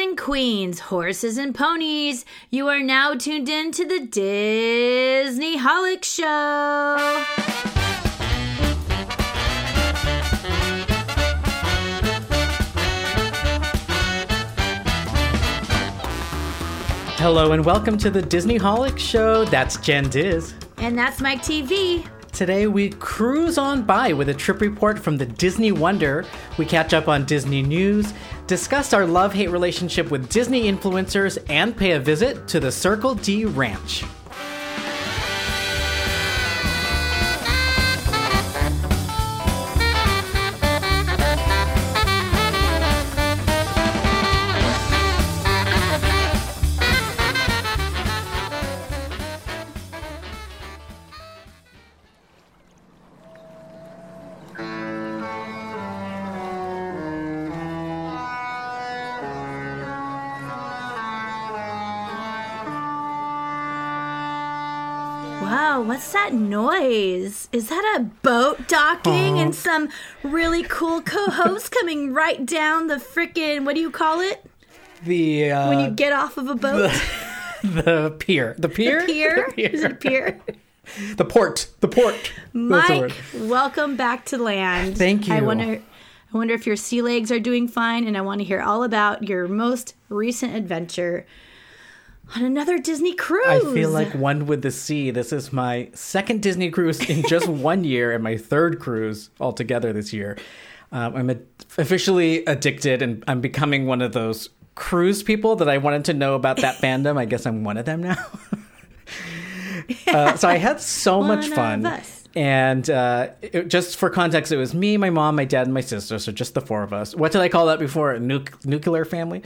and queens, horses and ponies, you are now tuned in to the Disney Holic Show. Hello and welcome to the Disney Holic Show. That's Jen Diz. And that's Mike TV. Today we cruise on by with a trip report from the Disney Wonder. We catch up on Disney news, discuss our love hate relationship with Disney influencers, and pay a visit to the Circle D Ranch. That noise? Is that a boat docking and some really cool co-host coming right down the frickin' what do you call it? The uh, When you get off of a boat? the pier, the pier, pier? The, Is it a pier? the port, the port. The. Mike, welcome back to land. Thank you. I wonder I wonder if your sea legs are doing fine and I want to hear all about your most recent adventure on another Disney cruise. I feel like one with the sea. This is my second Disney cruise in just one year, and my third cruise altogether this year. Um, I'm a- officially addicted, and I'm becoming one of those cruise people that I wanted to know about that fandom. I guess I'm one of them now. uh, so I had so much fun. us. And uh, it- just for context, it was me, my mom, my dad, and my sister. So just the four of us. What did I call that before? A nuc- nuclear family.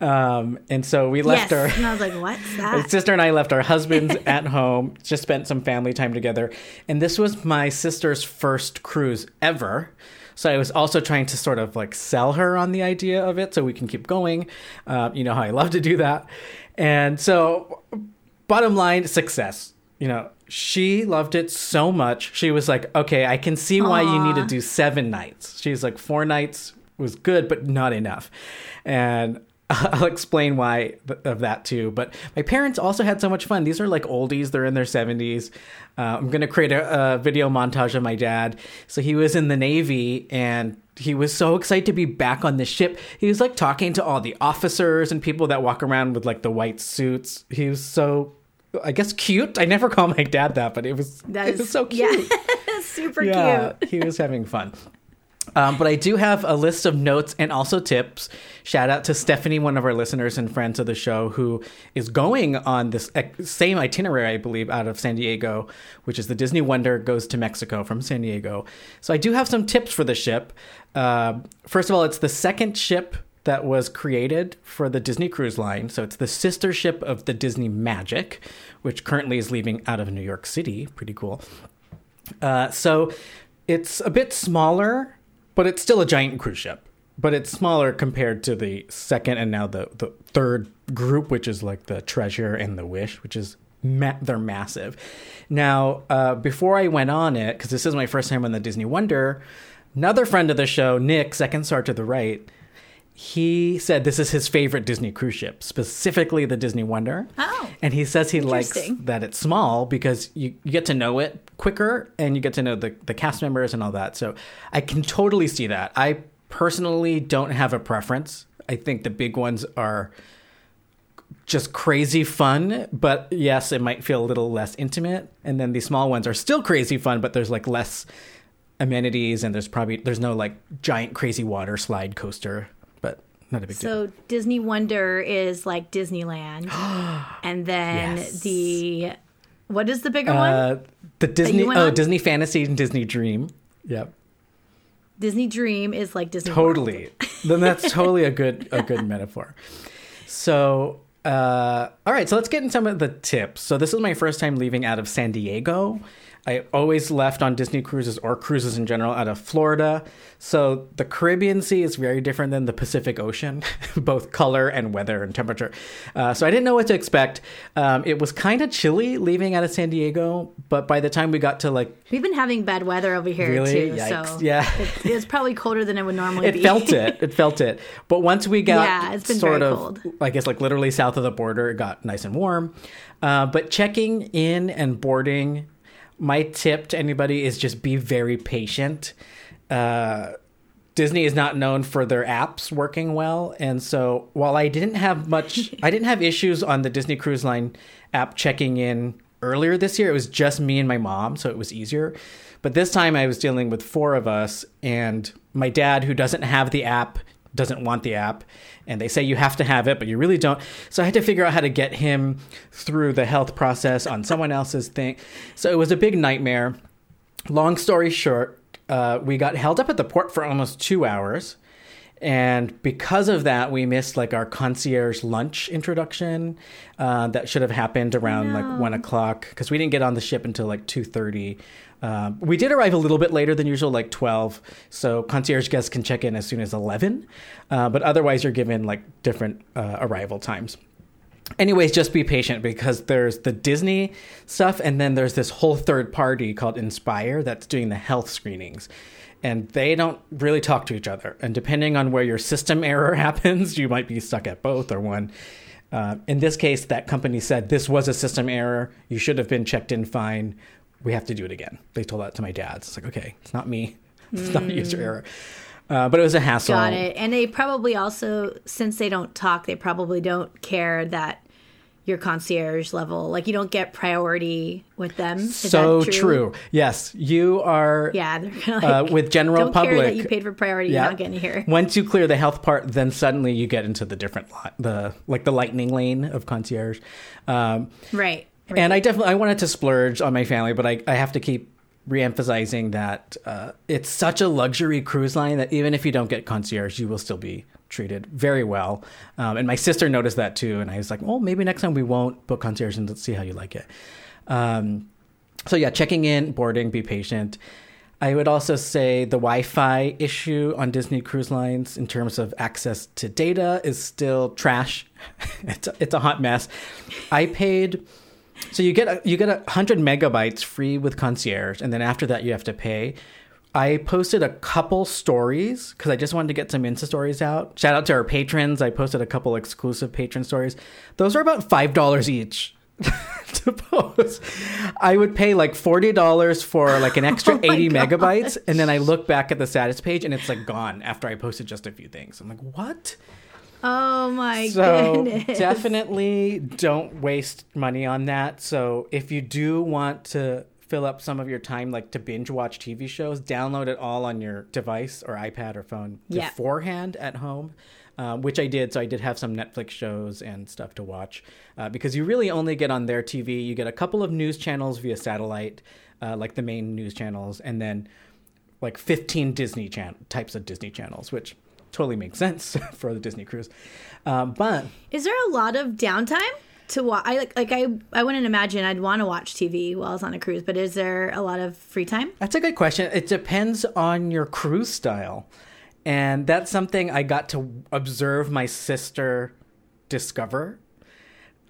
Um, and so we left yes. our. and I was like, what's My that? sister and I left our husbands at home, just spent some family time together. And this was my sister's first cruise ever. So I was also trying to sort of like sell her on the idea of it so we can keep going. Uh, you know how I love to do that. And so, bottom line, success. You know, she loved it so much. She was like, okay, I can see why you need to do seven nights. She's like, four nights was good, but not enough. And I'll explain why of that too. But my parents also had so much fun. These are like oldies; they're in their seventies. Uh, I'm gonna create a, a video montage of my dad. So he was in the Navy, and he was so excited to be back on the ship. He was like talking to all the officers and people that walk around with like the white suits. He was so, I guess, cute. I never call my dad that, but it was That it is was so cute. Yeah. Super Yeah, cute. he was having fun. Um, but I do have a list of notes and also tips. Shout out to Stephanie, one of our listeners and friends of the show, who is going on this same itinerary, I believe, out of San Diego, which is the Disney Wonder goes to Mexico from San Diego. So I do have some tips for the ship. Uh, first of all, it's the second ship that was created for the Disney Cruise Line. So it's the sister ship of the Disney Magic, which currently is leaving out of New York City. Pretty cool. Uh, so it's a bit smaller, but it's still a giant cruise ship. But it's smaller compared to the second and now the, the third group, which is like the Treasure and the Wish, which is ma- they're massive. Now, uh, before I went on it, because this is my first time on the Disney Wonder, another friend of the show, Nick, second star to the right, he said this is his favorite Disney cruise ship, specifically the Disney Wonder. Oh, And he says he likes that it's small because you, you get to know it quicker and you get to know the, the cast members and all that. So I can totally see that. I personally don't have a preference. I think the big ones are just crazy fun, but yes, it might feel a little less intimate. And then the small ones are still crazy fun, but there's like less amenities and there's probably there's no like giant crazy water slide coaster, not a big deal. So Disney Wonder is like Disneyland, and then Yes. the what is the bigger one? Uh, the Disney oh on? Disney Fantasy and Disney Dream. Yep. Disney Dream is like Disney. Totally. then that's totally a good a good metaphor. So Uh, all right, so let's get into some of the tips. So this is my first time leaving out of San Diego. I always left on Disney cruises or cruises in general out of Florida. So the Caribbean Sea is very different than the Pacific Ocean, both color and weather and temperature. Uh, so I didn't know what to expect. Um, it was kind of chilly leaving out of San Diego, but by the time we got to like We've been having bad weather over here Really? too, Yikes. so Yeah. it, it's probably colder than it would normally it be. It felt it it felt it but once we got Yeah, it's been sort very of cold. i guess like literally south of the border it got nice and warm. Uh, but checking in and boarding my tip to anybody is just be very patient. Uh, disney is not known for their apps working well. And so while i didn't have much i didn't have issues on the disney cruise line app checking in earlier this year it was just me and my mom so it was easier. But this time i was dealing with four of us and my dad who doesn't have the app doesn't want the app and they say you have to have it but you really don't. So i had to figure out how to get him through the health process on someone else's thing. So it was a big nightmare. Long story short uh, we got held up at the port for almost two hours. And because of that we missed like our concierge lunch introduction uh, that should have happened around like one o'clock because we didn't get on the ship until like 2.30 um, we did arrive a little bit later than usual like 12 so concierge guests can check in as soon as 11 uh, but otherwise you're given like different uh, arrival times. Anyways just be patient because there's the disney stuff and then there's this whole third party called inspire that's doing the health screenings. And they don't really talk to each other. And depending on where your system error happens you might be stuck at both or one. Uh, in this case that company said this was a system error. You should have been checked in fine we have to do it again they told that to my dad it's like okay it's not me it's not a user error uh, but it was a hassle Got it. And they probably also, since they don't talk, they probably don't care that your concierge level, like you don't get priority with them. Is so that true? yes you are Yeah, they're like uh, with general don't public care that you paid for priority. You're not getting here. Once you clear the health part, then suddenly you get into the different li- the like the lightning lane of concierge. Um, Right. And I definitely I wanted to splurge on my family, but I, I have to keep re-emphasizing that uh, it's such a luxury cruise line that even if you don't get concierge, you will still be treated very well. Um, and my sister noticed that too, and I was like, well, maybe next time we won't book concierge and let's see how you like it. Um, so yeah, checking in, boarding, be patient. I would also say the Wi-Fi issue on Disney Cruise Lines in terms of access to data is still trash. it's a, it's a hot mess. I paid so you get a, you get a hundred megabytes free with concierge, and then after that you have to pay. I posted a couple stories because I just wanted to get some Insta stories out. Shout out to our patrons. I posted a couple exclusive patron stories. Those are about five dollars each to post. I would pay like forty dollars for like an extra Oh eighty gosh. megabytes, and then I look back at the status page and it's like gone after I posted just a few things. I'm like, what? Oh my So goodness. definitely don't waste money on that. So if you do want to fill up some of your time, like to binge watch TV shows, download it all on your device or iPad or phone Yeah. beforehand at home. Um, which I did, so I did have some Netflix shows and stuff to watch. Uh, because you really only get on their TV, you get a couple of news channels via satellite, uh, like the main news channels, and then like 15 Disney chan- types of Disney channels, which totally makes sense for the Disney cruise. Um, but Is there a lot of downtime to watch? I like like I I wouldn't imagine I'd want to watch TV while I was on a cruise, but is there a lot of free time? that's a good question. It depends on your cruise style. And that's something I got to observe my sister discover.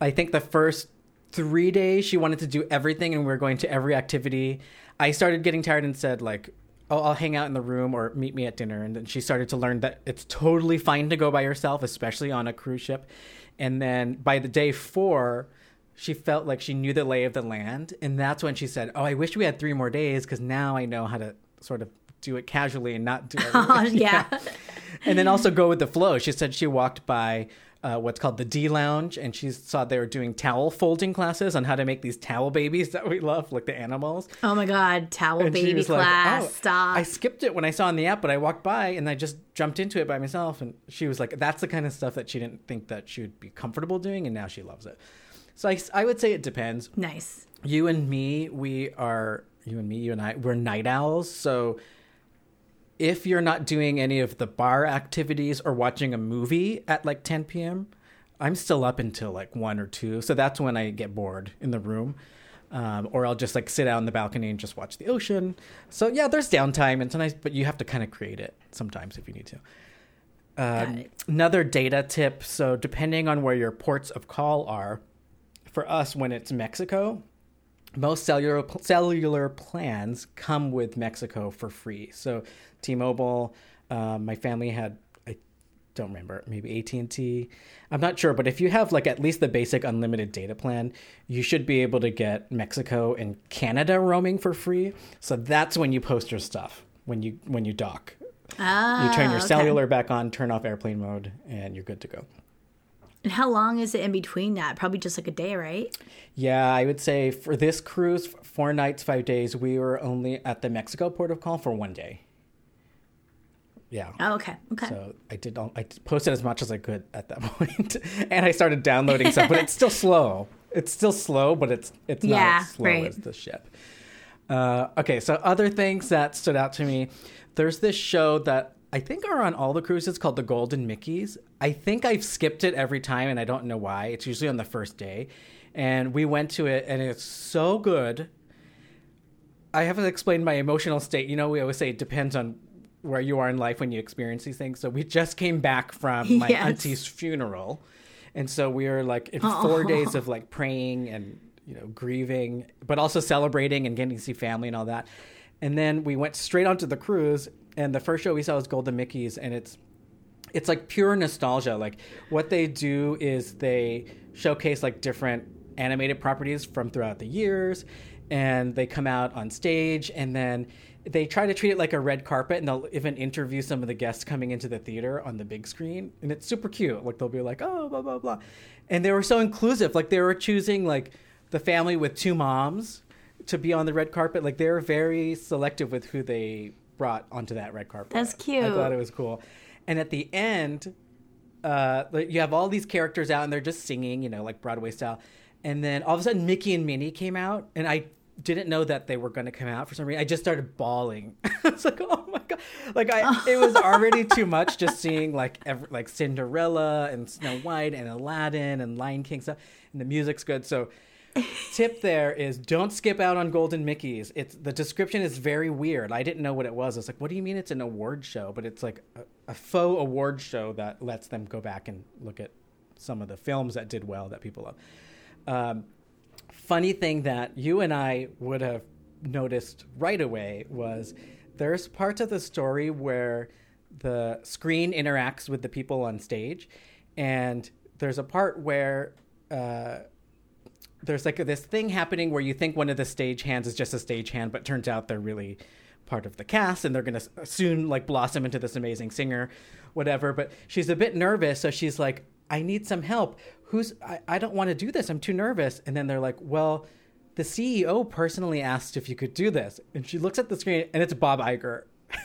I think the first three days she wanted to do everything and we were going to every activity. I started getting tired and said, like, oh, I'll hang out in the room or meet me at dinner. And then she started to learn that it's totally fine to go by yourself, especially on a cruise ship. And then by the day four, she felt like she knew the lay of the land. And that's when she said, Oh, I wish we had three more days because now I know how to sort of do it casually and not do it. Oh, yeah. and then also go with the flow. She said she walked by uh, what's called the D Lounge, and she saw they were doing towel folding classes on how to make these towel babies that we love, like the animals. Oh my god, towel And baby was like, class. "Oh, Stop. I skipped it when I saw on the app, but I walked by and I just jumped into it by myself. And she was like, that's the kind of stuff that she didn't think that she would be comfortable doing, and now she loves it. So I, I would say it depends nice. you and me, we are you and me, you and I, we're night owls. So if you're not doing any of the bar activities or watching a movie at like 10 p.m., I'm still up until like one or two, so that's when I get bored in the room. Um, or I'll just like sit out on the balcony and just watch the ocean. So yeah, there's downtime and sometimes, but you have to kind of create it sometimes if you need to. Um, another data tip. So depending on where your ports of call are, for us when it's Mexico, most cellular cellular plans come with Mexico for free. So T-Mobile, um, my family had I don't remember maybe AT and T. I'm not sure, but if you have like at least the basic unlimited data plan, you should be able to get Mexico and Canada roaming for free. So that's when you post your stuff when you when you dock. Ah, You turn your okay. cellular back on, turn off airplane mode, and you're good to go. And how long is it in between that? Probably just like a day, right? Yeah, I would say for this cruise, four nights, five days, we were only at the Mexico port of call for one day. Yeah. Oh, okay. Okay. So I did. all- I posted as much as I could at that point, and I started downloading stuff. But it's still slow. It's still slow, but it's it's not Yeah, as slow right. as the ship. Uh, okay, so other things that stood out to me. There's this show that I think are on all the cruises called the Golden Mickeys. I think I've skipped it every time, and I don't know why. It's usually on the first day, and we went to it, and it's so good. I haven't explained my emotional state. You know, we always say it depends on where you are in life when you experience these things. So we just came back from my Yes. auntie's funeral, and so we were like in oh. four days of like praying and you know grieving, but also celebrating and getting to see family and all that. And then we went straight onto the cruise, and the first show we saw was Golden Mickey's, and it's it's like pure nostalgia. Like what they do is they showcase like different animated properties from throughout the years, and they come out on stage, and then they try to treat it like a red carpet, and they'll even interview some of the guests coming into the theater on the big screen, and it's super cute. Like they'll be like, oh, blah blah blah, and they were so inclusive. Like they were choosing like the family with two moms to be on the red carpet. Like they were very selective with who they brought onto that red carpet. That's cute I thought it was cool. And at the end, uh, you have all these characters out and they're just singing, you know, like Broadway style. And then all of a sudden, Mickey and Minnie came out, and I didn't know that they were going to come out for some reason. I just started bawling. I was like, "Oh my god!" Like I, it was already too much just seeing like ever, like Cinderella and Snow White and Aladdin and Lion King stuff, and the music's good. So, tip there is don't skip out on Golden Mickey's. It's the description is very weird. I didn't know what it was. I was like, "What do you mean it's an award show?" But it's like a, faux award show that lets them go back and look at some of the films that did well that people love. Um, funny thing that you and I would have noticed right away was there's parts of the story where the screen interacts with the people on stage, and there's a part where uh, there's like this thing happening where you think one of the stage hands is just a stage hand, but turns out they're really part of the cast and they're going to soon like blossom into this amazing singer whatever but she's a bit nervous so she's like i need some help. Who's i, I don't want to do this. I'm too nervous. And then they're like well the ceo personally asked if you could do this. And she looks at the screen and it's bob Iger.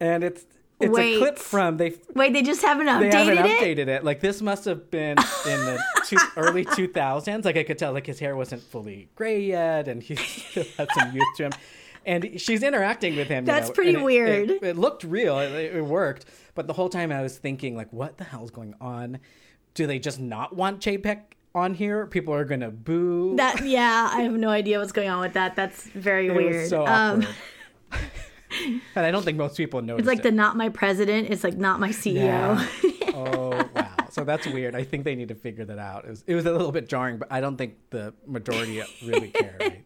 and it's it's Wait. a clip from they Wait, they just haven't updated they haven't it? updated it. Like this must have been in the two, early 2000s. Like I could tell, like his hair wasn't fully gray yet, and he still had some youth to him. And she's interacting with him. you That's know, pretty it- weird. It, it looked real. It, it worked. But the whole time I was thinking, like, what the hell's going on? Do they just not want Chapek on here? People are gonna boo. That yeah, I have no idea what's going on with that. That's very it weird. was so um, awkward. and I don't think most people know. it's like it. the not my president. It's like not my CEO. Yeah. oh wow! So that's weird. I think they need to figure that out. It was, it was a little bit jarring, but I don't think the majority really care. Right?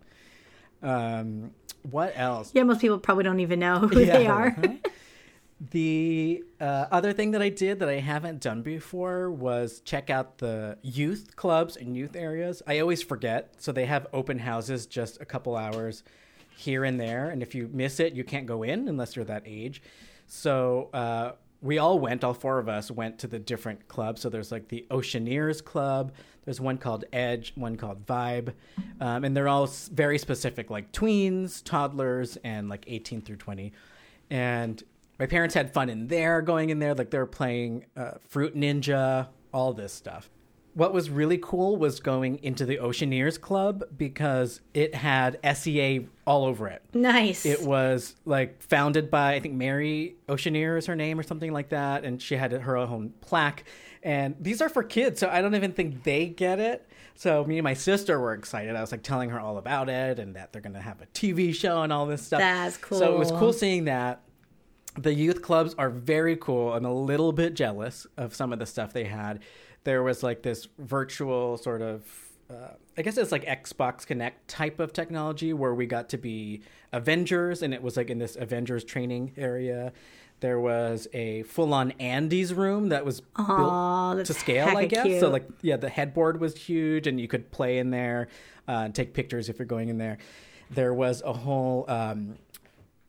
Um, what else? Yeah, most people probably don't even know who Yeah, they are. The uh, other thing that I did that I haven't done before was check out the youth clubs and youth areas. I always forget, so they have open houses just a couple hours here and there, and if you miss it, you can't go in unless you're that age. So uh, we all went, all four of us went to the different clubs. So there's like the Oceaneers Club. There's one called Edge, one called Vibe, um, and they're all very specific, like tweens, toddlers, and like 18 through 20. And my parents had fun in there, going in there, like they were playing uh, Fruit Ninja, all this stuff. What was really cool was going into the Oceaneers Club because it had SEA all over it. Nice. It was like founded by I think Mary Oceaneer is her name or something like that, and she had her own plaque. And these are for kids, so I don't even think they get it. So me and my sister were excited. I was like telling her all about it and that they're going to have a TV show and all this stuff. That's cool. So it was cool. cool seeing that. The youth clubs are very cool. I'm a little bit jealous of some of the stuff they had. There was like this virtual sort of, uh, I guess it's like Xbox Kinect type of technology where we got to be Avengers and it was like in this Avengers training area. There was a full on Andy's room that was Aw, built to scale, I guess. cute. So like yeah, the headboard was huge, and you could play in there, uh, take pictures if you're going in there. There was a whole um,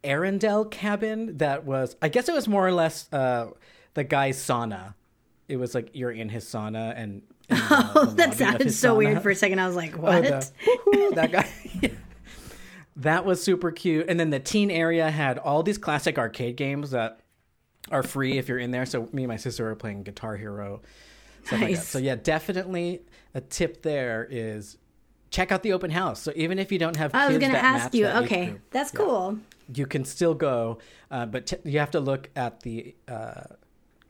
Arendelle cabin that was, I guess it was more or less uh, the guy's sauna. It was like you're in his sauna and. and, uh, lobby that sounded so sauna. weird for a second. I was like, Oh, what? the- that guy. that was super cute. And then the teen area had all these classic arcade games that are free if you're in there. So me and my sister were playing Guitar Hero. Stuff like that. Nice. So yeah, definitely a tip there is check out the open house. So even if you don't have I was going to ask you. that Okay, group, that's cool. you can still go, uh, but t- you have to look at the uh,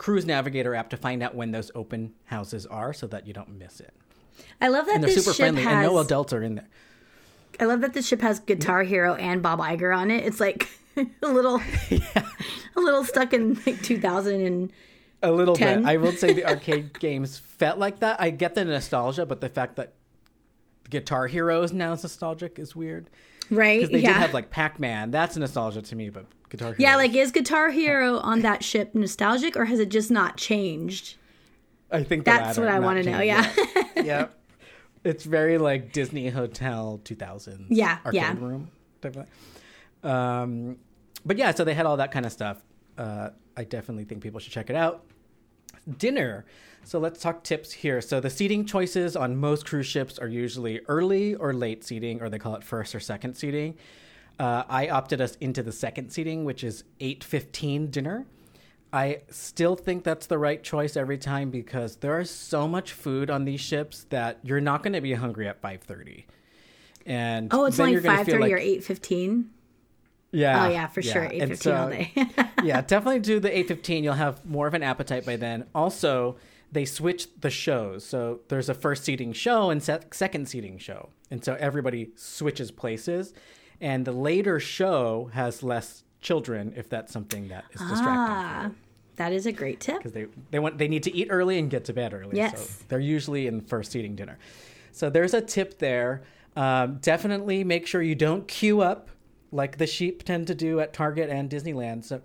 Cruise Navigator app to find out when those open houses are, so that you don't miss it. I love that And they're this super ship friendly, has. and no adults are in there. I love that this ship has Guitar Hero and Bob Iger on it. It's like a little, a little stuck in like 2000 and A little 10. bit. I will say the arcade games felt like that. I get the nostalgia, but the fact that Guitar Hero is now nostalgic is weird. right. Because they yeah. did have like Pac Man. That's nostalgia to me, but Guitar Hero. yeah, like is Guitar Hero on that ship nostalgic or has it just not changed? I think the That's latter, what I want to know. changed. Yeah. yeah. It's very like Disney Hotel 2000s. Yeah, arcade yeah. room. Type of thing. Um, but yeah, so they had all that kind of stuff. Uh, I definitely think people should check it out. Dinner. So let's talk tips here. So the seating choices on most cruise ships are usually early or late seating, or they call it first or second seating. Uh, I opted us into the second seating, which is 8:15 dinner. I still think that's the right choice every time because there is so much food on these ships that you're not going to be hungry at 5:30. And Oh, it's only you're gonna five feel thirty like- or eight fifteen. Yeah. Oh yeah, for sure, eight And fifteen all day. yeah, definitely do the 8:15. You'll have more of an appetite by then. Also, they switch the shows. So there's a first seating show and se- second seating show. And so everybody switches places and the later show has less children if that's something that is distracting ah, that is a great tip. because they they want they need to eat early and get to bed early. Yes. So they're usually in first seating dinner. So there's a tip there. Um, definitely make sure you don't queue up like the sheep tend to do at Target and Disneyland. So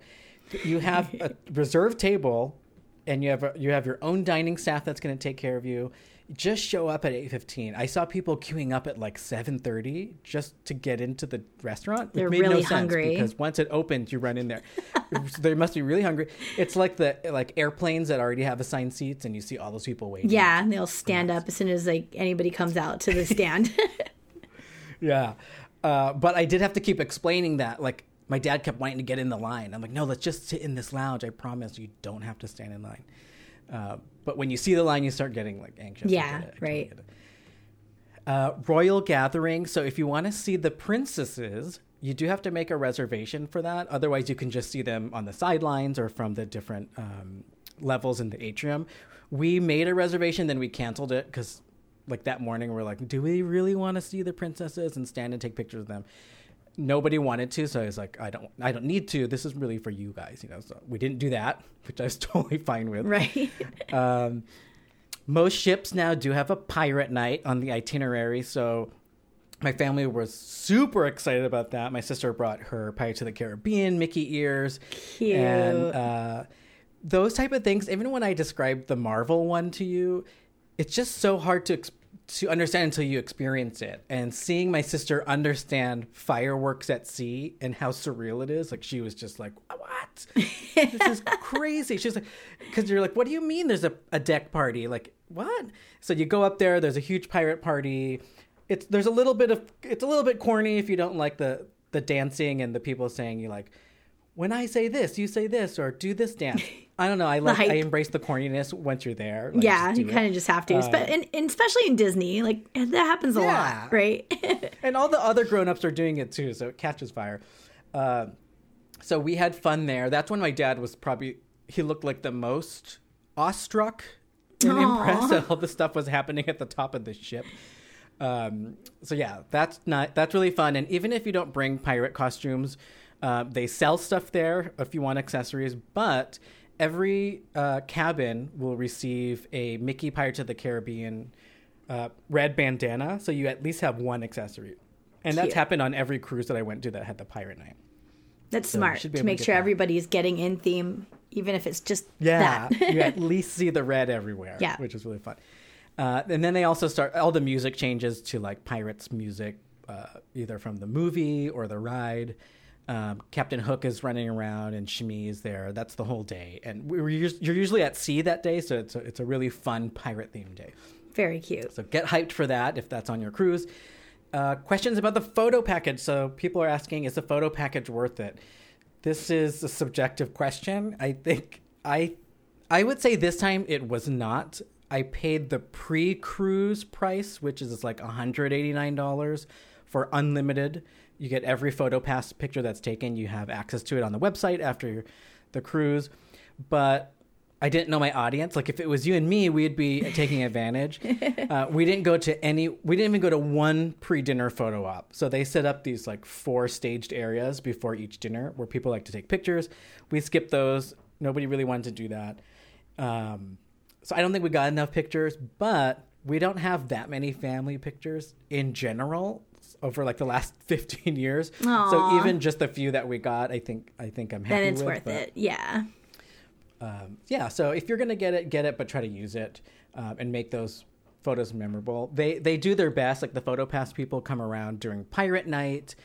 you have a reserved table and you have a, you have your own dining staff that's going to take care of you. Just show up at 8:15. I saw people queuing up at like 7:30 just to get into the restaurant. They're it made no really sense hungry. because once it opens, you run in there. they must be really hungry. It's like the like airplanes that already have assigned seats, and you see all those people waiting. Yeah, and they'll stand up as soon as like anybody comes out to the stand. yeah. Uh, but I did have to keep explaining that. Like my dad kept wanting to get in the line. I'm like, no, let's just sit in this lounge. I promise you don't have to stand in line. Uh, but when you see the line, you start getting like anxious. Yeah, it. Right. Uh, Royal Gathering. So if you want to see the princesses, you do have to make a reservation for that. Otherwise, you can just see them on the sidelines or from the different um, levels in the atrium. We made a reservation, then we canceled it because, like that morning, we're like, do we really want to see the princesses and stand and take pictures of them? Nobody wanted to, so I was like, I don't, I don't need to. This is really for you guys, you know. So we didn't do that, which I was totally fine with. right. Um, most ships now do have a pirate night on the itinerary, so my family was super excited about that. My sister brought her Pirates of the Caribbean Mickey ears, Cute. and uh, those type of things. Even when I described the Marvel one to you, it's just so hard to ex- to understand until you experience it. And seeing my sister understand fireworks at sea and how surreal it is, like she was just like, "What? this is crazy." She's like, "Because you're like, what do you mean? There's a, a deck party? Like what?" So you go up there. There's a huge pirate party. It's there's a little bit of it's a little bit corny if you don't like the the dancing and the people saying you like when I say this, you say this, or do this dance. I don't know. I like hype. I embrace the corniness once you're there. Like, yeah, you kind of just have to. Espe- and, and especially in Disney, like that happens a Yeah. lot, right? and all the other grown-ups are doing it too so it catches fire uh, so we had fun there that's when my dad was probably he looked like the most awestruck and Aw. impressed that all the stuff was happening at the top of the ship um, so yeah that's not that's really fun and even if you don't bring pirate costumes uh, they sell stuff there if you want accessories but every uh, cabin will receive a mickey pirates of the caribbean uh, red bandana so you at least have one accessory and that's Cute. happened on every cruise that i went to that had the pirate night That's So smart to to make sure that. everybody's getting in theme, even if it's just Yeah, that. you at least see the red everywhere. Yeah. which is really fun. Uh, and then they also start all the music changes to like pirates music, uh, either from the movie or the ride. Um, Captain Hook is running around and Smee is there. That's the whole day, and we were us- you're usually at sea that day, so it's a, it's a really fun pirate themed day. Very cute. So get hyped for that if that's on your cruise. Uh, questions about the photo package. So people are asking, is the photo package worth it? This is a subjective question. I think I I would say this time it was not. I paid the pre-cruise price, which is like $189 for unlimited. You get every photo pass picture that's taken. You have access to it on the website after the cruise. But I didn't know my audience. Like if it was you and me, we'd be taking advantage. Uh, we didn't go to any. We didn't even go to one pre-dinner photo op. So they set up these like four staged areas before each dinner where people like to take pictures. We skipped those. Nobody really wanted to do that. Um, so I don't think we got enough pictures, but we don't have that many family pictures in general over like the last 15 years. So even just the few that we got, I think I think I'm happy Then it's with, worth but- it. Yeah. um, yeah so if you're gonna get it get it but try to use it um, and make those photos memorable they they do their best like the photo pass people come around during pirate night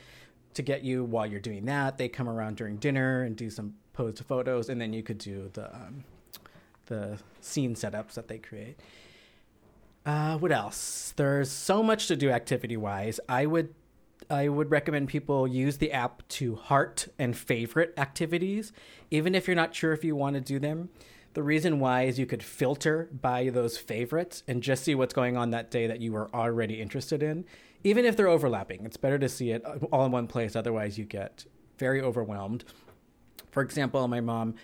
to get you while you're doing that they come around during dinner and do some posed photos and then you could do the um, the scene setups that they create uh, what else there's so much to do activity wise i would I would recommend people use the app to heart and favorite activities, even if you're not sure if you want to do them. The reason why is you could filter by those favorites and just see what's going on that day that you are already interested in, even if they're overlapping. It's better to see it all in one place, otherwise, you get very overwhelmed. For example, my mom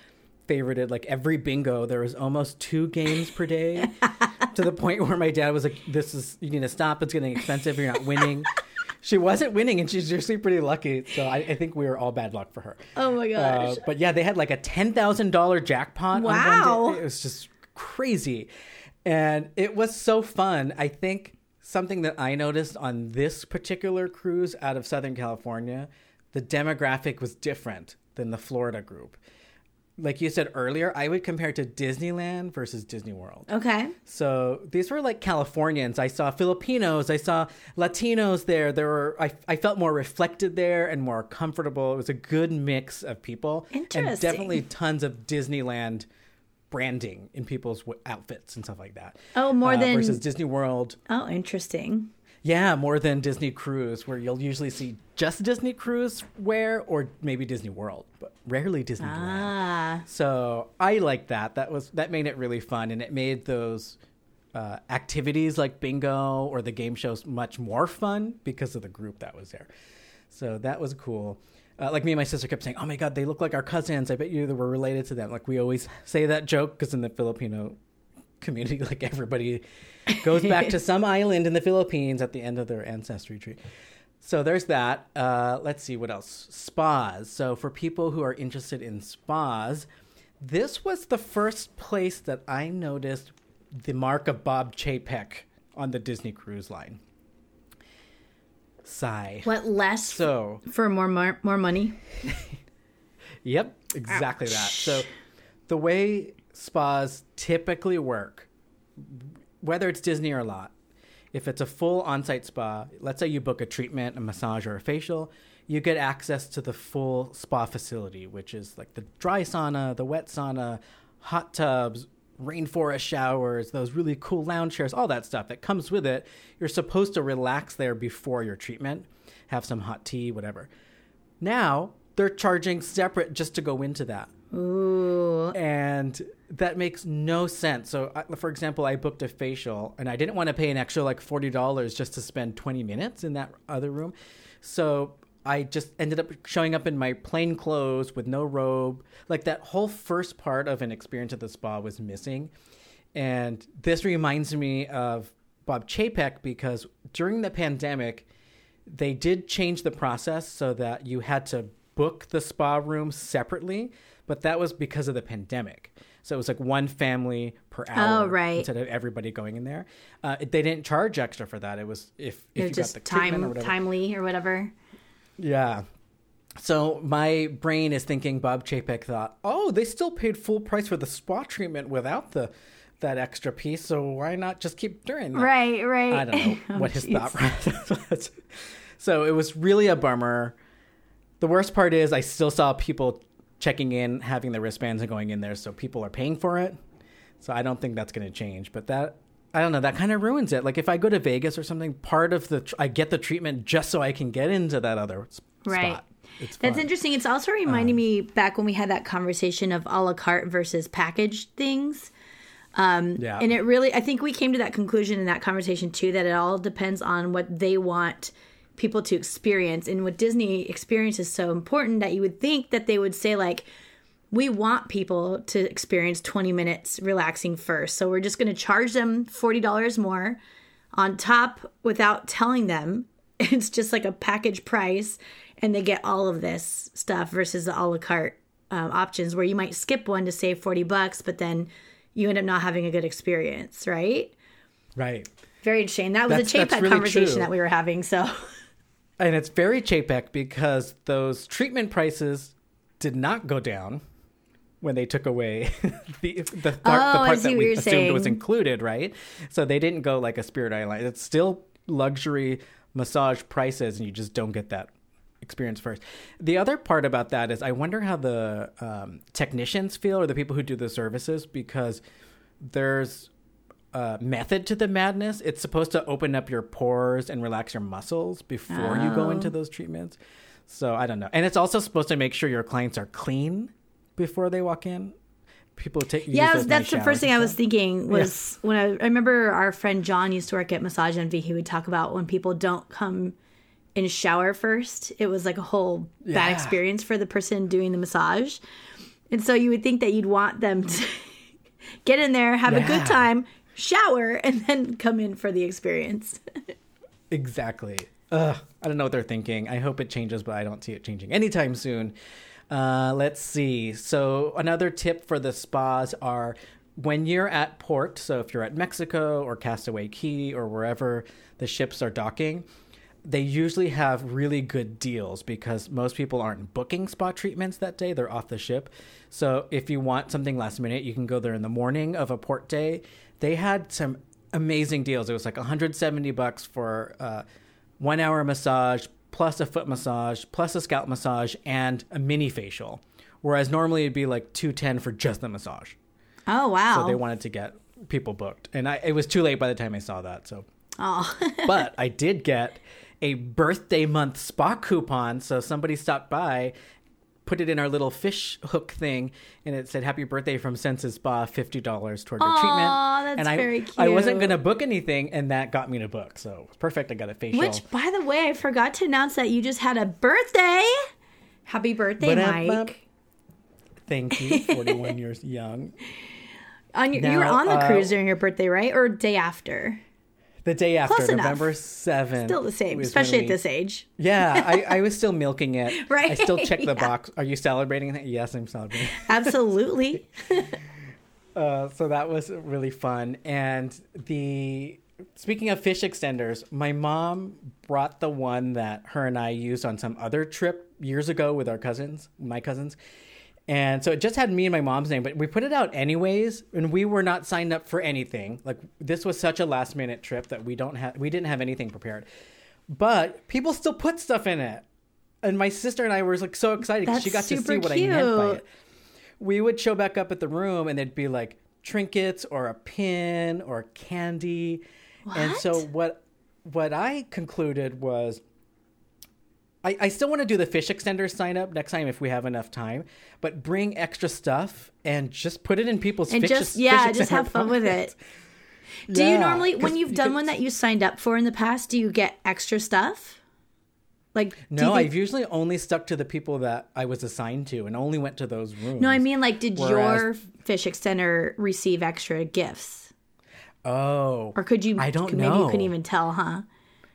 favorited like every bingo. There was almost two games per day to the point where my dad was like, "This is you need to stop. It's getting expensive. You're not winning." she wasn't winning, and she's usually pretty lucky. So I, I think we were all bad luck for her. Oh my Uh, gosh. but yeah, they had like a ten thousand dollar jackpot. Wow. it was just crazy, and it was so fun. I think something that I noticed on this particular cruise out of Southern California, the demographic was different than the Florida group. Like you said earlier, I would compare it to Disneyland versus Disney World. okay. So these were like Californians. I saw Filipinos. I saw Latinos there. There were I, I felt more reflected there and more comfortable. It was a good mix of people and definitely tons of Disneyland branding in people's w- outfits and stuff like that. Oh, more Uh, than- versus Disney World. Oh, interesting. Yeah, more than Disney Cruise, where you'll usually see just Disney Cruise wear or maybe Disney World, but rarely Disneyland. Ah. So I like that. That was that made it really fun, and it made those uh, activities like bingo or the game shows much more fun because of the group that was there. So that was cool. Uh, like me and my sister kept saying, "Oh my god, they look like our cousins. I bet you that we're related to them." Like we always say that joke because in the Filipino community, like everybody goes back to some island in the Philippines at the end of their ancestry tree. So there's that. Uh, let's see what else. Spas. So for people who are interested in spas, this was the first place that I noticed the mark of Bob Chapek on the Disney Cruise Line. Sigh. What less So for more more, more money? Yep, exactly that. So the way spas typically work, whether it's Disney or not, if it's a full on-site spa, let's say you book a treatment, a massage, or a facial, you get access to the full spa facility, which is like the dry sauna, the wet sauna, hot tubs, rainforest showers, those really cool lounge chairs, all that stuff that comes with it. You're supposed to relax there before your treatment, have some hot tea, whatever. Now they're charging separate just to go into that. Ooh. and that makes no sense. So, for example, I booked a facial, and I didn't want to pay an extra like forty dollars just to spend twenty minutes in that other room. So I just ended up showing up in my plain clothes with no robe. Like that whole first part of an experience at the spa was missing, and this reminds me of Bob Chapek because during the pandemic, they did change the process so that you had to book the spa room separately, but that was because of the pandemic. So it was like one family per hour Oh, right. instead of everybody going in there. Uh, they didn't charge extra for that. It was if, if It you was got just the or time whatever. timely or whatever. Yeah. So my brain is thinking Bob Chapek thought, oh, they still paid full price for the spa treatment without the that extra piece, so why not just keep doing that? Right, right. I don't know Oh, what his jeez. thought process was. So it was really a bummer. The worst part is I still saw people checking in, having the wristbands and going in there, so people are paying for it. So I don't think that's going to change. But that I don't know. That kind of ruins it. Like if I go to Vegas or something, part of the tr- I get the treatment just so I can get into that other s- Right. spot. It's That's fun. interesting. It's also Um, reminding me back when we had that conversation of a la carte versus packaged things. Um, Yeah. And it really, I think we came to that conclusion in that conversation too that it all depends on what they want people to experience. And what Disney experience is so important that you would think that they would say, like, we want people to experience 20 minutes relaxing first. So we're just going to charge them $40 more on top without telling them. It's just like a package price and they get all of this stuff versus the a la carte um, options where you might skip one to save 40 bucks, but then you end up not having a good experience, right? right. Very interesting. That was That's- a Chapek really conversation true. that we were having. So, And it's very Chapek because those treatment prices did not go down when they took away the the, part, Oh, the part that we assumed was included, right? So they didn't go like a Spirit Airline. It's still luxury massage prices, and you just don't get that experience first. The other part about that is I wonder how the um, technicians feel or the people who do the services because there's uh, method to the madness. It's supposed to open up your pores and relax your muscles before you go Oh. into those treatments. So I don't know. And it's also supposed to make sure your clients are clean before they walk in. People take yeah, that's the first thing I was thinking was when I, I remember our friend John used to work at Massage Envy. He would talk about when people don't come and shower first. It was like a whole bad experience for the person doing the massage. And so you would think that you'd want them to get in there, have a good time, shower, and then come in for the experience. Exactly. Ugh, I don't know what they're thinking. I hope it changes, but I don't see it changing anytime soon. Uh, let's see. So another tip for the spas are when you're at port. So if you're at Mexico or Castaway Cay or wherever the ships are docking, they usually have really good deals because most people aren't booking spa treatments that day. They're off the ship. So if you want something last minute, you can go there in the morning of a port day. They had some amazing deals. It was like 170 bucks for uh, one hour massage plus a foot massage plus a scalp massage and a mini facial. Whereas normally it'd be like 210 for just the massage. Oh, wow. So they wanted to get people booked. And I, it was too late by the time I saw that. So oh. but I did get a birthday month spa coupon. So somebody stopped by, put it in our little fish hook thing, and it said "Happy Birthday from Senses Spa, fifty dollars toward your Aw, treatment." that's and I, very I wasn't going to book anything, and that got me to book. So perfect. I got a facial. Which, by the way, I forgot to announce that you just had a birthday. Happy birthday. Mike. Thank you, forty-one years young. On your, you were on the uh, cruise during your birthday, right? Or day after? The day after, Close. November seventh, Still the same, especially when at this age. Yeah, I, I was still milking it. Right, I still check the yeah. box. Are you celebrating? that? Yes, I'm celebrating. Absolutely. Uh, so that was really fun. And the speaking of fish extenders, my mom brought the one that her and I used on some other trip years ago with our cousins, my cousins. And so it just had me and my mom's name, but we put it out anyways, and we were not signed up for anything. Like this was such a last minute trip that we don't have we didn't have anything prepared. But people still put stuff in it. And my sister and I were like so excited 'cause she got to see super what I meant by it we would show back up at the room and there'd be like trinkets or a pin or candy. And so What? what what I concluded was I, I still want to do the fish extender sign up next time if we have enough time, but bring extra stuff and just put it in people's and fish, just fish yeah, just have fun with it. Do you normally when you've done one that you signed up for in the past, do you get extra stuff? Like, No, think- I've usually only stuck to the people that I was assigned to and only went to those rooms. no, I mean, like, did your fish extender receive extra gifts, oh, or could you? I don't Maybe you couldn't even tell, huh?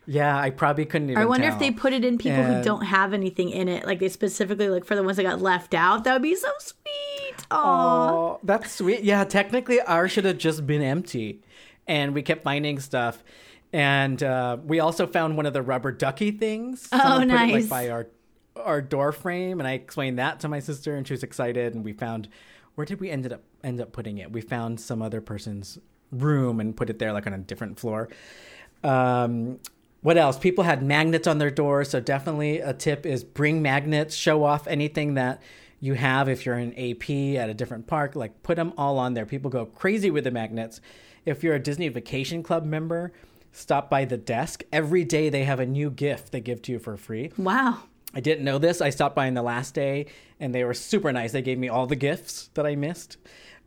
Yeah, I probably couldn't even I wonder if they put it in people who don't have anything in it, like they specifically look for the ones that got left out. That would be so sweet. Aww. Oh, that's sweet. Yeah, technically ours should have just been empty. And we kept finding stuff. And uh, we also found one of the rubber ducky things. Oh, Someone it, nice. like by our our door frame, and I explained that to my sister, and she was excited. And we found where did we ended up end up putting it? We found some other person's room and put it there, like on a different floor. Um, what else? People had magnets on their doors, so definitely a tip is bring magnets. Show off anything that you have if you're in AP at a different park. Like put them all on there. People go crazy with the magnets. If you're a Disney Vacation Club member, stop by the desk. Every day they have a new gift they give to you for free. Wow. I didn't know this. I stopped by on the last day, and they were super nice. They gave me all the gifts that I missed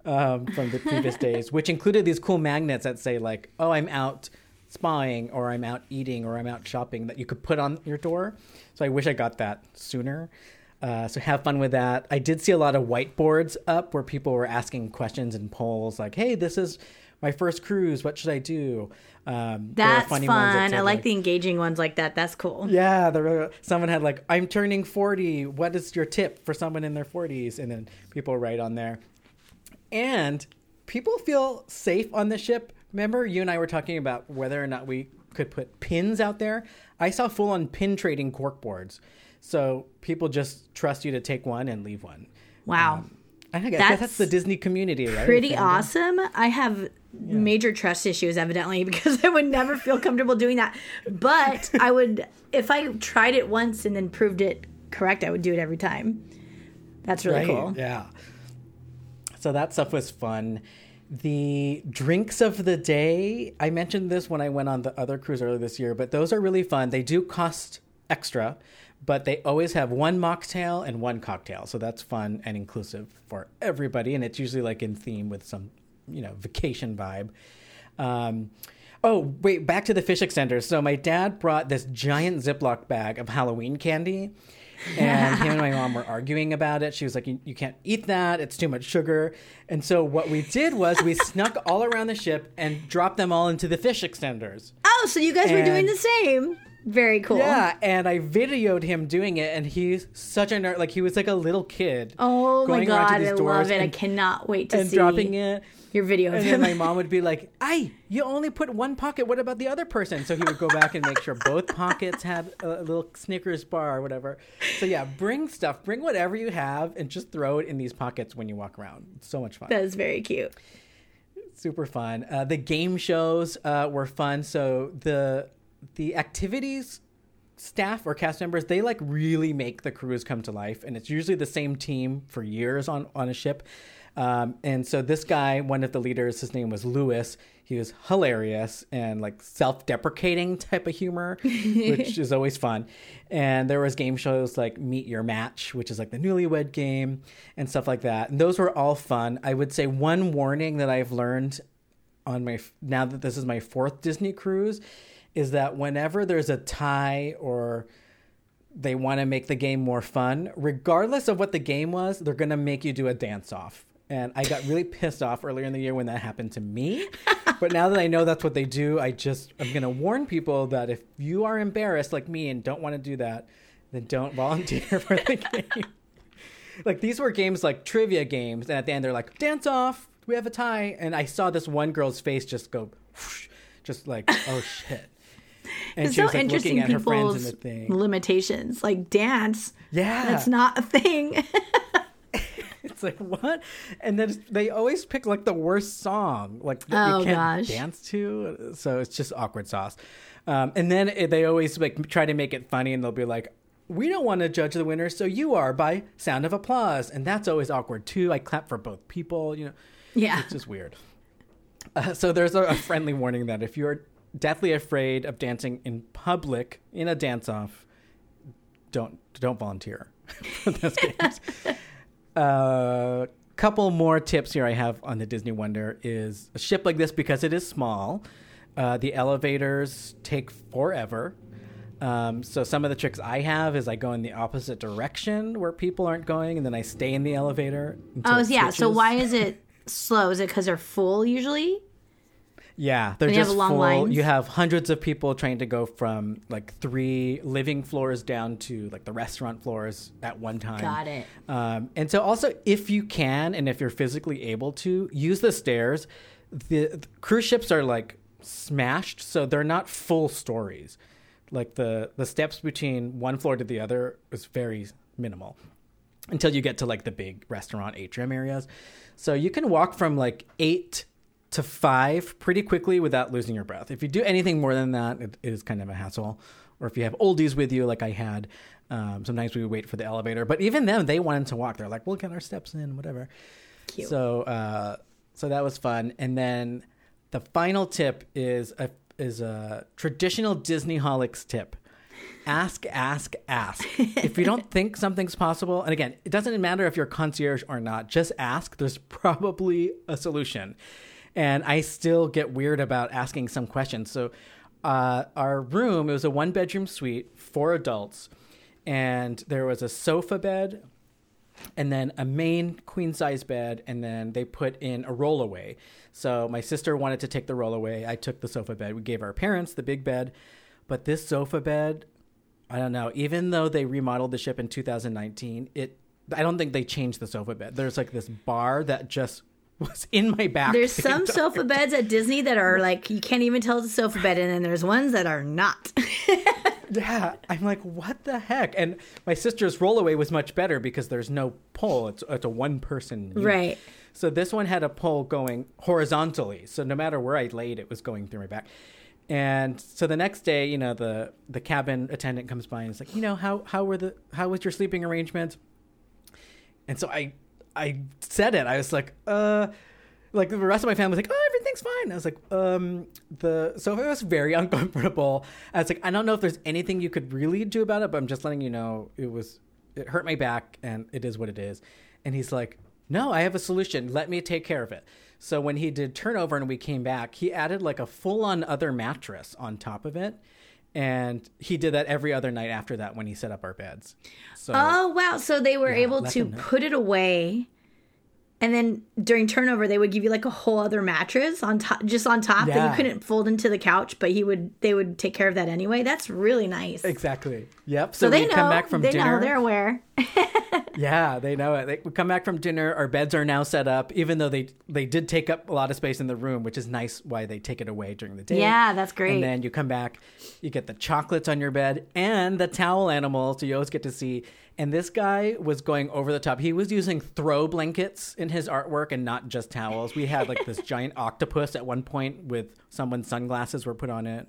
um, from the previous days, which included these cool magnets that say like, "Oh, I'm out spying," or "I'm out eating," or "I'm out shopping" that you could put on your door. So I wish I got that sooner. Uh, so have fun with that. I did see a lot of whiteboards up where people were asking questions and polls like, "Hey, this is my first cruise. What should I do?" Um, That's funny fun. that I said, like the engaging ones like that. That's cool. yeah, the, re- someone had like, I'm turning 40. What is your tip for someone in their 40s? And then people write on there. And people feel safe on the ship. Remember, you and I were talking about whether or not we could put pins out there. I saw full on pin trading cork boards. So people just trust you to take one and leave one. Wow. Um, I guess That's that's, the Disney community, right? Pretty awesome. I have major trust issues, evidently, because I would never feel comfortable doing that. But I would, if I tried it once and then proved it correct, I would do it every time. That's really Right, cool. Yeah. So that stuff was fun. The drinks of the day, I mentioned this when I went on the other cruise earlier this year, but those are really fun. They do cost extra, but they always have one mocktail and one cocktail. So that's fun and inclusive for everybody. And it's usually like in theme with some, you know, vacation vibe. Um, oh, wait, back to the fish extenders. So my dad brought this giant Ziploc bag of Halloween candy. And him and my mom were arguing about it. She was like, you, you can't eat that. It's too much sugar. And so what we did was we snuck all around the ship and dropped them all into the fish extenders. Oh, so you guys were doing the same. Very cool. Yeah, and I videoed him doing it, and he's such a nerd. Like he was like a little kid. Oh my god, I love it. I cannot wait to and see dropping it. Your video of And him. then my mom would be like, "Ay, you only put one pocket. What about the other person?" So he would go back and make sure both pockets had a little Snickers bar or whatever. So yeah, bring stuff. Bring whatever you have and just throw it in these pockets when you walk around. It's so much fun. that is very cute. Super fun. Uh, the game shows uh, were fun. So the the activities staff or cast members they like really make the cruise come to life and it's usually the same team for years on on a ship um, and so this guy one of the leaders his name was lewis. He was hilarious and like self-deprecating type of humor which is always fun. And there was game shows like meet your match which is like the newlywed game and stuff like that. And those were all fun. I would say one warning that i've learned on my now that this is my fourth Disney cruise is that whenever there's a tie or they want to make the game more fun, regardless of what the game was, they're going to make you do a dance off. And I got really pissed off earlier in the year when that happened to me. but now that I know that's what they do, I just I'm going to warn people that if you are embarrassed like me and don't want to do that, then don't volunteer for the game. like these were games like trivia games and at the end they're like dance off we have a tie and i saw this one girl's face just go whoosh, just like oh shit and It's she so was like interesting looking at her friends in the thing limitations. Like dance. yeah That's not a thing. it's like what and then they always pick like the worst song like that Oh, you can't gosh. dance to so it's just awkward sauce um, and then it- they always like try to make it funny and they'll be like we don't want to judge the winner so you are by sound of applause and that's always awkward too i clap for both people you know yeah. it's just weird. Uh, so there's a, a friendly warning that if you're deathly afraid of dancing in public in a dance off, don't don't volunteer for those games. uh, couple more tips here I have on the Disney Wonder is a ship like this because it is small. Uh, the elevators take forever. Um, so some of the tricks I have is I go in the opposite direction where people aren't going, and then I stay in the elevator. until Oh yeah. So why is it slow? Is it because they're full usually? Yeah, they're you have just long full. lines? You have hundreds of people trying to go from like three living floors down to like the restaurant floors at one time. Got it. Um, and so, also, if you can and if you're physically able to, use the stairs. The, the cruise ships are like smashed, so they're not full stories. Like the the steps between one floor to the other is very minimal until you get to like the big restaurant atrium areas. So you can walk from like eight to five pretty quickly without losing your breath. If you do anything more than that, it, it is kind of a hassle. Or if you have oldies with you, like I had, um, sometimes we would wait for the elevator. But even them, they wanted to walk. They're like, "We'll get our steps in, whatever." Cute. So, uh, so that was fun. And then the final tip is a is a traditional Disneyholics tip. Ask, ask, ask. if you don't think something's possible, and again, it doesn't matter if you're concierge or not, just ask. There's probably a solution. And I still get weird about asking some questions. So, uh, our room, it was a one bedroom suite, for adults, and there was a sofa bed, and then a main queen size bed, and then they put in a rollaway. So my sister wanted to take the rollaway. I took the sofa bed. We gave our parents the big bed, but this sofa bed, I don't know. Even though they remodeled the ship in 2019, it I don't think they changed the sofa bed. There's like this bar that just was in my back. There's the some entire sofa beds at Disney that are like you can't even tell it's a sofa bed, and then there's ones that are not. Yeah, I'm like, what the heck? And my sister's rollaway was much better because there's no pole. It's it's a one person. Right. So this one had a pole going horizontally. So no matter where I laid, it was going through my back. And so the next day, you know, the the cabin attendant comes by and is like, you know, how how were the how was your sleeping arrangement? And so I I said it. I was like, uh like the rest of my family was like, oh, everything's fine. I was like, um, the sofa was very uncomfortable. I was like, I don't know if there's anything you could really do about it, but I'm just letting you know it was it hurt my back and it is what it is. And he's like, no, I have a solution. Let me take care of it. So when he did turnover and we came back, he added like a full on other mattress on top of it. And he did that every other night after that when he set up our beds. So Oh wow! So they were Yeah, able to put it away, and then during turnover, they would give you like a whole other mattress on top, just on top that you couldn't fold into the couch, but he would they would take care of that anyway. That's really nice. exactly. Yep. So, So they know. come back from they dinner. know. They're aware. Yeah, they know it. They, we come back from dinner. Our beds are now set up, even though they they did take up a lot of space in the room, which is nice. Why they take it away during the day. Yeah, that's great. And then you come back, you get the chocolates on your bed and the towel animal, so you always get to see. And this guy was going over the top. He was using throw blankets in his artwork and not just towels. We had like this giant octopus at one point with someone's sunglasses were put on it.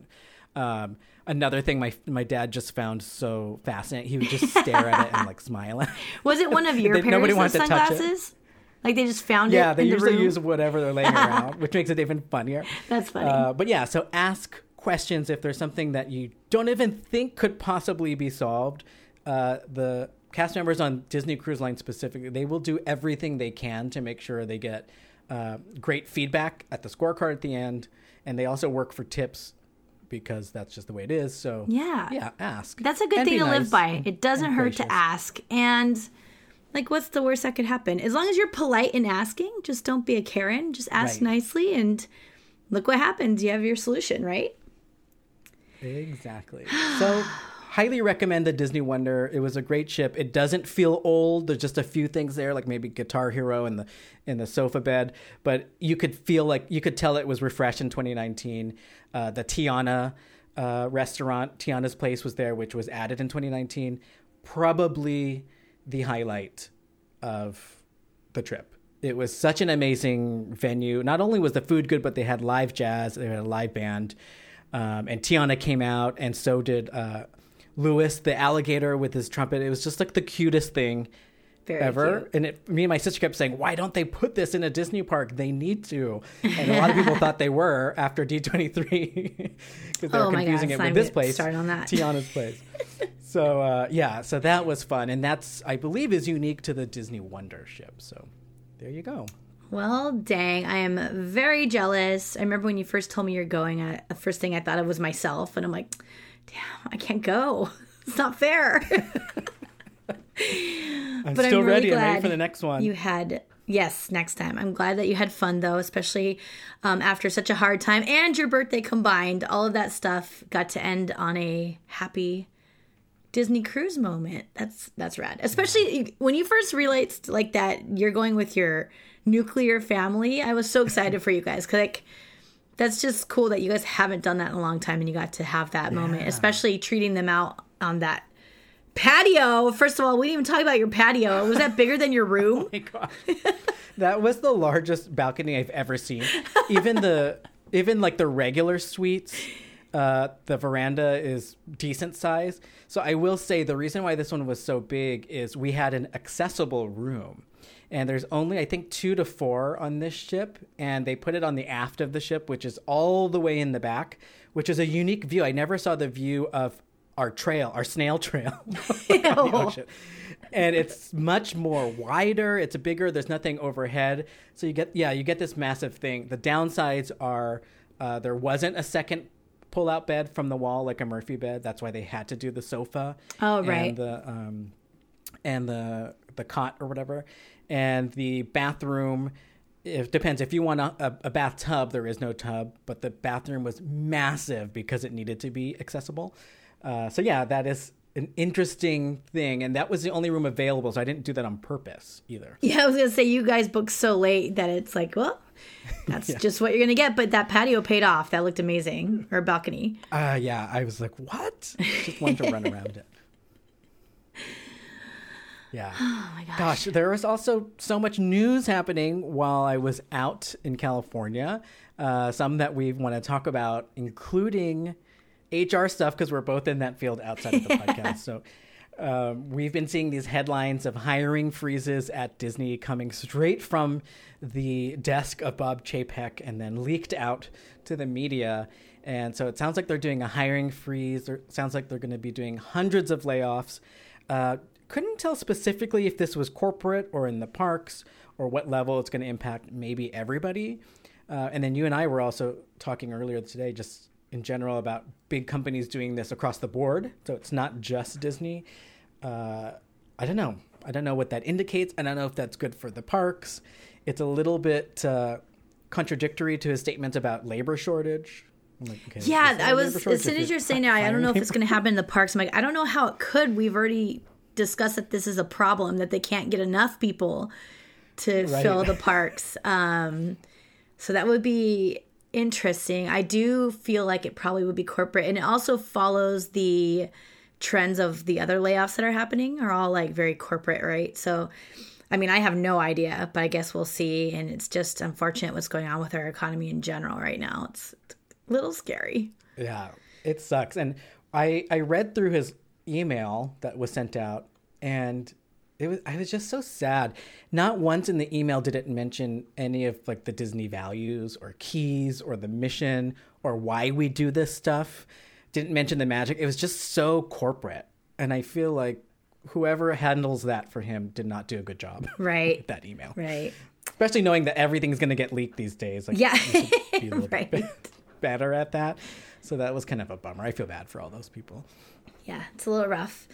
Um, another thing my my dad just found so fascinating. He would just stare at it and like smile. Was it one of your They- nobody parents' wanted to touch it. sunglasses? Like they just found Yeah, it Yeah, they the usually room. use whatever they're laying around, which makes it even funnier. That's funny. Uh, but yeah, so ask questions if there's something that you don't even think could possibly be solved. Uh, the cast members on Disney Cruise Line specifically, they will do everything they can to make sure they get uh, great feedback at the scorecard at the end, and they also work for tips because that's just the way it is. So Yeah. yeah, ask. That's a good And thing to live by. It doesn't hurt to ask. And like what's the worst that could happen? As long as you're polite in asking, just don't be a Karen. Just ask Right. nicely and look what happens. You have your solution, right? Exactly. So, highly recommend the Disney Wonder. It was a great ship. It doesn't feel old. There's just a few things there, like maybe Guitar Hero and the in the sofa bed, but you could feel like you could tell it was refreshed in 2019. Uh, the Tiana uh, restaurant, Tiana's Place, was there, which was added in 2019. Probably the highlight of the trip. It was such an amazing venue. Not only was the food good, but they had live jazz. They had a live band, um, and Tiana came out, and so did uh, Louis, the alligator with his trumpet. It was just like the cutest thing. Very ever. cute. And it, me and my sister kept saying, "Why don't they put this in a Disney park? They need to." And a lot of people thought they were after D twenty three because they Oh were confusing God, it with this place, start on that. Tiana's place. so uh, yeah, so that was fun, and that's I believe is unique to the Disney Wonder ship. So there you go. Well, dang, I am very jealous. I remember when you first told me you're going, I, the first thing I thought of was myself, and I'm like, damn, I can't go. It's not fair. I'm But I'm still really ready. I'm ready glad for the next one. you had yes next time i'm glad that you had fun though especially um, after such a hard time and your birthday combined all of that stuff got to end on a happy disney cruise moment that's that's rad especially when you first realized like that you're going with your nuclear family i was so excited for you guys because like that's just cool that you guys haven't done that in a long time and you got to have that moment especially treating them out on that patio. First of all we didn't even talk about your patio. Was that bigger than your room? my god. That was the largest balcony i've ever seen. Even the even like the regular suites uh the veranda is decent size. So i will say the reason why this one was so big is we had an accessible room and there's only i think two to four on this ship and they put it on the aft of the ship which is all the way in the back which is a unique view. I never saw the view of our trail our snail trail. on the ocean. And it's much more wider it's bigger there's nothing overhead. So you get yeah you get this massive thing. The downsides are uh, there wasn't a second pull out bed from the wall like a murphy bed. That's why they had to do the sofa. Oh, right. and the um and the the cot or whatever and the bathroom it depends if you want a, a, a bathtub there is no tub but the bathroom was massive because it needed to be accessible uh, so yeah that is an interesting thing and that was the only room available so i didn't do that on purpose either Yeah, I was gonna say you guys booked so late that it's like, well, that's just what you're gonna get. But that patio paid off. That looked amazing. Or balcony. uh, yeah i was like what just wanted to run around it yeah Oh my gosh. Gosh, there was also so much news happening while I was out in California. Uh, some that we want to talk about, including HR stuff, because we're both in that field outside of the podcast. So um, we've been seeing these headlines of hiring freezes at Disney coming straight from the desk of Bob Chapek and then leaked out to the media. And so it sounds like they're doing a hiring freeze. Or it sounds like they're going to be doing hundreds of layoffs. Uh, couldn't tell specifically if this was corporate or in the parks or what level it's going to impact maybe everybody. Uh, and then you and I were also talking earlier today, just in general, about big companies doing this across the board. So it's not just Disney. Uh, I don't know. I don't know what that indicates. I don't know if that's good for the parks. It's a little bit uh, contradictory to his statement about labor shortage. Like, okay, Yeah, I was as soon as you're saying that, I don't know if it's gonna happen in the parks. I'm like, I don't know how it could. We've already discussed that this is a problem that they can't get enough people to Right. fill the parks. Um, so that would be interesting. I do feel like it probably would be corporate, and it also follows the trends of the other layoffs that are happening. Are all like very corporate, right? So. I mean, I have no idea, but I guess we'll see. And it's just unfortunate what's going on with our economy in general right now. It's a little scary. Yeah, it sucks. And I I read through his email that was sent out, and it was I was just so sad. Not once in the email did it mention any of like the Disney values or keys or the mission or why we do this stuff. Didn't mention the magic. It was just so corporate, and I feel like whoever handles that for him did not do a good job. Right. that email, Right. especially knowing that everything's going to get leaked these days. Like, Yeah. be a little Right. bit better at that. So that was kind of a bummer. I feel bad for all those people. Yeah, it's a little rough.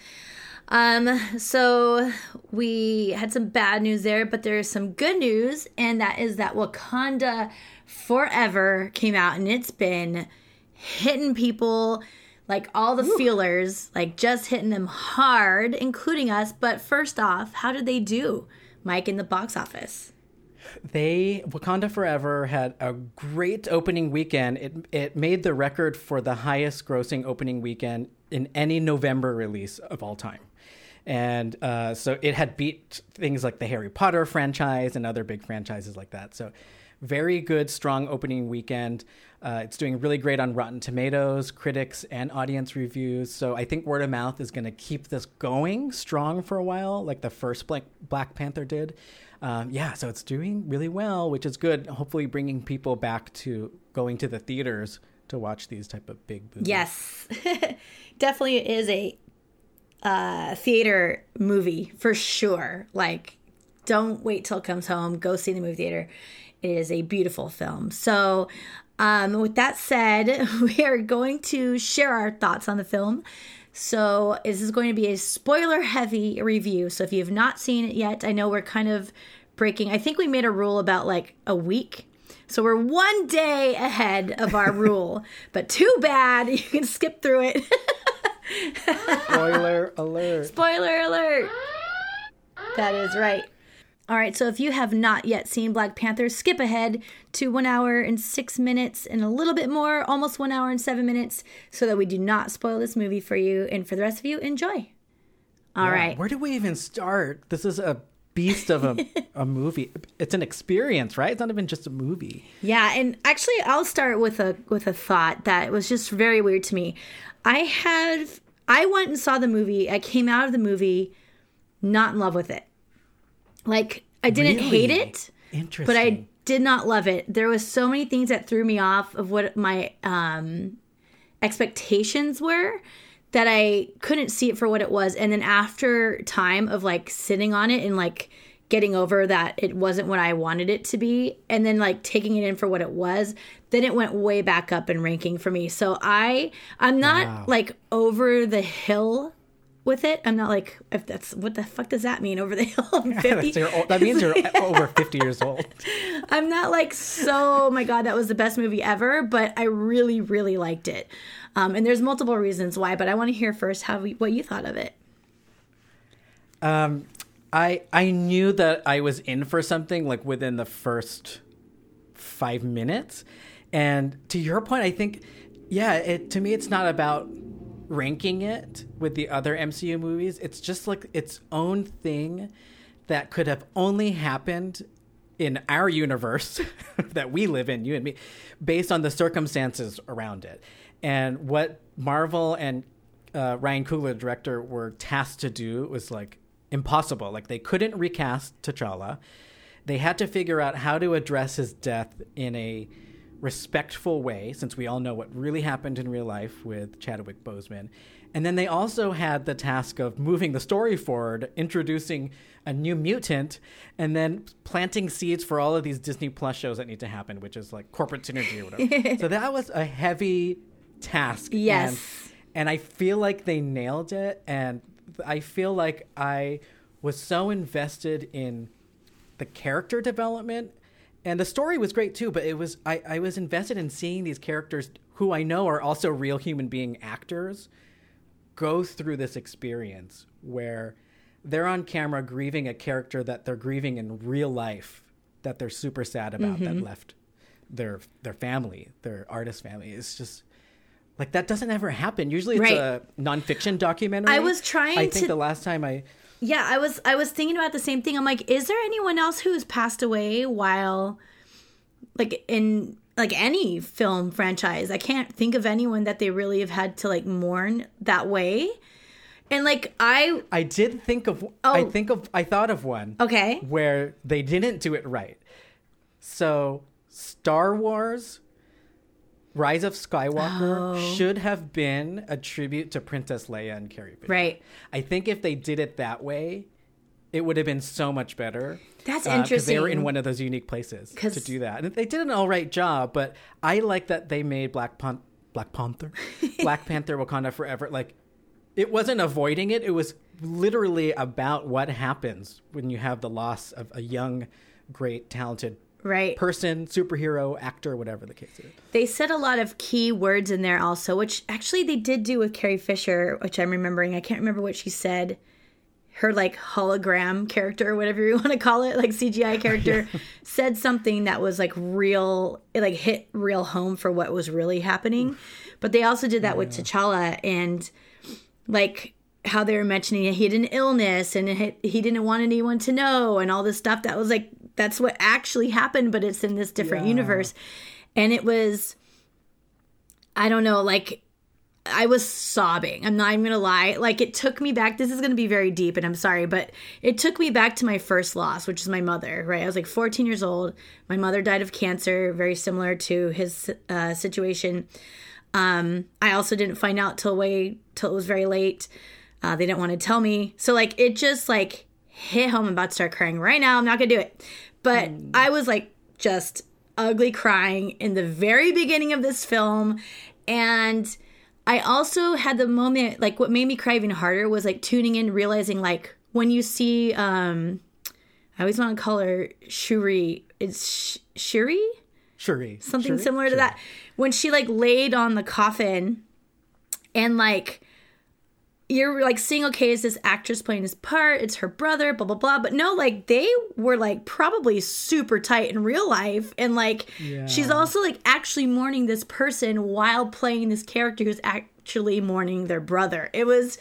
Um, so we had some bad news there, but there's some good news, and that is that Wakanda Forever came out, and it's been hitting people like all the feelers, like just hitting them hard, including us. But first off, how did they do, Mike, in the box office? They Wakanda Forever had a great opening weekend. It it made the record for the highest grossing opening weekend in any November release of all time. And uh, so it had beat things like the Harry Potter franchise and other big franchises like that. So very good, strong opening weekend. Uh, it's doing really great on Rotten Tomatoes, critics, and audience reviews. So I think word of mouth is going to keep this going strong for a while, like the first Black, Panther did. Um, yeah, so it's doing really well, which is good. Hopefully, bringing people back to going to the theaters to watch these type of big movies. Yes, definitely is a uh, theater movie for sure. Like, don't wait till it comes home. Go see the movie theater. It is a beautiful film. So, um, with that said, we are going to share our thoughts on the film. So, this is going to be a spoiler heavy review. So, if you have not seen it yet, I know we're kind of breaking, I think we made a rule about like a week. So, we're one day ahead of our rule, but too bad. You can skip through it. Spoiler alert. Spoiler alert. That is right. All right, so if you have not yet seen Black Panther, skip ahead to one hour and six minutes and a little bit more, almost one hour and seven minutes, so that we do not spoil this movie for you. And for the rest of you, enjoy. All Yeah, right. Where do we even start? This is a beast of a, a movie. It's an experience, right? It's not even just a movie. Yeah, and actually I'll start with a with a thought that was just very weird to me. I had I went and saw the movie. I came out of the movie not in love with it. Like I didn't hate it. Interesting. but I did not love it. There was so many things that threw me off of what my um, expectations were that I couldn't see it for what it was. And then after time of like sitting on it and like getting over that it wasn't what I wanted it to be, and then like taking it in for what it was, then it went way back up in ranking for me. So I I'm not Wow. like over the hill with it. I'm not like if that's what the fuck does that mean over the hill? I'm 50. That's old- that means you're over 50 years old. I'm not like so. Oh my god, that was the best movie ever. But I really, really liked it. Um, and there's multiple reasons why. But I want to hear first how we, what you thought of it. Um, I I knew that I was in for something like within the first five minutes, and to your point, I think, yeah, it to me, it's not about ranking it with the other MCU movies. It's just like its own thing that could have only happened in our universe that we live in, you and me, based on the circumstances around it. And what Marvel and uh, Ryan Coogler, the director, were tasked to do was like impossible. Like they couldn't recast T'Challa. They had to figure out how to address his death in a respectful way, since we all know what really happened in real life with Chadwick Boseman. And then they also had the task of moving the story forward, introducing a new mutant, and then planting seeds for all of these Disney Plus shows that need to happen, which is like corporate synergy or whatever. so that was a heavy task. Yes. And, and I feel like they nailed it. And I feel like I was so invested in the character development and the story was great too but it was I, I was invested in seeing these characters who i know are also real human being actors go through this experience where they're on camera grieving a character that they're grieving in real life that they're super sad about that mm-hmm. left their their family their artist family it's just like that doesn't ever happen usually it's Right. a nonfiction documentary I was trying i think to- the last time i Yeah, I was I was thinking about the same thing. I'm like, is there anyone else who's passed away while, like in like any film franchise? I can't think of anyone that they really have had to like mourn that way. And like I I did think of I Oh. think of I thought of one okay, where they didn't do it right. So Star Wars Rise of Skywalker Oh. should have been a tribute to Princess Leia and Carrie Fisher. right. I think if they did it that way, it would have been so much better. That's uh, interesting. they were in one of those unique places to do that. And they did an all right job, but I like that they made Black Pan- Black Panther, Black Panther Wakanda Forever. Like, it wasn't avoiding it. It was literally about what happens when you have the loss of a young, great, talented Right. person, superhero, actor, whatever the case is. They said a lot of key words in there also, which actually they did do with Carrie Fisher, which I'm remembering. I can't remember what she said. Her like hologram character, or whatever you want to call it, like CGI character, said something that was like real, it like hit real home for what was really happening. But they also did that with T'Challa and like how they were mentioning he had an illness and it, he didn't want anyone to know and all this stuff that was like that's what actually happened, but it's in this different Yeah. universe. And it was, I don't know, like I was sobbing. I'm not even gonna lie. Like it took me back. This is gonna be very deep, and I'm sorry, but it took me back to my first loss, which is my mother. Right, I was like 14 years old. My mother died of cancer, very similar to his uh, situation. Um, I also didn't find out till way till it was very late. Uh, they didn't want to tell me, so like it just like hit home. I'm about to start crying right now. I'm not gonna do it, but I was like just ugly crying in the very beginning of this film, and I also had the moment like what made me cry even harder was like tuning in, realizing like when you see um, I always want to call her Shuri. It's Sh- Shuri Shuri. something Shuri? similar to Shuri. that when she like laid on the coffin and like you're like seeing okay is this actress playing this part? It's her brother blah blah blah. But no like they were like probably super tight in real life. And like she's also like actually mourning this person while playing this character who's actually mourning their brother. It was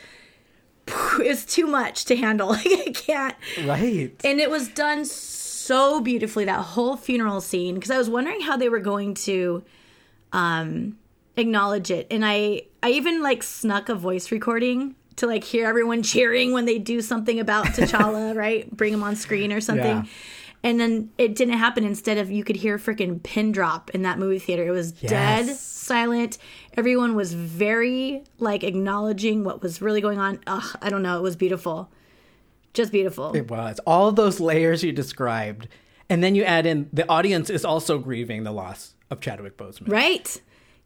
it's too much to handle. Like i can't. Right. and it was done so beautifully that whole funeral scene because i was wondering how they were going to um acknowledge it. And i i even like snuck a voice recording to like hear everyone cheering when they do something about t'challa right? Bring him on screen or something. Yeah. and then it didn't happen. Instead of you could hear a freaking pin drop in that movie theater. It was dead silent. Everyone was very like acknowledging what was really going on. Ugh, i don't know. It was beautiful. Just beautiful. It was. All of those layers you described, and then you add in the audience is also grieving the loss of Chadwick Boseman, right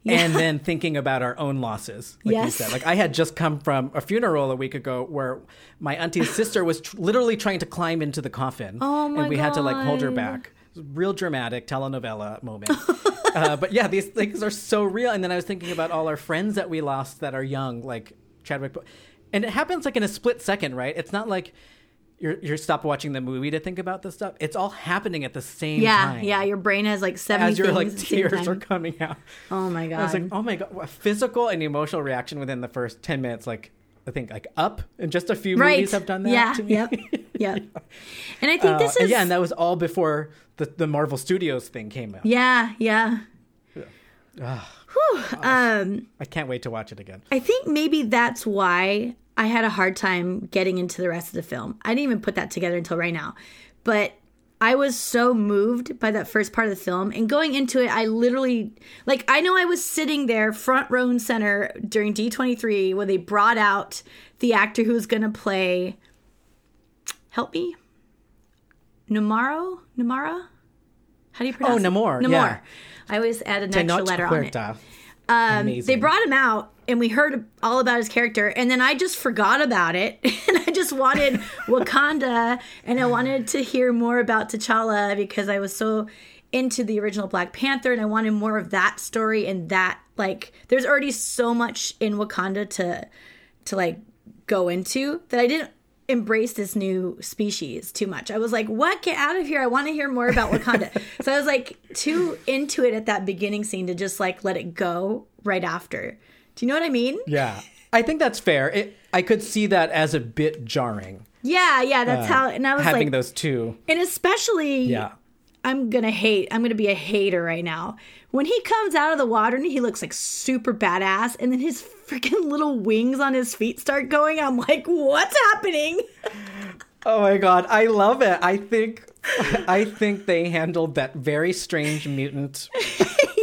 and then thinking about our own losses, like you said. Like I had just come from a funeral a week ago where my auntie's sister was tr- literally trying to climb into the coffin, Oh my and we had to like hold her back. It was a real dramatic telenovela moment. uh, but yeah, these things are so real. And then I was thinking about all our friends that we lost that are young, like Chadwick, and it happens like in a split second, right? It's not like. You're, you're stop watching the movie to think about this stuff. It's all happening at the same Yeah, time. yeah. Yeah. Your brain has like seventy As your things like at the same tears are coming out. Oh my god! I was like, oh my god, a physical and emotional reaction within the first ten minutes. Like I think like Up and just a few right? movies have done that. Yeah, to me. yep, yep. And I think Uh, this and is yeah, and that was all before the the Marvel Studios thing came out. yeah, yeah. Ah. Um, I can't wait to watch it again. I think maybe that's why I had a hard time getting into the rest of the film. I didn't even put that together until right now, but I was so moved by that first part of the film and going into it I literally like I know I was sitting there front row and center during D23 when they brought out the actor who was going to play help me Namaro Namara how do you pronounce it? Namor, Namor yeah. I always add an extra letter on it um, Amazing. they brought him out and we heard all about his character and then i just forgot about it and i just wanted wakanda and i wanted to hear more about t'challa because i was so into the original black panther and i wanted more of that story and that like there's already so much in wakanda to to like go into that i didn't embrace this new species too much. I was like, what? Get out of here. I want to hear more about Wakanda. so I was like too into it at that beginning scene to just like let it go right after. Do you know what I mean? Yeah, I think that's fair. It, I could see that as a bit jarring. Yeah, yeah, that's how and I was Uh, having like those two. and especially Yeah. I'm gonna hate. I'm gonna be a hater right now. When he comes out of the water and he looks like super badass, and then his freaking little wings on his feet start going, I'm like, what's happening? Oh my god, I love it. I think I think they handled that very strange mutant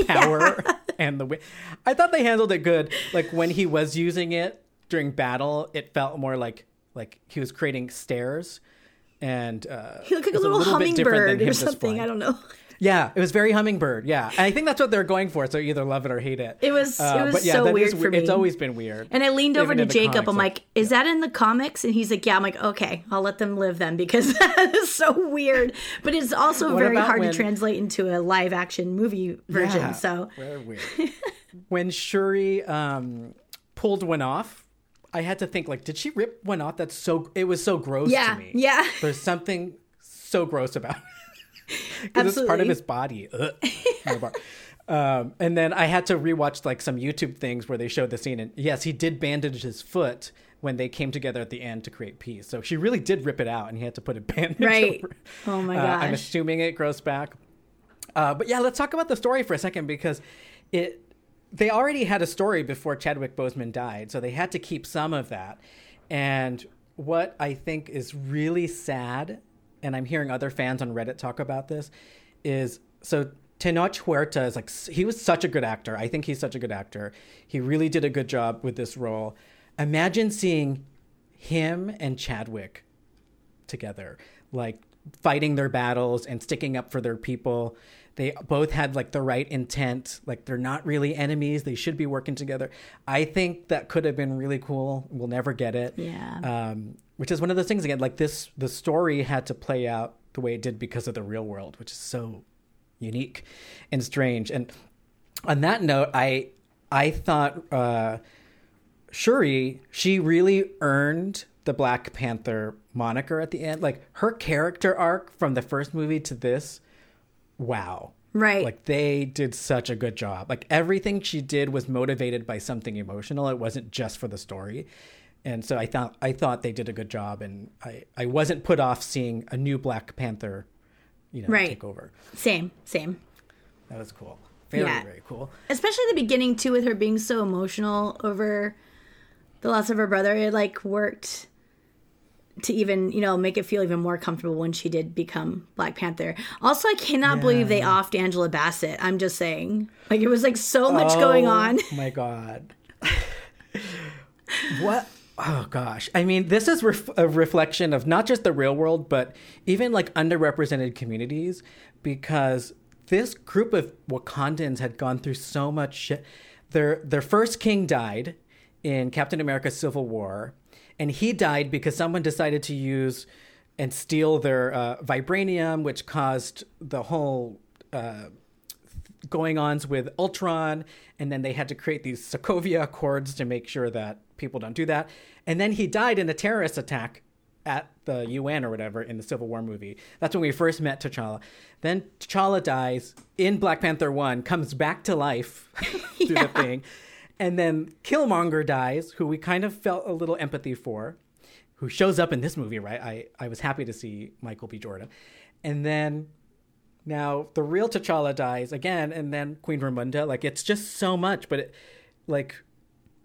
power and the wi- I thought they handled it good. Like when he was using it during battle, it felt more like like he was creating stairs and uh He looked like a little, different than hummingbird or something. I don't know. Yeah, it was very hummingbird. Yeah, and I think that's what they're going for. So either love it or hate it. It was- it was yeah, so weird is for me. It's always been weird. And I leaned over to Jacob. I'm like- is that in the comics? And he's like, yeah. I'm like, okay, I'll let them live then because that is so weird. But it's also very hard when- to translate into a live action movie version. Yeah, So very weird. when Shuri um, pulled one off, I had to think like, did she rip one off? That's so. It was so gross yeah, to me. yeah. There's something so gross about it. 'Cause it's part of his body. Um, and then I had to rewatch like some YouTube things where they showed the scene, and yes, he did bandage his foot when they came together at the end to create peace. So she really did rip it out, and he had to put a bandage Right. over. Oh my Uh, I'm assuming it grows back. Uh, but yeah, let's talk about the story for a second because it they already had a story before Chadwick Boseman died, so they had to keep some of that. And what I think is really sad, and I'm hearing other fans on Reddit talk about this, is so Tenoch Huerta is like he was such a good actor. I think he's such a good actor. He really did a good job with this role. Imagine seeing him and Chadwick together, like fighting their battles and sticking up for their people. They both had like the right intent. Like they're not really enemies. They should be working together. I think that could have been really cool. We'll never get it. Yeah. Um, which is one of those things again. Like this, the story had to play out the way it did because of the real world, which is so unique and strange. And on that note, I I thought uh, Shuri she really earned the Black Panther moniker at the end. Like her character arc from the first movie to this, wow. Right. Like they did such a good job. Like everything she did was motivated by something emotional. It wasn't just for the story. And so I thought I thought they did a good job and I, I wasn't put off seeing a new Black Panther, you know, Right. take over. same, same. That was cool. Very, Yeah. very cool. Especially the beginning too, with her being so emotional over the loss of her brother. It like worked to even you know make it feel even more comfortable when she did become Black Panther. Also, I cannot believe they offed Angela Bassett. I'm just saying, like it was like so much oh going on. Oh my god. what? Oh gosh. I mean, this is ref- a reflection of not just the real world, but even like underrepresented communities because this group of Wakandans had gone through so much shit. Their their first king died in Captain America Civil War, and he died because someone decided to use and steal their uh, vibranium, which caused the whole uh, going ons with Ultron, and then they had to create these Sokovia Accords to make sure that people don't do that. And then he died in a terrorist attack at the UN or whatever in the Civil War movie. That's when we first met T'Challa. Then T'Challa dies in Black Panther 1, comes back to life through the thing. And then Killmonger dies, who we kind of felt a little empathy for, who shows up in this movie, right? I, I was happy to see Michael B. Jordan. And then now the real T'Challa dies again, and then Queen Ramonda. Like it's just so much, but it, like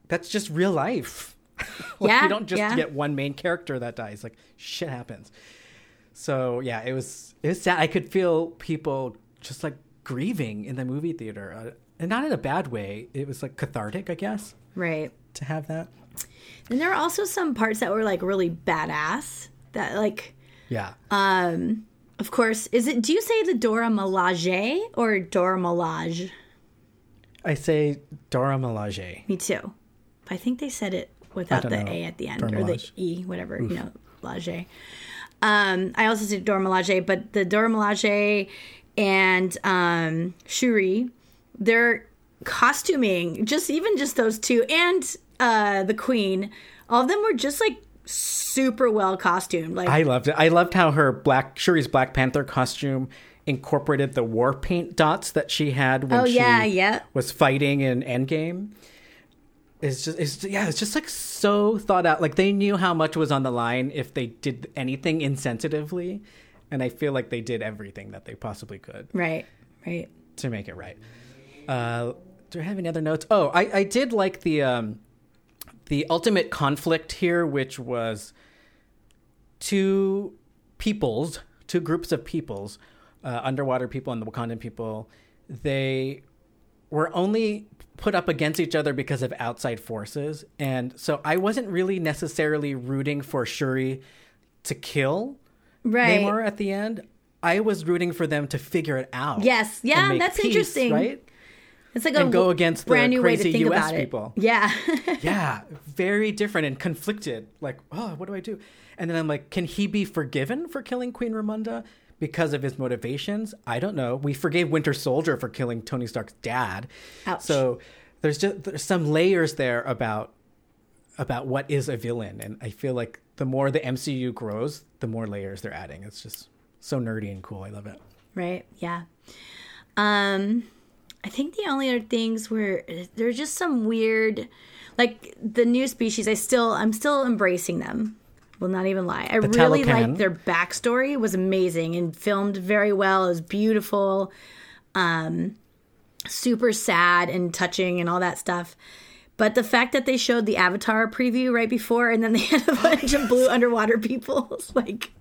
that's just real life. like, Yeah, you don't just yeah. get one main character that dies. Like shit happens. So yeah, it was it was sad. I could feel people just like grieving in the movie theater, uh, and not in a bad way. It was like cathartic, I guess, Right. to have that. And there were also some parts that were like really badass. That like, Yeah. Of course, is it? Do you say the Dora Milaje or Dora Milaje? I say Dora Milaje. Me too. I think they said it without the know. A at the end Dora or the E, whatever, you know, Milaje. Um, I also say Dora Milaje, but the Dora Milaje and um, Shuri, their costuming, just even just those two, and uh, the Queen, all of them were just like super well costumed. Like, I loved it. I loved how her black Shuri's Black Panther costume incorporated the war paint dots that she had when oh she yeah, yeah, was fighting in Endgame. It's just, it's yeah, it's just like so thought out. Like they knew how much was on the line if they did anything insensitively, and I feel like they did everything that they possibly could right, right. to make it right. Uh, do I have any other notes? Oh, I, I did like the um, the ultimate conflict here, which was two peoples, two groups of peoples, uh, underwater people and the Wakandan people. They were only put up against each other because of outside forces, and so I wasn't really necessarily rooting for Shuri to kill Right. Namor at the end. I was rooting for them to figure it out. Yes. Yeah, that's peace, interesting. right? It's like a go against the brand new way to crazy think US about it. people. Yeah. Yeah, very different and conflicted. Like, oh, what do I do? And then I'm like, can he be forgiven for killing Queen Ramonda because of his motivations? I don't know. We forgave Winter Soldier for killing Tony Stark's dad. Ouch. So there's just there's some layers there about about what is a villain, and I feel like the more the MCU grows, the more layers they're adding. It's just so nerdy and cool. I love it. Right. Yeah. Um I think the only other things were there's just some weird, like the new species. I still I'm still embracing them. Will not even lie. I really Talokan. like their backstory was amazing and filmed very well. It was beautiful, um, super sad and touching and all that stuff. But the fact that they showed the Avatar preview right before and then they had a bunch of blue underwater people like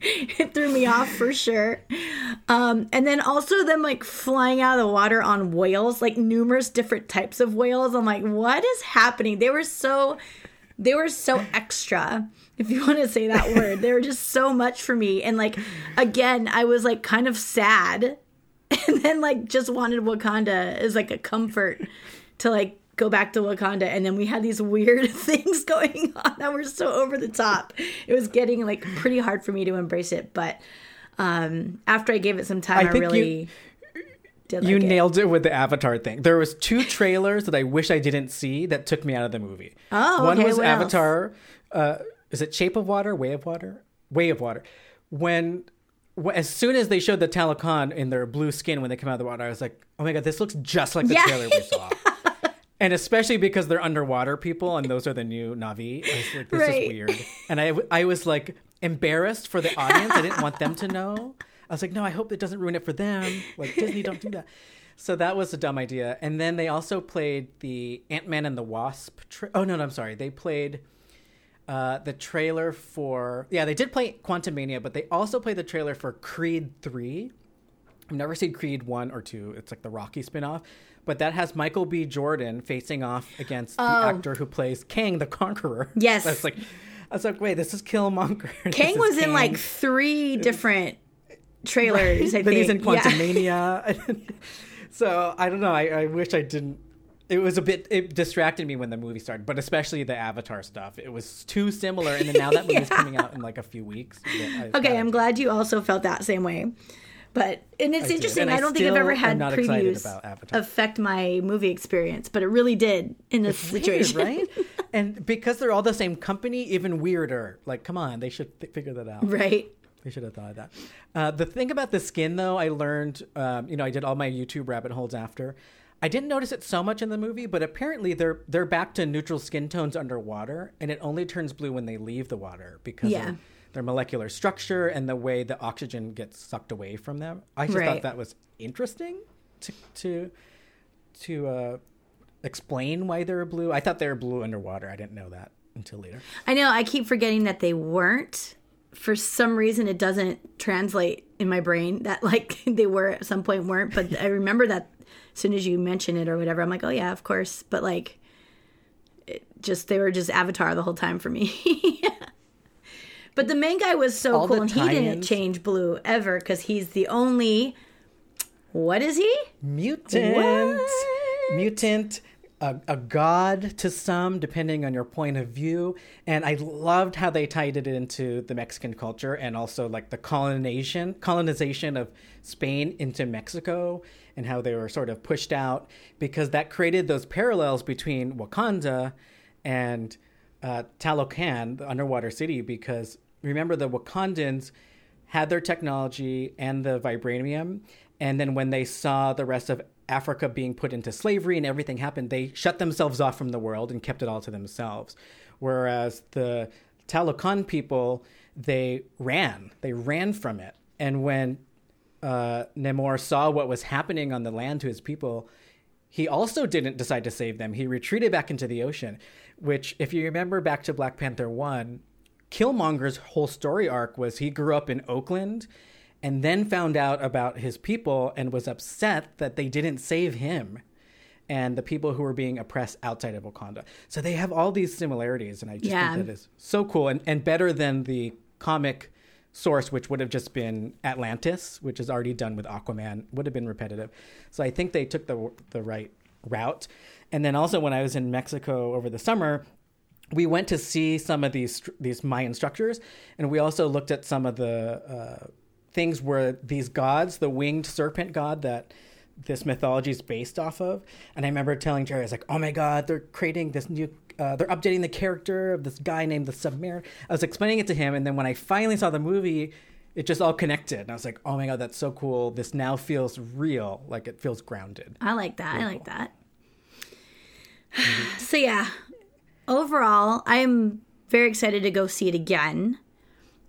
it threw me off for sure. Um, and then also them like flying out of the water on whales, like numerous different types of whales. I'm like, what is happening? They were so they were so extra, if you want to say that word. They were just so much for me. And like again, I was like kind of sad and then like just wanted Wakanda as like a comfort to like go back to Wakanda and then we had these weird things going on that were so over the top. It was getting like pretty hard for me to embrace it, but um after I gave it some time I, think you- really You like it. nailed it with the Avatar thing. There was two trailers that I wish I didn't see that took me out of the movie. Oh, one okay, was? Avatar. Uh, is it Shape of Water? Way of Water? Way of Water. When, wh- as soon as they showed the Talokan in their blue skin when they come out of the water, I was like, oh my god, this looks just like the Yeah. trailer we saw. And especially because they're underwater people, and those are the new Na'vi. I was like, this Right. is weird. And I, I was like embarrassed for the audience. I didn't want them to know. I was like, no, I hope it doesn't ruin it for them. Like Disney, don't do that. So that was a dumb idea. And then they also played the Ant Man and the Wasp. Tra- oh no, no, I'm sorry. They played uh, the trailer for yeah, they did play Quantumania, but they also played the trailer for Creed Three. I've never seen Creed one or two. It's like the Rocky spinoff, but that has Michael B. Jordan facing off against the Oh. actor who plays Kang the Conqueror. Yes. I was like, I was like, wait, this is Killmonger. Kang is was in like three different trailers. I then he's in Quantum Yeah. So I don't know. I, I wish I didn't. It was a bit. It distracted me when the movie started, but especially the Avatar stuff. It was too similar, and then now that movie's coming out in like a few weeks. I- Okay, I I'm glad you also felt that same way. But and it's did. interesting. I, I don't think I've ever had am not excited previews affect my movie experience, but it really did in this Weird, situation, right? and because they're all the same company, even weirder. Like, come on, they should th- figure that out. right? They should have thought of that. Uh, the thing about the skin, though, I learned, um, you know, I did all my YouTube rabbit holes after. I didn't notice it so much in the movie, but apparently they're they're back to neutral skin tones underwater, and it only turns blue when they leave the water because Yeah. of their molecular structure and the way the oxygen gets sucked away from them. I just Right. thought that was interesting to to to uh, explain why they're blue. I thought they were blue underwater. I didn't know that until later. I know. I keep forgetting that they weren't. For some reason, it doesn't translate in my brain that like they were at some point weren't. But I remember that as soon as you mention it or whatever, I'm like, oh yeah, of course. But like, it just they were just Avatar the whole time for me. but the main guy was so All cool, and he didn't change blue ever because he's the only. What is he? Mutant. What? Mutant. A, a god to some, depending on your point of view. And I loved how they tied it into the Mexican culture and also like the colonization colonization of Spain into Mexico and how they were sort of pushed out because that created those parallels between Wakanda and uh, Talokan, the underwater city, because remember the Wakandans had their technology and the vibranium. And then when they saw the rest of Africa being put into slavery and everything happened, they shut themselves off from the world and kept it all to themselves. Whereas the Talokan people, they ran. They ran from it. And when uh, Namor saw what was happening on the land to his people, he also didn't decide to save them. He retreated back into the ocean, which, if you remember back to Black Panther 1, Killmonger's whole story arc was he grew up in Oakland and then found out about his people and was upset that they didn't save him and the people who were being oppressed outside of Wakanda. So they have all these similarities, and I just Yeah. think that is so cool and, and better than the comic source, which would have just been Atlantis, which is already done with Aquaman, would have been repetitive. So I think they took the the right route. And then also when I was in Mexico over the summer, we went to see some of these these Mayan structures, and we also looked at some of the uh, things where these gods, the winged serpent god that this mythology is based off of. And I remember telling Jerry, I was like, "Oh my god, they're creating this new." Uh, they're updating the character of this guy named the Submariner. I was explaining it to him, and then when I finally saw the movie, it just all connected. And I was like, oh my god, that's so cool. This now feels real. Like it feels grounded. I like that. I like that. so yeah, overall, I'm very excited to go see it again,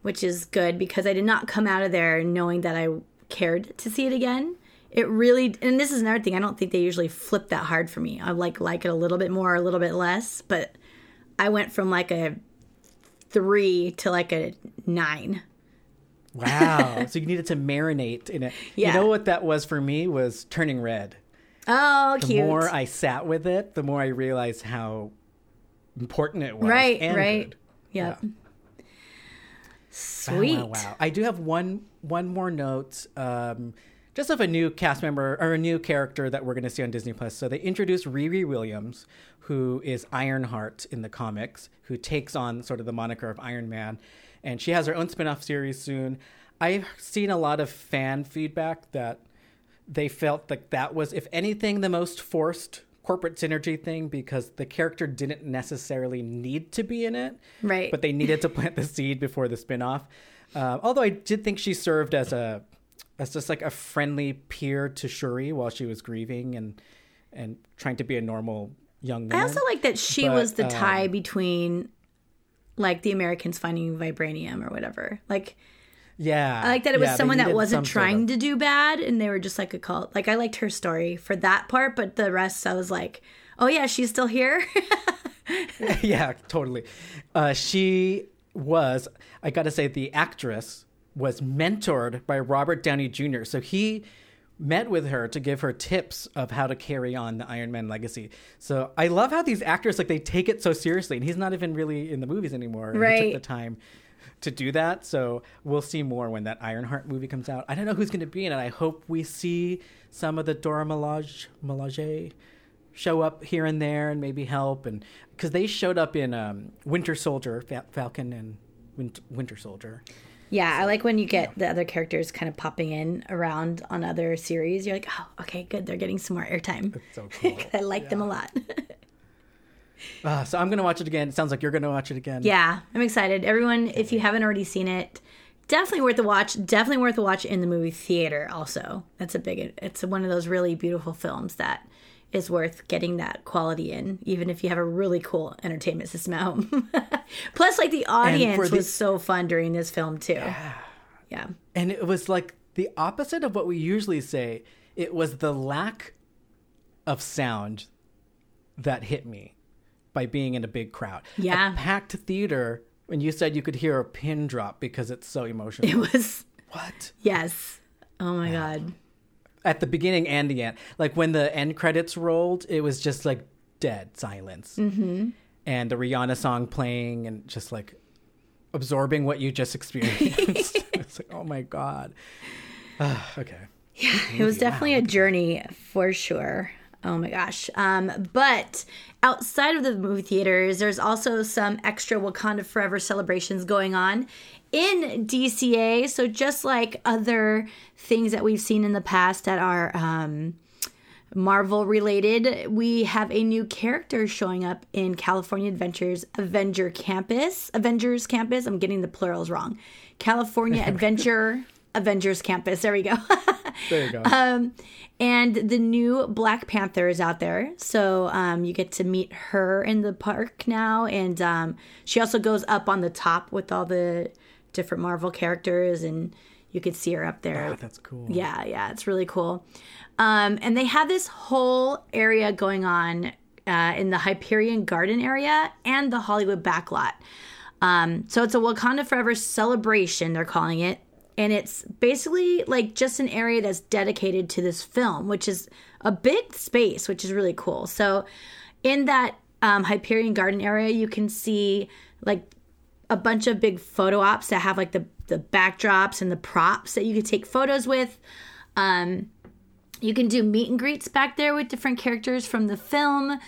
which is good because I did not come out of there knowing that I cared to see it again. It really, and this is another thing. I don't think they usually flip that hard for me. I like like it a little bit more, a little bit less, but I went from like a three to like a nine. Wow. so you needed to marinate in it. Yeah. You know what that was for me was turning red. Oh, The cute. The more I sat with it, the more I realized how important it was. Right, and right. good. Yep. Wow, Sweet. Wow, wow. I do have one one more note. Um, just of a new cast member or a new character that we're going to see on Disney Plus. So they introduced Riri Williams, who is Ironheart in the comics, who takes on sort of the moniker of Iron Man, and she has her own spin-off series soon. I've seen a lot of fan feedback that they felt like that was, if anything, the most forced corporate synergy thing because the character didn't necessarily need to be in it, Right. But they needed to plant the seed before the spin-off. Uh, although I did think she served as a as just like a friendly peer to Shuri while she was grieving and and trying to be a normal young woman. I also like that she But, was the um, tie between like the Americans finding vibranium or whatever. Like yeah, I like that it was yeah, someone that wasn't some sort trying of- to do bad and they were just like a cult. Like I liked her story for that part, but the rest I was like, "Oh yeah, she's still here." yeah, totally. Uh, she was, I got to say, the actress was mentored by Robert Downey Jr. So he met with her to give her tips of how to carry on the Iron Man legacy. So I love how these actors like they take it so seriously, and he's not even really in the movies anymore. and He Right. took the time to do that. So we'll see more when that Ironheart movie comes out. I don't know who's going to be in it. I hope we see some of the Dora Milaje, Milaje show up here and there and maybe help and because they showed up in um, Winter Soldier, Fa- Falcon and Win- Winter Soldier. yeah, I like when you get the other characters kind of popping in around on other series. You're like, "Oh, okay, good. They're getting some more airtime." So cool. I like them a lot. uh, so I'm gonna watch it again. It sounds like you're gonna watch it again. Yeah, I'm excited. Everyone, if you haven't already seen it, definitely worth a watch. Definitely worth a watch in the movie theater. Also, that's a big. It's one of those really beautiful films that is worth getting that quality in, even if you have a really cool entertainment system at home. Plus, like the audience the- was so fun during this film too. Yeah. Yeah. and it was like the opposite of what we usually say. It was the lack of sound that hit me by being in a big crowd. Yeah. a packed theater. When you said you could hear a pin drop because it's so emotional. It was what? yes. Oh my god. at the beginning and the end. Like when the end credits rolled, it was just like dead silence. Mm-hmm. And the Rihanna song playing and just like absorbing what you just experienced. it's like, oh my God. Ah, okay. Yeah, it was definitely a journey for sure. Oh my gosh. Um, but outside of the movie theaters, there's also some extra Wakanda Forever celebrations going on in DCA. So just like other things that we've seen in the past that are um, Marvel related, we have a new character showing up in California Adventures Avenger Campus. Avengers Campus. I'm getting the plurals wrong. California Adventure Avengers Campus. There we go. There you go. Um, and the new Black Panther is out there, so um, you get to meet her in the park now, and um, she also goes up on the top with all the different Marvel characters, and you could see her up there. Ah, that's cool. Yeah, yeah, it's really cool. Um, and they have this whole area going on uh, in the Hyperion Garden area and the Hollywood backlot. Um, so it's a Wakanda Forever celebration, they're calling it. And it's basically like just an area that's dedicated to this film, which is a big space, which is really cool. So in that um, Hyperion Garden area, you can see like a bunch of big photo ops that have like the the backdrops and the props that you could take photos with. Um, you can do meet and greets back there with different characters from the film.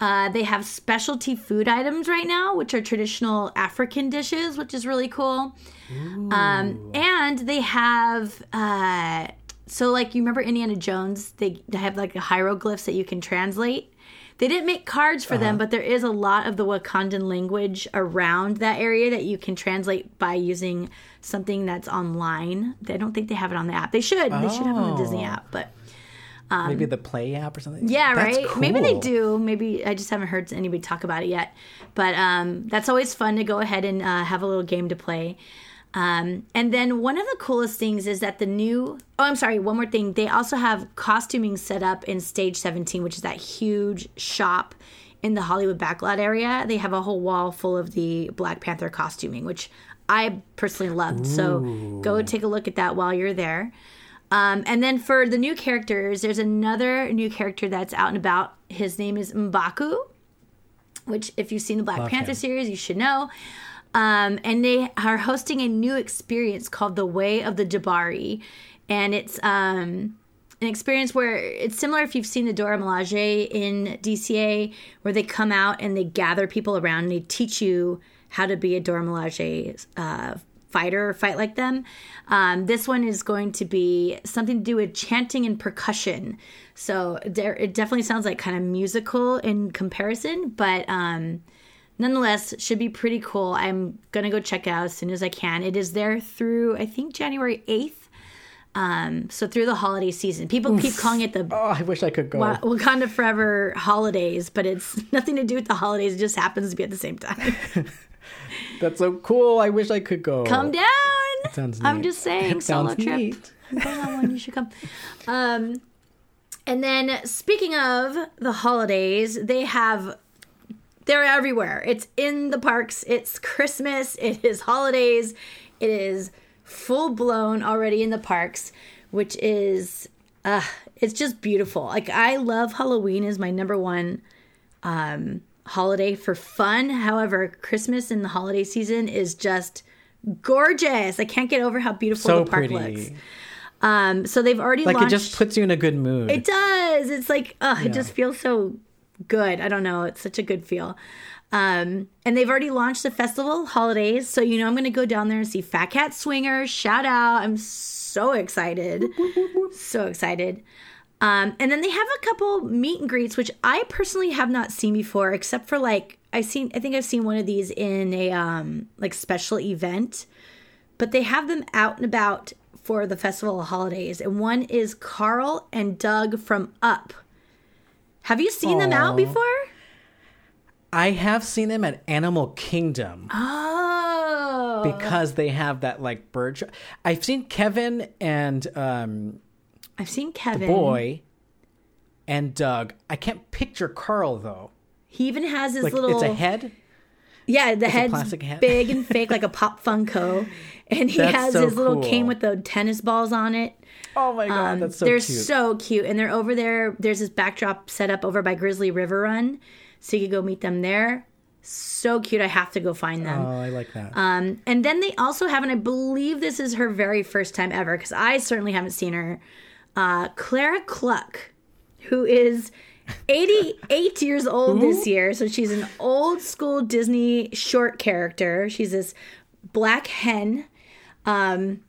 Uh, they have specialty food items right now, which are traditional African dishes, which is really cool. Um, and they have uh, so like you remember Indiana Jones? They, they have like the hieroglyphs that you can translate. They didn't make cards for them, but there is a lot of the Wakandan language around that area that you can translate by using something that's online. I don't think they have it on the app. They should. They should have it on the Disney Oh. app, but Maybe the Play app or something. Um, yeah, That's right. Maybe they do. Maybe I just haven't heard anybody talk about it yet. But um, that's always fun to go ahead and uh, have a little game to play. Um, and then one of the coolest things is that the new. Oh, I'm sorry. One more thing. They also have costuming set up in Stage 17, which is that huge shop in the Hollywood backlot area. They have a whole wall full of the Black Panther costuming, which I personally loved. So go take a look at that while you're there. Um, and then for the new characters, there's another new character that's out and about. His name is Mbaku, which, if you've seen the Black Love Panther him. series, you should know. Um, and they are hosting a new experience called The Way of the Jabari. And it's um, an experience where it's similar if you've seen the Dora Milaje in DCA, where they come out and they gather people around and they teach you how to be a Dora Milaje uh, fighter or fight like them. Um, this one is going to be something to do with chanting and percussion. So there, it definitely sounds like kind of musical in comparison, but um, nonetheless, should be pretty cool. I'm gonna go check it out as soon as I can. It is there through I think January 8th. Um, so through the holiday season, people keep calling it the Oh, I wish I could go. Wa- Wakanda Forever holidays, but it's nothing to do with the holidays. It just happens to be at the same time. That's so cool. I wish I could go. Come down. sounds I'm just saying, It solo sounds trip. neat. On one. You should come. Um, and then speaking of the holidays, they have they're everywhere. It's in the parks. It's Christmas. It is holidays. It is full blown already in the parks, which is uh it's just beautiful. Like I love Halloween is my number one um holiday for fun. However, Christmas in the holiday season is just gorgeous. I can't get over how beautiful So the park pretty. looks. Um so they've already Like launched it just puts you in a good mood. it does. It's like, oh, it just feels so good. I don't know. It's such a good feel. Um, and they've already launched the festival holidays. So, you know, I'm going to go down there and see Fat Cat Swingers. Shout out. I'm so excited. so excited. Um, and then they have a couple meet and greets, which I personally have not seen before, except for like, I've seen, I think I've seen one of these in a, um, like special event, but they have them out and about for the festival of holidays. And one is Carl and Doug from Up. Have you seen them out before? I have seen them at Animal Kingdom Oh. because they have that like bird. Show. I've seen Kevin and um, I've seen Kevin. The Boy and Doug. I can't picture Carl though. He even has his Like little it's a head. Yeah, the head's plastic head. big and fake like a pop Funko. And he That's has so his little cool. cane with the tennis balls on it. Oh my god, that's so they're cute. so cute. And they're over there. There's this backdrop set up over by Grizzly River Run. So you could go meet them there. So cute. I have to go find them. oh, I like that. Um, and then they also have, and I believe this is her very first time ever, because I certainly haven't seen her, uh, Clara Cluck, who is 88 years old this year. So she's an old school Disney short character. She's this black hen. Um,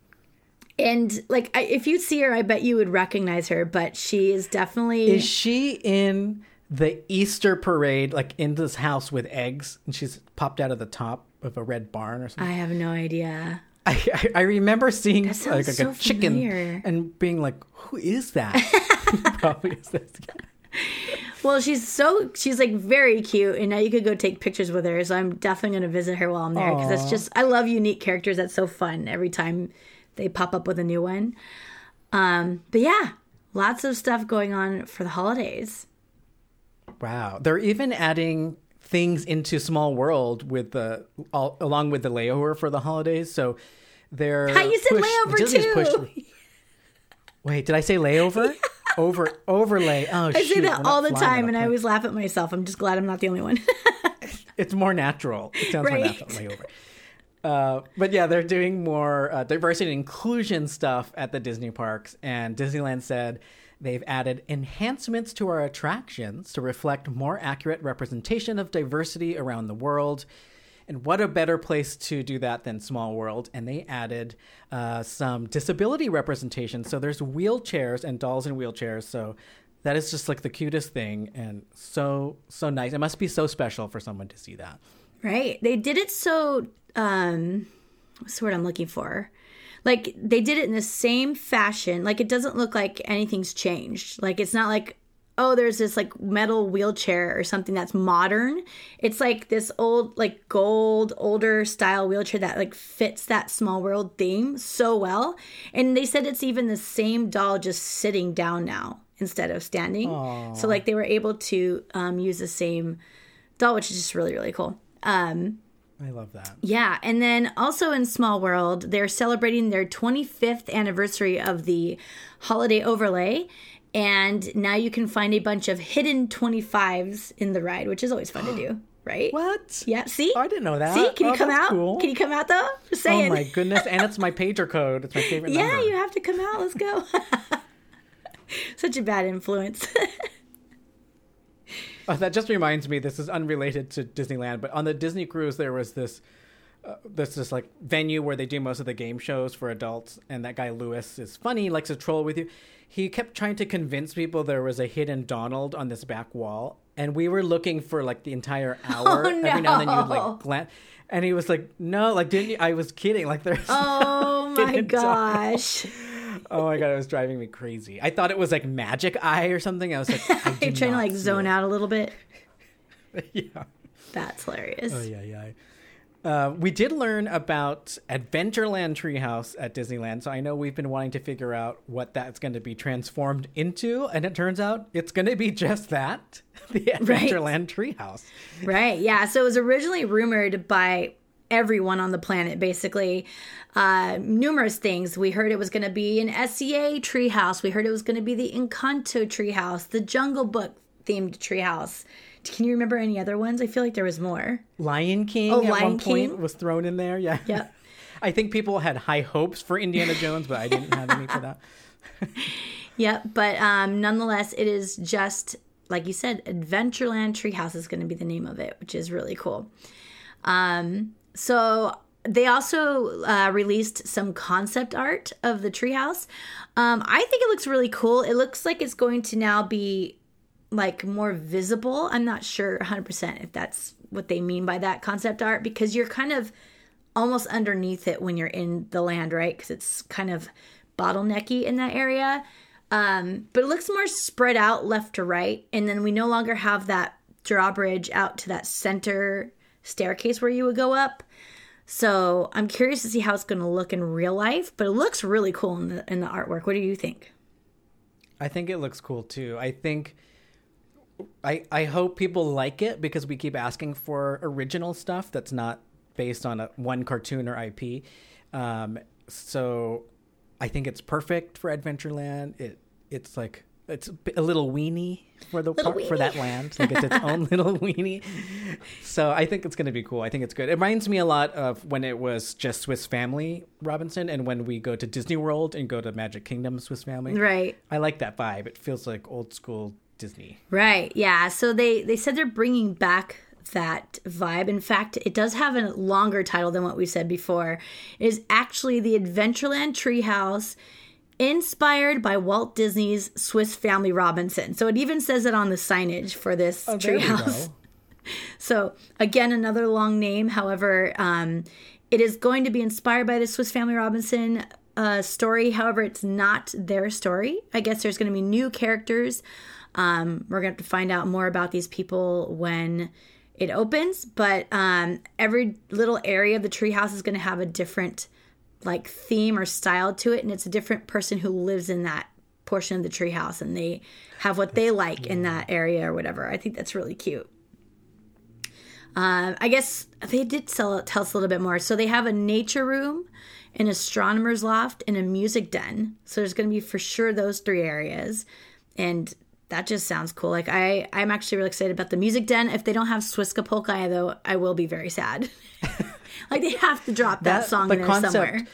and like, I, if you see her, I bet you would recognize her, but she is definitely. Is she in the Easter parade, like in this house with eggs, and she's popped out of the top of a red barn or something? I have no idea. I, I, remember seeing like, like so a chicken familiar. and being like, "Who is that?" Probably is this guy. Well, she's so she's like very cute, and now you could go take pictures with her. So I'm definitely gonna visit her while I'm there because it's just I love unique characters. That's so fun every time they pop up with a new one. Um, but yeah, lots of stuff going on for the holidays. Wow, they're even adding things into Small World with the all, along with the layover for the holidays. So they're Hi, you said push- layover Disney's too. pushed- Wait, did I say layover? Over overlay. Oh, I say that all the time, and I always laugh at myself. I'm just glad I'm not the only one. It's more natural. It sounds Right. more natural. Layover. Uh, but yeah, they're doing more uh, diversity and inclusion stuff at the Disney parks, and Disneyland said they've added enhancements to our attractions to reflect more accurate representation of diversity around the world. And what a better place to do that than Small World? And they added uh, some disability representation. So there's wheelchairs and dolls in wheelchairs. So that is just like the cutest thing and so so nice. It must be so special for someone to see that. Right. They did it so um what's the word I'm looking for? Like they did it in the same fashion. Like it doesn't look like anything's changed. Like it's not like oh there's this like metal wheelchair or something that's modern. It's like this old like gold older style wheelchair that like fits that small world theme so well. And they said it's even the same doll just sitting down now instead of standing. Aww. So like they were able to um, use the same doll, which is just really really cool. Um, I love that. yeah, and then also in Small World, they're celebrating their 25th anniversary of the holiday overlay. And now you can find a bunch of hidden 25s in the ride, which is always fun to do, right? What? Yeah, see? I didn't know that. See, can you Oh, come out? cool. Can you come out though? Just Oh my goodness! And it's my pager code. It's my favorite yeah, number. you have to come out. Let's go. Such a bad influence. Oh, that just reminds me. This is unrelated to Disneyland, but on the Disney cruise there was this. Uh, this this like venue where they do most of the game shows for adults, and that guy Louis is funny, likes to troll with you. He kept trying to convince people there was a hidden Donald on this back wall, and we were looking for like the entire oh, hour. Oh, no. Every now and then you would like glance, and he was like, "No, like didn't you?" I was kidding. Like there's. oh my Hidden Donald. gosh. Oh my god, it was driving me crazy. I thought it was like Magic Eye or something. I was like, I You're trying to like zone out a little bit. yeah. That's hilarious. Oh yeah, yeah. Uh, we did learn about Adventureland Treehouse at Disneyland, so I know we've been wanting to figure out what that's going to be transformed into, and it turns out it's going to be just that the Adventureland Treehouse. Right. Yeah. So it was originally rumored by everyone on the planet, basically. Uh, numerous things. We heard it was going to be an SEA treehouse. We heard it was going to be the Encanto treehouse, the Jungle Book themed treehouse. Can you remember any other ones? I feel like there was more. Lion King Oh, at Lion one point was thrown in there. Yeah. Yep. I think people had high hopes for Indiana Jones, but I didn't have any for that. Yep. But um, nonetheless, it is just like you said, Adventureland Treehouse is going to be the name of it, which is really cool. Um, so they also uh, released some concept art of the treehouse. Um, I think it looks really cool. It looks like it's going to now be like more visible. I'm not sure 100% if that's what they mean by that concept art because you're kind of almost underneath it when you're in the land, right? Because it's kind of bottlenecky in that area. Um, but it looks more spread out left to right. And then we no longer have that drawbridge out to that center staircase where you would go up. So I'm curious to see how it's going to look in real life, but it looks really cool in the, in the artwork. What do you think? I think it looks cool too. I think I I hope people like it because we keep asking for original stuff that's not based on a one cartoon or IP. Um, so I think it's perfect for Adventureland. It it's like it's a little weenie for the Little part, for that land. Like it's its own little weenie. So I think it's going to be cool. I think it's good. It reminds me a lot of when it was just Swiss Family Robinson, and when we go to Disney World and go to Magic Kingdom Swiss Family. Right. I like that vibe. It feels like old school Disney. Right. Yeah. So they they said they're bringing back that vibe. In fact, it does have a longer title than what we said before. It is actually the Adventureland Treehouse inspired by Walt Disney's Swiss Family Robinson. So it even says it on the signage for this Oh, treehouse. So again, another long name. However, um, it is going to be inspired by the Swiss Family Robinson uh, story. However, it's not their story. I guess there's going to be new characters. Um, we're going to have to find out more about these people when it opens. But um, every little area of the treehouse is going to have a different like theme or style to it, and it's a different person who lives in that portion of the treehouse, and they have what they like in that area or whatever. I think that's really cute. Um, I guess they did sell, tell us a little bit more. So they have a nature room, an astronomer's loft, and a music den. So there's going to be for sure those three areas, and that just sounds cool. Like I, I'm actually really excited about the music den. If they don't have Swiska though, I will be very sad. like they have to drop that, That- song in there concept- somewhere.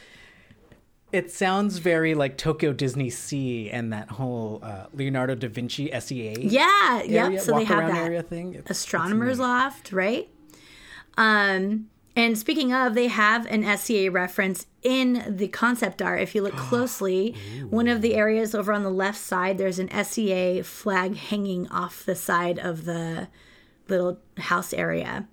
It sounds very like Tokyo Disney Sea and that whole uh, Leonardo da Vinci SEA. Yeah, area, yep. So they have that area thing. It's- astronomer's loft, right? Um, And speaking of, they have an SEA reference in the concept art. If you look closely, one of the areas over on the left side, there's an SEA flag hanging off the side of the little house area.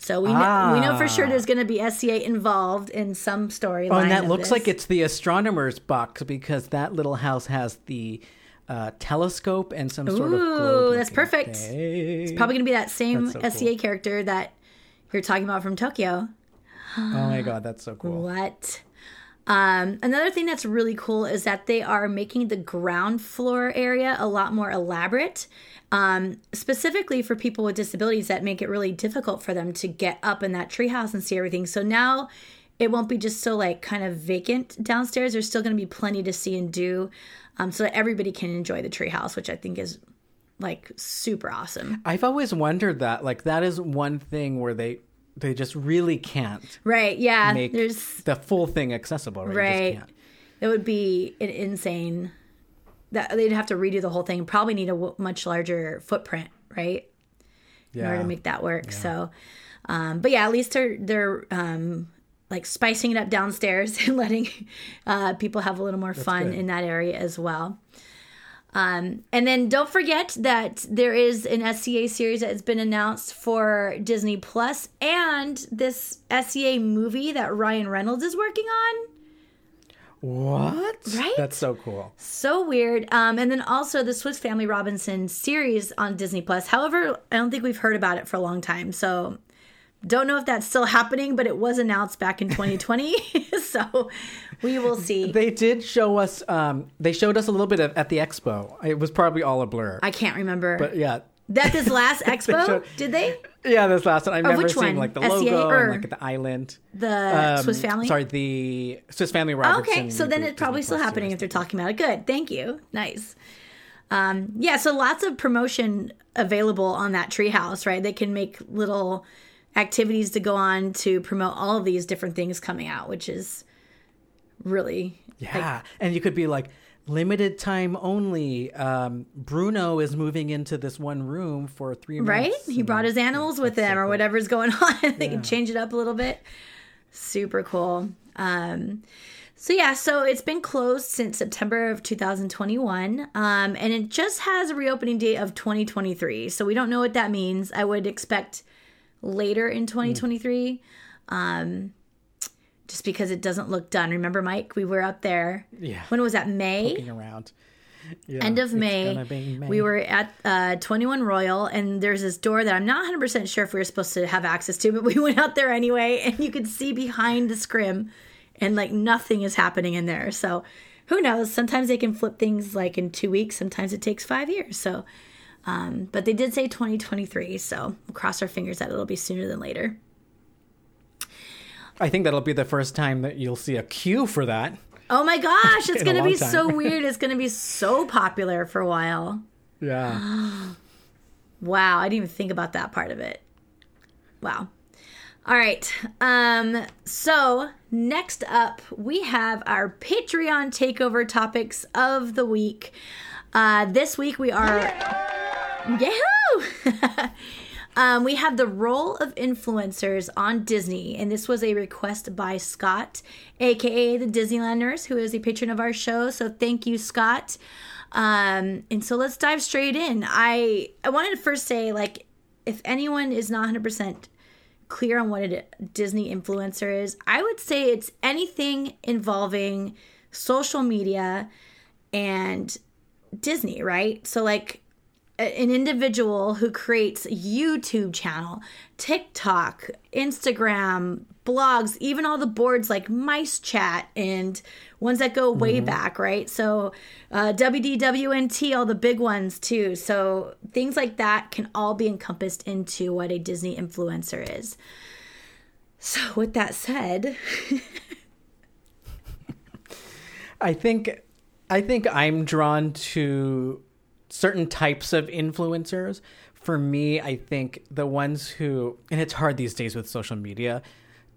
So we know, we know for sure there's going to be SEA involved in some storyline. Oh, and that looks this. like it's the astronomer's box because that little house has the uh, telescope and some sort of Ooh, that's perfect. It's probably going to be that same so SEA character that you're talking about from Tokyo. Oh my god, that's so cool. What? Um, another thing that's really cool is that they are making the ground floor area a lot more elaborate, um, specifically for people with disabilities that make it really difficult for them to get up in that treehouse and see everything. So now it won't be just so like kind of vacant downstairs. There's still going to be plenty to see and do, um, so that everybody can enjoy the treehouse, which I think is like super awesome. I've always wondered that. Like that is one thing where they they just really can't Right? Yeah. make there's the full thing accessible. Right. Right. It would be an insane that they'd have to redo the whole thing. Probably need a w- much larger footprint, right, in order to make that work. So, um, but yeah, at least they're they're um, like spicing it up downstairs and letting uh, people have a little more fun good. in that area as well. Um, and then don't forget that there is an SEA series that has been announced for Disney Plus, and this SEA movie that Ryan Reynolds is working on. What? Right? That's so cool. So weird. Um, and then also the Swiss Family Robinson series on Disney Plus. However, I don't think we've heard about it for a long time. So don't know if that's still happening, but it was announced back in 2020. so we will see. They did show us. Um, they showed us a little bit of, at the expo. It was probably all a blur. I can't remember. but yeah, that this last expo, showed- did they? yeah. This last one, I remember which seeing one? like the SEA logo or- and like the island. The Um, Swiss Family? Sorry, the Swiss Family Robertson. Okay, so then it's probably still happening if they're talking about it. Good, thank you. Nice. Um, yeah, so lots of promotion available on that treehouse, right? They can make little activities to go on to promote all of these different things coming out, which is really Yeah, and you could be like limited time only. Um, Bruno is moving into this one room for three months. right. He brought his animals with him, or whatever's going on. they can change it up a little bit. Super cool. Um, so yeah, so it's been closed since September of 2021, um, and it just has a reopening date of 2023. So we don't know what that means. I would expect later in 2023, um, just because it doesn't look done. Remember, Mike, we were up there. Yeah. When was that? May Looking around. Yeah, end of May, May. we were at uh, 21 Royal, and there's this door that I'm not 100% sure if we were supposed to have access to, but we went out there anyway, and you could see behind the scrim, and like nothing is happening in there. So who knows? Sometimes they can flip things like in two weeks, sometimes it takes five years. So, um, but they did say 2023, so we'll cross our fingers that it'll be sooner than later. I think that'll be the first time that you'll see a queue for that. Oh my gosh, it's gonna be time. so weird. It's gonna be so popular for a while. Yeah. Wow, I didn't even think about that part of it. Wow. All right. Um so next up we have our Patreon takeover topics of the week. Uh this week we are Yahoo! um, we have the role of influencers on Disney, and this was a request by Scott, aka the Disneyland nurse, who is a patron of our show. So thank you, Scott. Um, and so let's dive straight in. I I wanted to first say, like, if anyone is not 100 percent clear on what a Disney influencer is, I would say it's anything involving social media and Disney, right? So like an individual who creates YouTube channel, TikTok, Instagram, blogs, even all the boards like Mice Chat and ones that go way back, right? So uh, WDWNT, all the big ones too. So things like that can all be encompassed into what a Disney influencer is. So with that said, I think I think I'm drawn to certain types of influencers. For me, I think the ones who and it's hard these days with social media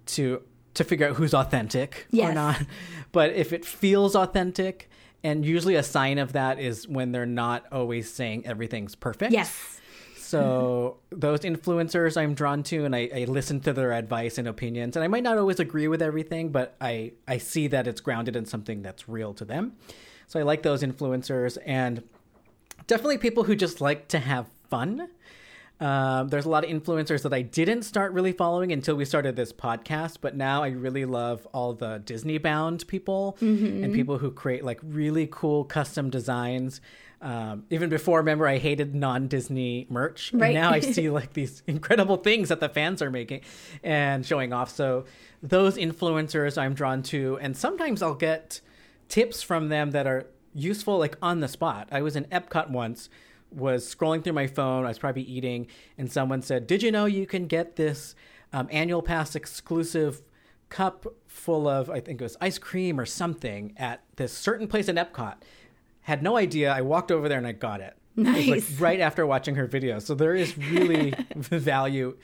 to to figure out who's authentic or not. But if it feels authentic and usually a sign of that is when they're not always saying everything's perfect. yes. So those influencers I'm drawn to, and I, I listen to their advice and opinions. And I might not always agree with everything, but I I see that it's grounded in something that's real to them. So I like those influencers, and definitely people who just like to have fun. Um, there's a lot of influencers that I didn't start really following until we started this podcast, but now I really love all the Disney bound people and people who create like really cool custom designs. Um, even before, remember, I hated non Disney merch. Right. And now I see like these incredible things that the fans are making and showing off. So those influencers I'm drawn to, and sometimes I'll get tips from them that are useful like on the spot. I was in Epcot once, was scrolling through my phone, I was probably eating, and someone said, "Did you know you can get this um, annual pass exclusive cup full of I think it was ice cream or something at this certain place in Epcot?" Had no idea. I walked over there and I got it. It was, Nice. like right after watching her video. So there is really value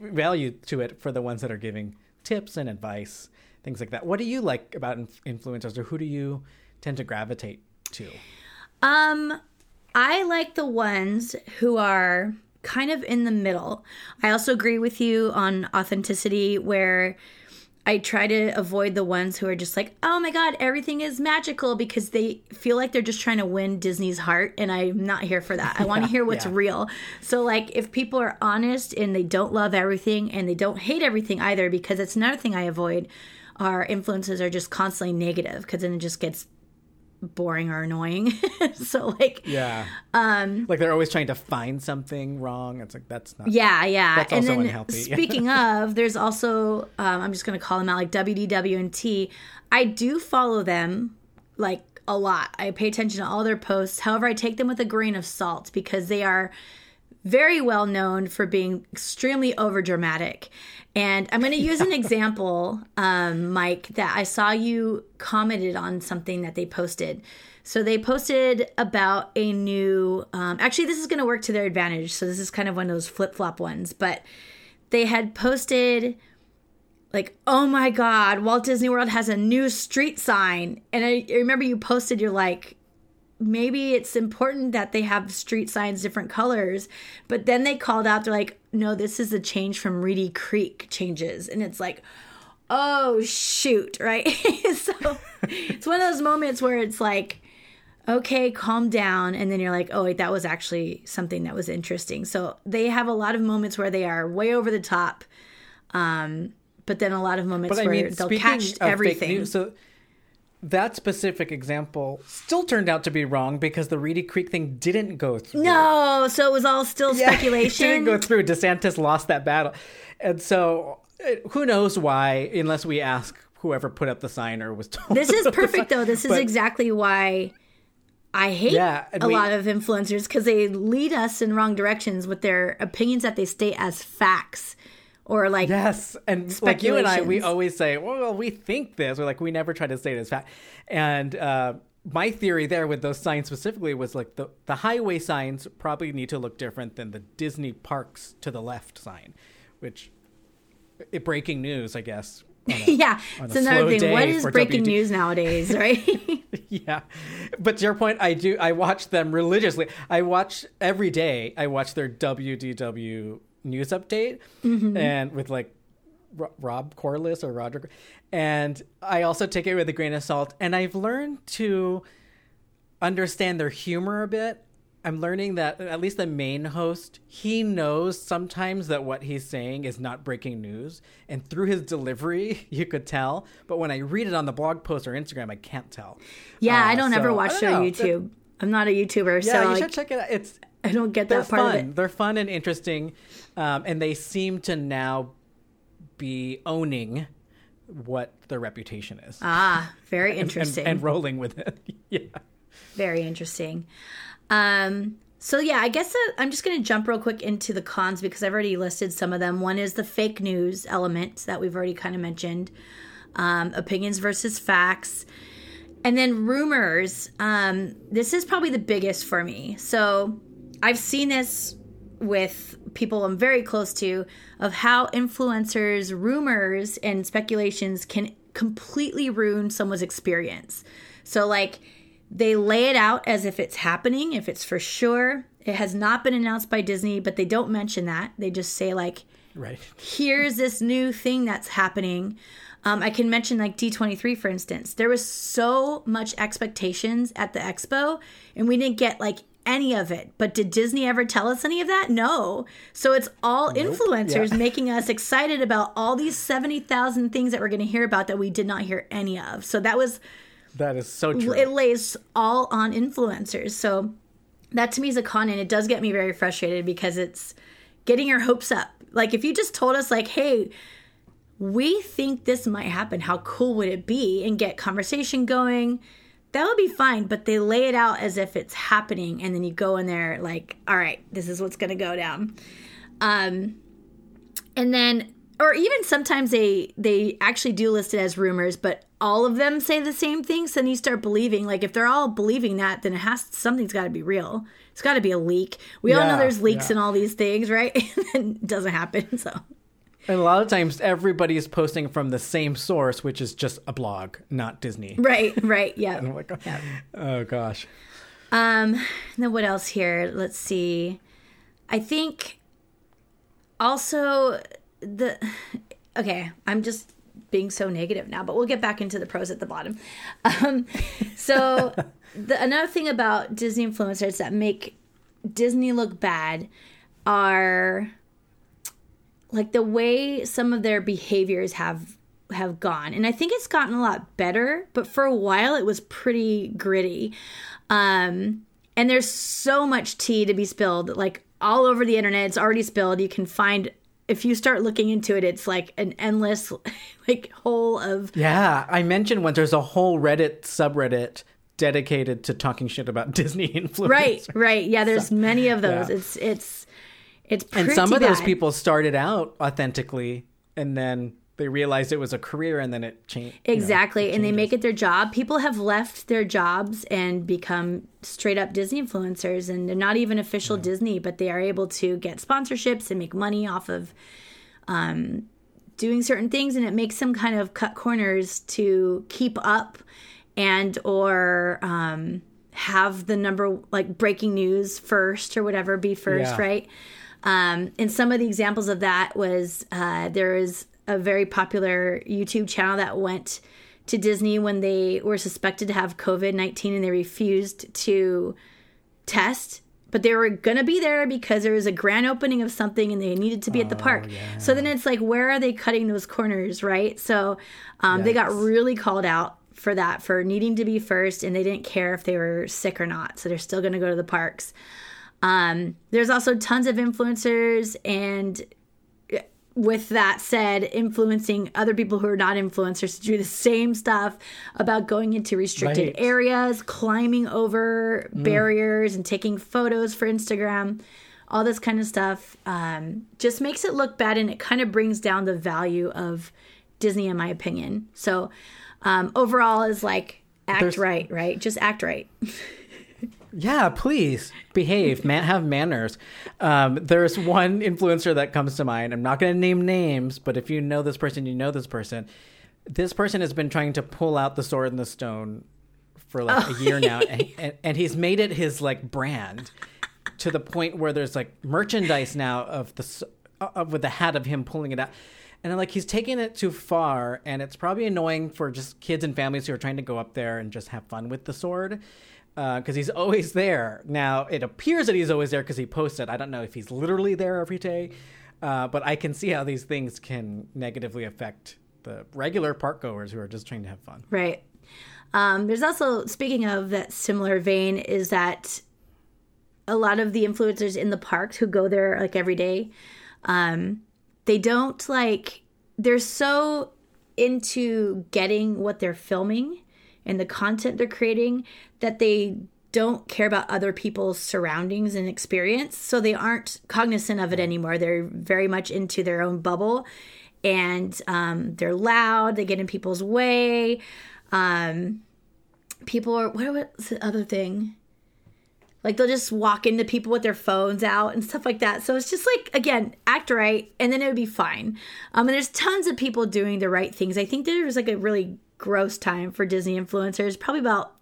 value to it for the ones that are giving tips and advice, things like that. What do you like about influencers, or who do you tend to gravitate to? Um, I like the ones who are kind of in the middle. I also agree with you on authenticity, where I try to avoid the ones who are just like, oh my God, everything is magical because they feel like they're just trying to win Disney's heart. And I'm not here for that. I want to hear what's yeah. real. So, like, if people are honest and they don't love everything and they don't hate everything either, because that's another thing I avoid, our influences are just constantly negative because then it just gets boring or annoying. so, like, Yeah. Um, like they're always trying to find something wrong. It's like that's not. Yeah, yeah. That's and also then unhealthy. speaking of, there's also um, I'm just gonna call them out like WDWNT. I do follow them like a lot. I pay attention to all their posts. However, I take them with a grain of salt because they are very well known for being extremely overdramatic. And I'm going to use an example, um, Mike, that I saw you commented on something that they posted. So they posted about a new. Um, actually, this is going to work to their advantage. So this is kind of one of those flip flop ones. But they had posted like, "Oh my God, Walt Disney World has a new street sign," and I, I remember you posted, "You're like." Maybe it's important that they have street signs different colors but then they called out they're like no this is a change from reedy creek changes. And it's like oh shoot right? So it's one of those moments where it's like okay calm down and then you're like oh wait that was actually something that was interesting. So they have a lot of moments where they are way over the top um but then a lot of moments But I where mean, they'll catch everything news, so that specific example still turned out to be wrong because the Reedy Creek thing didn't go through. no so it was all still Yeah, speculation it didn't go through. DeSantis lost that battle, and so uh, who knows why? Unless we ask whoever put up the sign or was told. This is put up the perfect though. This is But- exactly why I hate Yeah, a we- lot of influencers because they lead us in wrong directions with their opinions that they state as facts or like Yes, and like you and I, we always say, "Well, we think this," or like we never try to say it as fact. And uh, my theory there with those signs specifically was like the the highway signs probably need to look different than the Disney parks to the left sign, which it, breaking news, I guess. a- yeah. It's another thing. What is breaking WD news nowadays, right? yeah but to your point i do i watch them religiously i watch every day i watch their wdw news update Mm-hmm. and with like rob Corless or roger and i also take it with a grain of salt and i've learned to understand their humor a bit i'm learning that at least the main host he knows sometimes that what he's saying is not breaking news and through his delivery you could tell but when i read it on the blog post or instagram i can't tell yeah, I Uh, don't ever watch I don't know. YouTube. I'm not a YouTuber, yeah so you like, should check it out it's I don't get they're that part fun of it. they're fun and interesting um, and they seem to now be owning what their reputation is Ah, very and- interesting. and, rolling with it yeah Very interesting. Um, so yeah, I guess uh, I'm just going to jump real quick into the cons because I've already listed some of them. One is the fake news element that we've already kind of mentioned, um, opinions versus facts, and then rumors. Um, this is probably the biggest for me. So I've seen this with people I'm very close to of how influencers, rumors, and speculations can completely ruin someone's experience. So, like, they lay it out as if it's happening, if it's for sure, It has not been announced by Disney, but they don't mention that. They just say like, Right. here's this new thing that's happening. Um, I can mention like D23 for instance. There was so much expectations at the expo, and we didn't get like any of it. But did Disney ever tell us any of that? No. So it's all influencers Yeah. making us excited about all these 70,000 things that we're going to hear about that we did not hear any of. So that was That is so true. it lays all on influencers. So that to me is a con, and it does get me very frustrated because it's getting your hopes up. Like if you just told us, like, hey, we think this might happen. How cool would it be? And get conversation going. That would be fine, but they lay it out as if it's happening, and then you go in there like, all right, this is what's going to go down. Um, and then or even sometimes they they actually do list it as rumors but all of them say the same thing so then you start believing like if they're all believing that then it has something's got to be real it's got to be a leak we all know there's leaks yeah. in all these things right and then it doesn't happen so and a lot of times everybody is posting from the same source, which is just a blog, not Disney. right right yeah like, oh gosh. Um, then what else here? Let's see. I think also the okay, I'm just being so negative now, but we'll get back into the pros at the bottom. Um, so the another thing about Disney influencers that make Disney look bad are like the way some of their behaviors have have gone. And i think it's gotten a lot better but for a while it was pretty gritty. Um and there's so much tea to be spilled like all over the internet. It's already spilled. You can find if you start looking into it it's like an endless like hole of Yeah, I mentioned once there's a whole Reddit subreddit dedicated to talking shit about Disney influencers. right. Right yeah there's many of those. Yeah. it's it's it's pretty And some of those people started out authentically and then they realized it was a career and then it changed. you know, Exactly. it and they make it their job. People have left their jobs and become straight up Disney influencers and they're not even official Disney, but they are able to get sponsorships and make money off of um, doing certain things and it makes them kind of cut corners to keep up and or um, have the number like breaking news first or whatever be first, Yeah. right? Um, and some of the examples of that was uh, there is a very popular YouTube channel that went to Disney when they were suspected to have COVID 19 and they refused to test. But they were going to be there because there was a grand opening of something and they needed to be at the park. So then it's like, where are they cutting those corners, right? So um, they got really called out for that, for needing to be first, and they didn't care if they were sick or not. So they're still going to go to the parks. Um, there's also tons of influencers, and with that said, influencing other people who are not influencers to do the same stuff about going into restricted Right. areas, climbing over barriers, and taking photos for Instagram. All this kind of stuff um, just makes it look bad, and it kind of brings down the value of Disney, in my opinion. So, um, overall, is like act There's- right, right? Just act right. Yeah, please behave, man, have manners. Um, there's one influencer that comes to mind. I'm not going to name names, but if you know this person, you know this person. This person has been trying to pull out the sword and the stone for like a year now, and, and, and he's made it his like brand to the point where there's like merchandise now of the uh, with the hat of him pulling it out. And like he's taking it too far, and it's probably annoying for just kids and families who are trying to go up there and just have fun with the sword because he's always there. Now it appears that he's always there because he posted. I don't know if he's literally there every day, uh, but I can see how these things can negatively affect the regular park goers who are just trying to have fun. Right. Um, there's also, speaking of that similar vein, is that a lot of the influencers in the parks who go there like every day, um, they don't like, they're so into getting what they're filming and the content they're creating that they don't care about other people's surroundings and experience. So they aren't cognizant of it anymore. They're very much into their own bubble and um, they're loud, they get in people's way. Um, people are, what was the other thing? Like they'll just walk into people with their phones out and stuff like that. So it's just like again, act right, and then it would be fine. Um, and there's tons of people doing the right things. I think there was like a really gross time for Disney influencers, probably about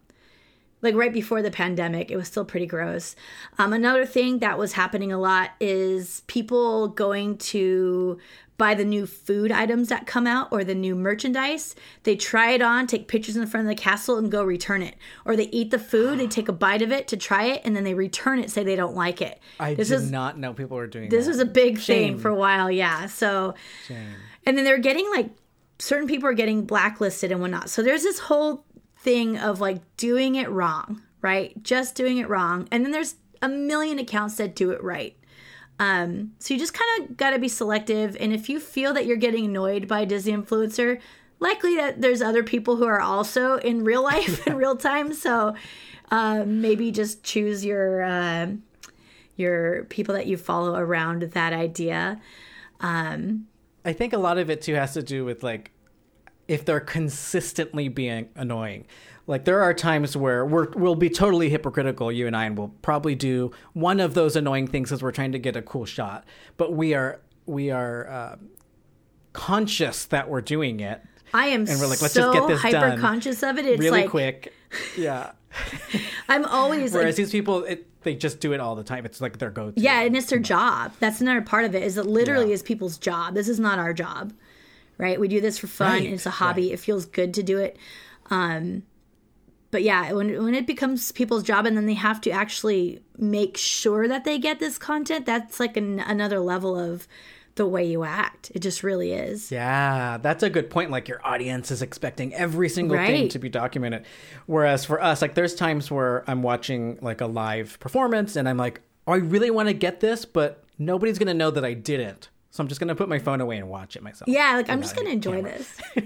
like right before the pandemic. It was still pretty gross. Um, another thing that was happening a lot is people going to buy the new food items that come out or the new merchandise. They try it on, take pictures in front of the castle, and go return it. Or they eat the food, they take a bite of it to try it, and then they return it, say they don't like it. I this did is not know people were doing this that. was a big Shame. thing for a while, yeah. So Shame. and then they're getting like certain people are getting blacklisted and whatnot. So there's this whole thing of like doing it wrong, right? Just doing it wrong. And then there's a million accounts that do it right. Um, so you just kind of got to be selective. And if you feel that you're getting annoyed by a Disney influencer, likely that there's other people who are also in real life in real time. So um, maybe just choose your uh, your people that you follow around that idea. Um, I think a lot of it too has to do with like if they're consistently being annoying. Like there are times where we're we'll be totally hypocritical, you and I, and we'll probably do one of those annoying things as we're trying to get a cool shot. But we are we are uh, conscious that we're doing it I am And we're like, let's so just get this hyper done conscious of it. It's really like quick. Yeah. I'm always Whereas like, these people, it, they just do it all the time. It's like their go-to. yeah, and it's their job. That's another part of it. Is it literally Yeah. is people's job. This is not our job, right? We do this for fun. Right, and It's a hobby. right. It feels good to do it. Um, but yeah, when when it becomes people's job, and then they have to actually make sure that they get this content, that's like an, another level of the way you act. It just really is. Yeah, that's a good point. Like your audience is expecting every single thing to be documented. Whereas for us, like there's times where I'm watching like a live performance and I'm like, oh, I really want to get this, but nobody's going to know that I didn't. So I'm just going to put my phone away and watch it myself. Yeah, like I'm just gonna enjoy camera. this.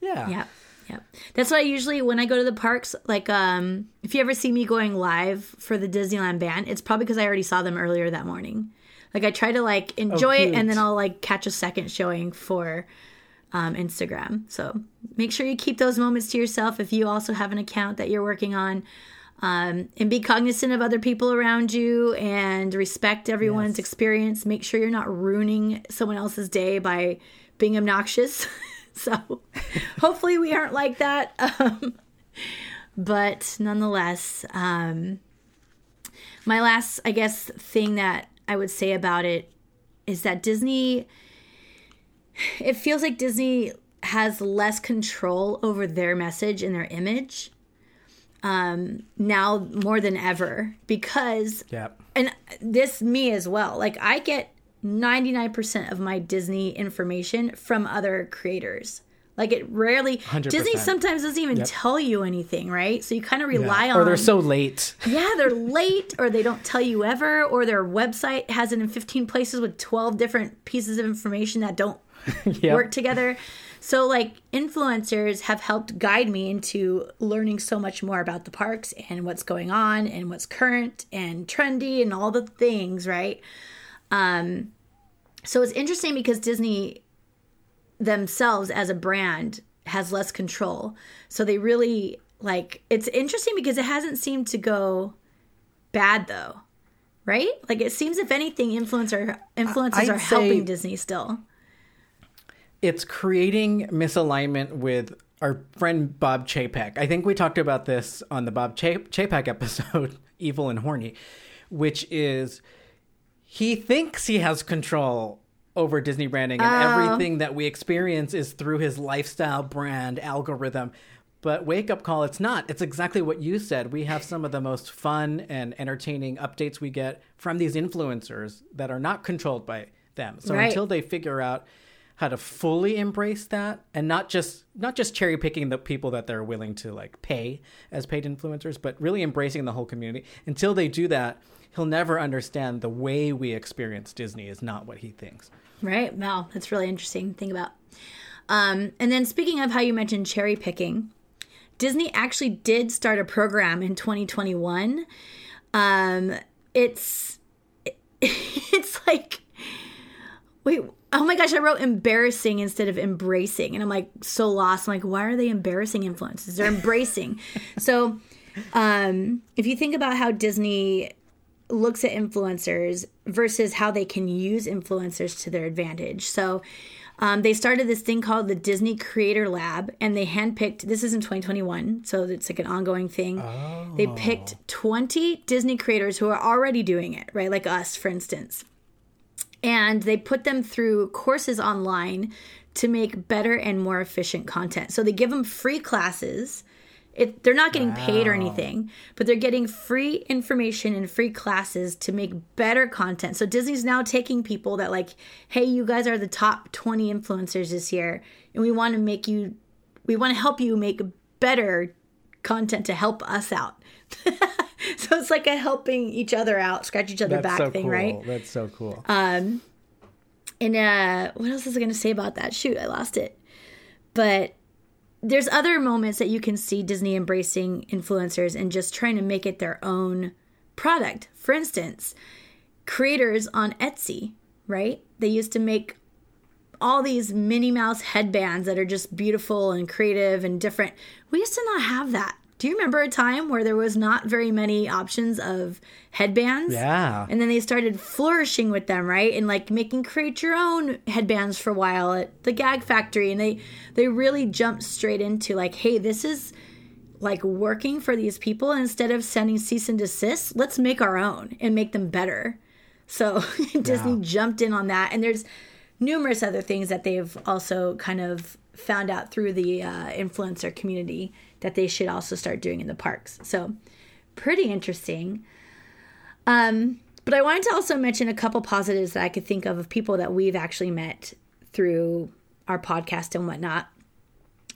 Yeah. Yeah. Yeah. That's why I usually when I go to the parks, like um if you ever see me going live for the Disneyland band, it's probably because I already saw them earlier that morning. Like I try to like enjoy it and then I'll like catch a second showing for um, Instagram. So make sure you keep those moments to yourself if you also have an account that you're working on. Um, and be cognizant of other people around you and respect everyone's Yes. experience. Make sure you're not ruining someone else's day by being obnoxious. so hopefully we aren't like that. Um, but nonetheless, um, my last, I guess, thing that I would say about it is that Disney, it feels like Disney has less control over their message and their image um, now more than ever because Yeah. and this me as well like i get 99% of my disney information from other creators like it rarely 100%. disney sometimes doesn't even tell you anything right so you kind of rely on Or they're so late. yeah they're late or they don't tell you ever or their website has it in 15 places with 12 different pieces of information that don't yeah. work together. So, like, influencers have helped guide me into learning so much more about the parks and what's going on and what's current and trendy and all the things, right? Um, so it's interesting because Disney themselves as a brand has less control. So they really like it's interesting because it hasn't seemed to go bad though. Right? Like it seems if anything influencer influencers I'd are helping Disney still. it's creating misalignment with our friend Bob Chapek. I think we talked about this on the Bob Cha- Chapek episode, Evil and Horny, which is he thinks he has control over Disney branding and Oh. everything that we experience is through his lifestyle brand algorithm. But wake up call, it's not. It's exactly what you said. We have some of the most fun and entertaining updates we get from these influencers that are not controlled by them. So Right. until they figure out how to fully embrace that and not just not just cherry picking the people that they're willing to like pay as paid influencers but really embracing the whole community until they do that he'll never understand the way we experience disney is not what he thinks Right. Wow, that's really interesting to think about. Um, and then speaking of how you mentioned cherry picking, Disney actually did start a program in 2021. Um, it's it's like wait oh my gosh i wrote embarrassing instead of embracing and i'm like so lost i'm like why are they embarrassing influences they're embracing so um if you think about how disney looks at influencers versus how they can use influencers to their advantage. So um, they started this thing called the Disney Creator Lab, and they handpicked. This is in 2021, so it's like an ongoing thing. Oh. They picked 20 Disney creators who are already doing it, right? Like us, for instance, and they put them through courses online to make better and more efficient content. So they give them free classes. It, they're not getting paid or anything, but they're getting free information and free classes to make better content. So Disney's now taking people that like, hey, you guys are the top 20 influencers this year, and we want to make you, we want to help you make better content to help us out. so it's like a helping each other out, scratch each other That's back so thing, cool. right? That's so cool. Um, and uh, what else was I going to say about that? Shoot, I lost it. But there's other moments that you can see Disney embracing influencers and just trying to make it their own product. For instance, creators on Etsy, right? They used to make all these Minnie Mouse headbands that are just beautiful and creative and different. We used to not have that. Do you remember a time where there was not very many options of headbands? yeah. And then they started flourishing with them, right? And like making create your own headbands for a while at the Gag Factory. And they they really jumped straight into like, hey, this is like working for these people. Instead of sending cease and desist, let's make our own and make them better. So Disney Yeah. jumped in on that. And there's numerous other things that they've also kind of found out through the uh, influencer community that they should also start doing in the parks. So pretty interesting. Um, but I wanted to also mention a couple positives that I could think of of people that we've actually met through our podcast and whatnot.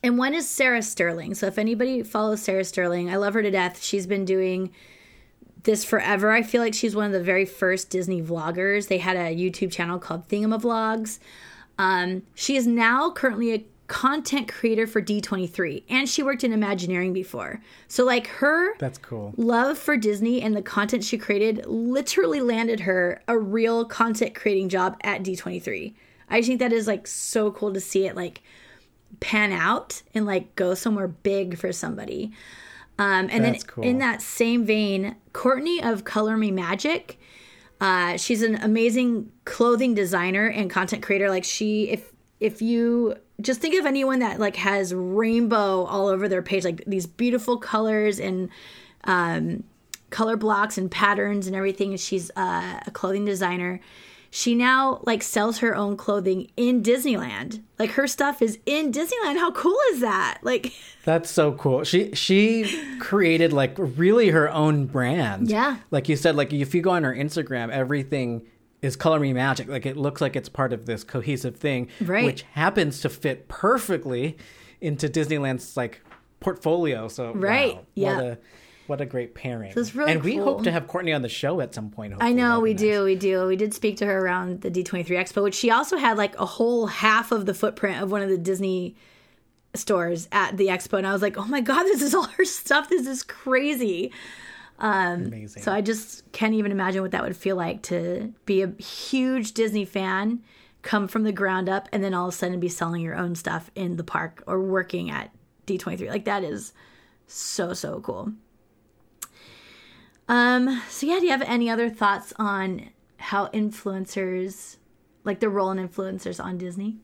And one is Sarah Sterling. So if anybody follows Sarah Sterling, I love her to death. She's been doing this forever. I feel like she's one of the very first Disney vloggers. They had a YouTube channel called Thingamavlogs. Um, she is now currently a content creator for D23, and she worked in Imagineering before. So, like, her That's cool. love for Disney and the content she created literally landed her a real content creating job at D23. I think that is like so cool to see it like pan out and like go somewhere big for somebody. Um, and That's then cool. in that same vein, Courtney of Color Me Magic, uh, she's an amazing clothing designer and content creator. Like she, if if you just think of anyone that like has rainbow all over their page, like these beautiful colors and um, color blocks and patterns and everything. She's uh, a clothing designer. She now like sells her own clothing in Disneyland. Like her stuff is in Disneyland. How cool is that? Like, That's so cool. She she created like really her own brand. Yeah. Like you said, like if you go on her Instagram, everything is color me magic. Like it looks like it's part of this cohesive thing, Right. which happens to fit perfectly into Disneyland's like portfolio. So Right. wow, Yeah. What a what a great pairing. it's really and we hope to have Courtney on the show at some point. I know we nice. do, we do. We did speak to her around the D23 Expo, which she also had like a whole half of the footprint of one of the Disney stores at the expo. And I was like, oh my God, this is all her stuff. This is crazy. Amazing. So I just can't even imagine what that would feel like to be a huge Disney fan, come from the ground up, and then all of a sudden be selling your own stuff in the park or working at D23. Like that is so, so cool. Um, so yeah, do you have any other thoughts on how influencers like the role in influencers on Disney?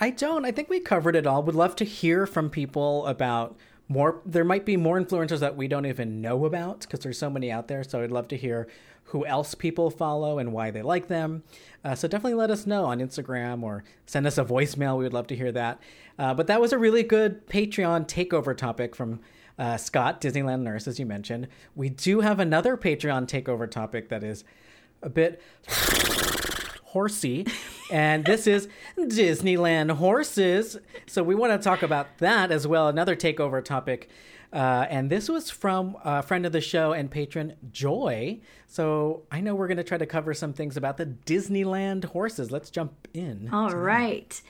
I don't. I think we covered it all. Would love to hear from people about more. There might be more influencers that we don't even know about because there's so many out there. So I'd love to hear who else people follow and why they like them. Uh, so definitely let us know on Instagram or send us a voicemail. We would love to hear that. Uh, but that was a really good Patreon takeover topic from uh, Scott, Disneyland Nurse, as you mentioned. We do have another Patreon takeover topic that is a bit horsey. And this is Disneyland horses. So we want to talk about that as well. Another takeover topic. Uh, and this was from a friend of the show and patron Joy. So I know we're going to try to cover some things about the Disneyland horses. Let's jump in. All right.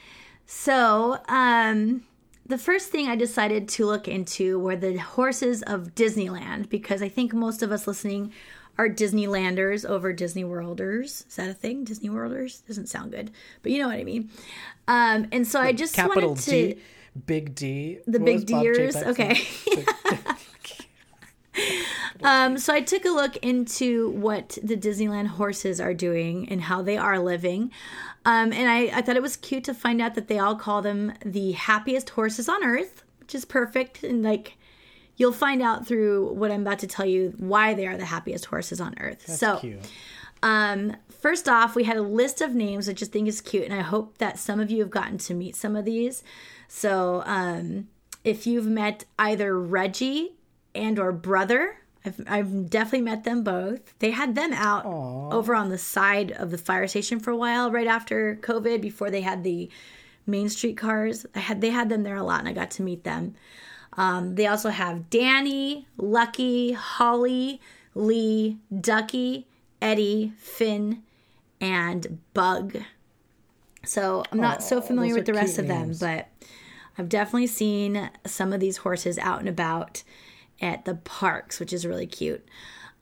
So, um, the first thing I decided to look into were the horses of Disneyland because I think most of us listening are Disneylanders over Disney Worlders. Is that a thing? Disney Worlders doesn't sound good, but you know what I mean. Um, and so I just Capital wanted to D, Big D. the What big was Bob Chapek deers. saying? Okay. Um, so I took a look into what the Disneyland horses are doing and how they are living. Um, and I, I thought it was cute to find out that they all call them the happiest horses on earth, which is perfect. And like, you'll find out through what I'm about to tell you why they are the happiest horses on earth. That's so, cute. um, first off, we had a list of names, which I think is cute, and I hope that some of you have gotten to meet some of these. So, um, if you've met either Reggie and or Brother, I've, I've definitely met them both. They had them out over on the side of the fire station for a while, right after COVID, before they had the Main Street cars. I had they had them there a lot, and I got to meet them. Um, they also have Danny, Lucky, Holly, Lee, Ducky, Eddie, Finn, and Bug. So I'm not so familiar with the rest of them, but I've definitely seen some of these horses out and about at the parks, which is really cute.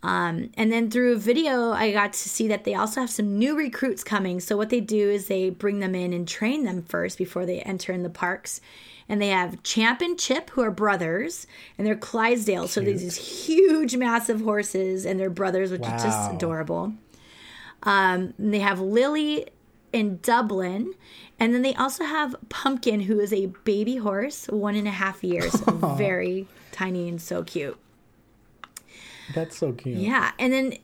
Um, and then through a video, I got to see that they also have some new recruits coming. So what they do is they bring them in and train them first before they enter in the parks. And they have Champ and Chip, who are brothers, and they're Clydesdale. So there's these huge, massive horses, and they're brothers, which is just adorable. Um, and they have Lily in Dublin, and then they also have Pumpkin, who is a baby horse, one and a half years, very tiny and so cute. That's so cute. Yeah, and then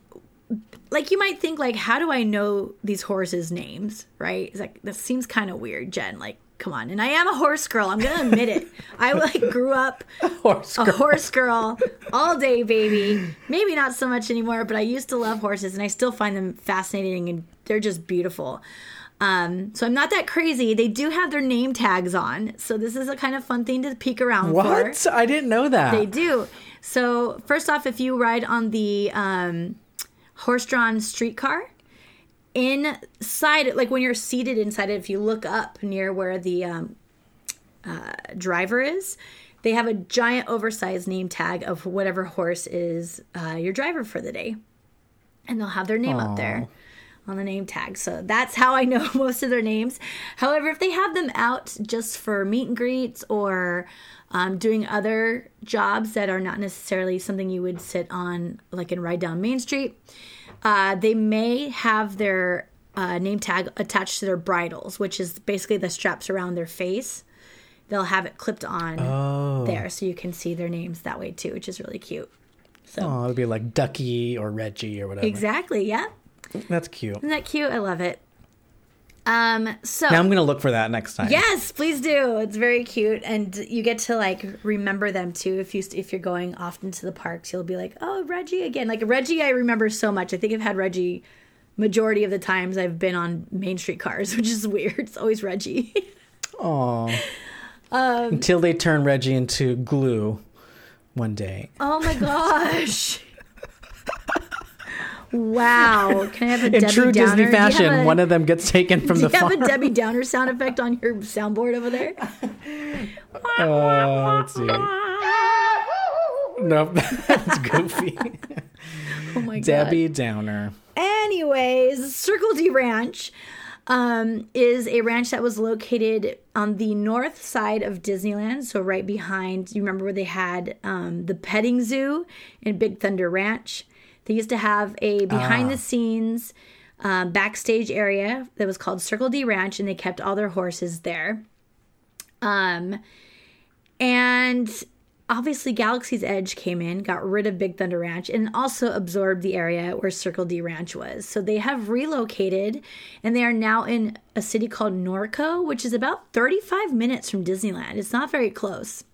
like you might think like how do I know these horses' names, right? It's like that seems kind of weird, Jen. Like come on. And I am a horse girl. I'm going to admit it. I like grew up Horse a girl. horse girl all day, baby. Maybe not so much anymore, but I used to love horses and I still find them fascinating and they're just beautiful. Um, so I'm not that crazy. They do have their name tags on. So this is a kind of fun thing to peek around for. What? I didn't know that. They do. So first off, if you ride on the um, horse-drawn streetcar, inside it, like when you're seated inside it, if you look up near where the um, uh, driver is, they have a giant oversized name tag of whatever horse is uh, your driver for the day, and they'll have their name up there on the name tag. So that's how I know most of their names. However, if they have them out just for meet and greets or um, doing other jobs that are not necessarily something you would sit on, like and ride down Main Street, uh, they may have their uh, name tag attached to their bridles, which is basically the straps around their face. They'll have it clipped on Oh. there, so you can see their names that way too, which is really cute. So Oh, it'd be like Ducky or Reggie or whatever. exactly, yeah. That's cute. Isn't that cute? I love it. Um, so Now I'm gonna look for that next time. yes, please do. It's very cute, and you get to like remember them too. If you if you're going often to the parks, you'll be like, oh, Reggie again. Like Reggie, I remember so much. I think I've had Reggie majority of the times I've been on Main Street cars, which is weird. It's always Reggie. Aw. Um, Until they turn Reggie into glue one day. oh my gosh. Wow! Can I have a In Debbie true Downer? Disney Do you have fashion, a- one of them gets taken from the. Do you have a Debbie Downer sound effect on your soundboard over there? Uh, let's see. Nope, that's goofy. Oh my god. Debbie Downer. Anyways, Circle D Ranch um, is a ranch that was located on the north side of Disneyland, so right behind. You remember where they had um, the petting zoo in Big Thunder Ranch? They used to have a behind the scenes um, backstage area that was called Circle D Ranch, and they kept all their horses there. Um, and obviously, Galaxy's Edge came in, got rid of Big Thunder Ranch, and also absorbed the area where Circle D Ranch was. So they have relocated, and they are now in a city called Norco, which is about 35 minutes from Disneyland. It's not very close.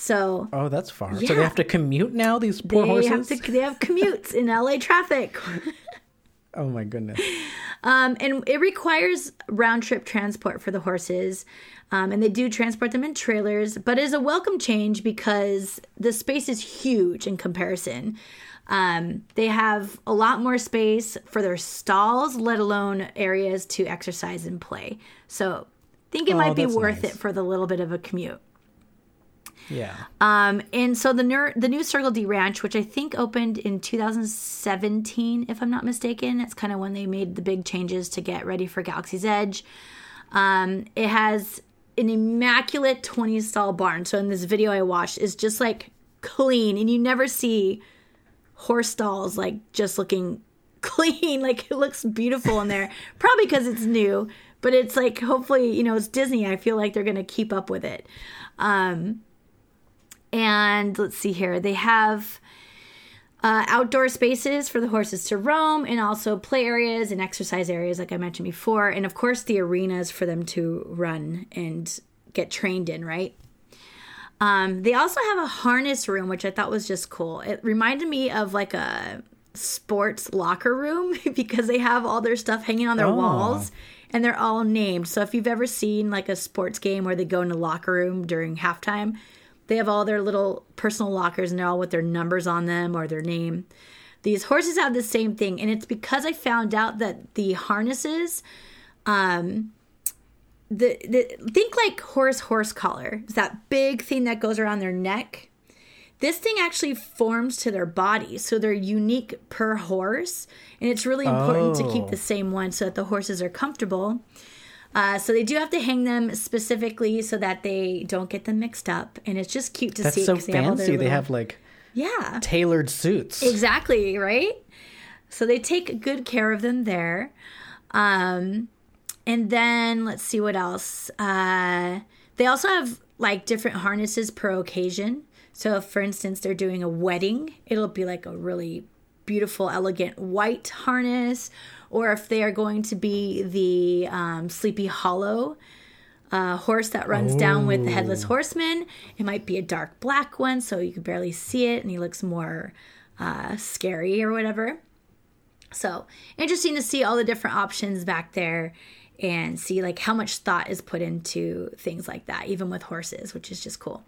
So Oh, that's far. So they have to commute now. These poor they horses. have to they have commutes in LA traffic. Oh my goodness. Um, and it requires round trip transport for the horses. Um, and they do transport them in trailers, but it is a welcome change because the space is huge in comparison. Um, they have a lot more space for their stalls, let alone areas to exercise and play. So I think it Oh, might be worth nice. it for the little bit of a commute. Yeah. Um, and so the ner- the new Circle D Ranch, which I think opened in 2017, if I'm not mistaken, it's kind of when they made the big changes to get ready for Galaxy's Edge. Um, it has an immaculate 20 stall barn. So in this video I watched, it's just like clean, and you never see horse stalls like just looking clean, like it looks beautiful in there. Probably because it's new, but it's like hopefully you know it's Disney. I feel like they're gonna keep up with it. Um, and let's see here, they have. Uh, outdoor spaces for the horses to roam, and also play areas and exercise areas, like I mentioned before, and of course the arenas for them to run and get trained in, right? Um, they also have a harness room, which I thought was just cool. It reminded me of like a sports locker room because they have all their stuff hanging on their Oh. walls and they're all named. So if you've ever seen like a sports game where they go in the locker room during halftime, they have all their little personal lockers and they're all with their numbers on them or their name. These horses have the same thing, and it's because I found out that the harnesses, um, the, the think like horse horse collar, it's that big thing that goes around their neck. This thing actually forms to their body, so they're unique per horse, and it's really important to keep Oh. the same one so that the horses are comfortable. Uh, so they do have to hang them specifically so that they don't get them mixed up, and it's just cute to That's see. so they have all fancy. They little- have like yeah, tailored suits. exactly right. So they take good care of them there. Um, and then let's see what else. Uh, they also have like different harnesses per occasion. So, if, for instance, they're doing a wedding, it'll be like a really beautiful, elegant white harness. Or if they are going to be the um, Sleepy Hollow uh, horse that runs down with the headless horseman, it might be a dark black one, so you can barely see it, and he looks more uh, scary or whatever. So interesting to see all the different options back there and see like how much thought is put into things like that, even with horses, which is just cool.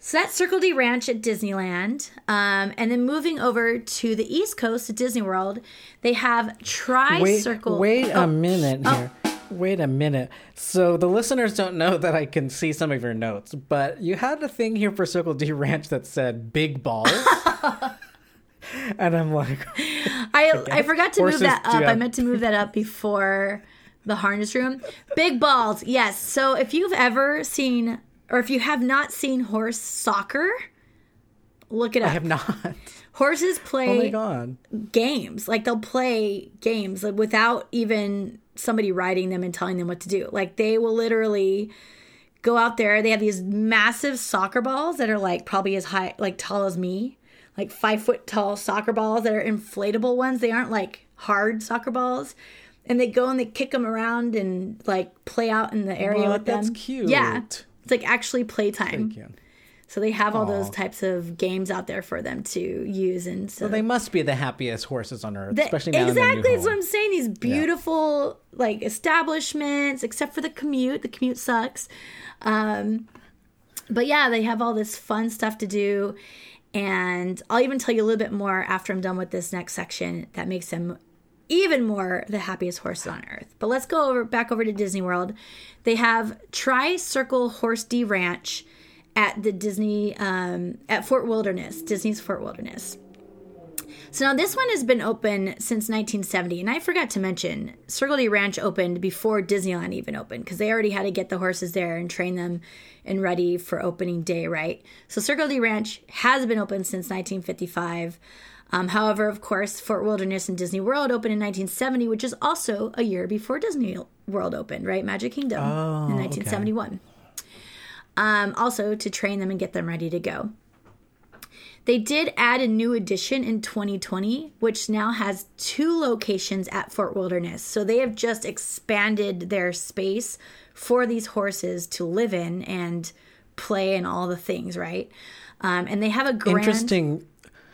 So that's Circle D Ranch at Disneyland. Um, and then moving over to the East Coast at Disney World, they have Tri Wait, Circle. wait Oh, a minute here. Wait a minute. So the listeners don't know that I can see some of your notes, but you had a thing here for Circle D Ranch that said big balls. and I'm like, I, I forgot to Horses move that up. I meant to move that up before the harness room. Big balls, yes. So if you've ever seen, or if you have not seen horse soccer, look it up. I have not. Horses Oh play god. games. Like they'll play games like, without even somebody riding them and telling them what to do. Like they will literally go out there. They have these massive soccer balls that are like probably as high, like tall as me, like five foot tall soccer balls that are inflatable ones. They aren't like hard soccer balls. And they go and they kick them around and like play out in the area What? with them. That's cute. Yeah. It's like actually playtime. Thank you. So they have all those types of games out there for them to use. And so They must be the happiest horses on earth, the- especially now exactly that's what. I'm saying. These beautiful like establishments, except for the commute. The commute sucks. Um, but yeah, they have all this fun stuff to do, and I'll even tell you a little bit more after I'm done with this next section that makes them even more the happiest horses on earth. But let's go over back over to Disney World. They have Tri Circle Horse D Ranch at the Disney um, at Fort Wilderness, Disney's Fort Wilderness. So now this one has been open since 1970, and I forgot to mention Circle D Ranch opened before Disneyland even opened because they already had to get the horses there and train them and ready for opening day, right? So Circle D Ranch has been open since 1955. Um, however, of course, Fort Wilderness and Disney World opened in 1970, which is also a year before Disney World opened, right? Magic Kingdom in 1971. Um, also to train them and get them ready to go. They did add a new addition in 2020, which now has two locations at Fort Wilderness. So they have just expanded their space for these horses to live in and play and all the things, right? Um, and they have a grand. Interesting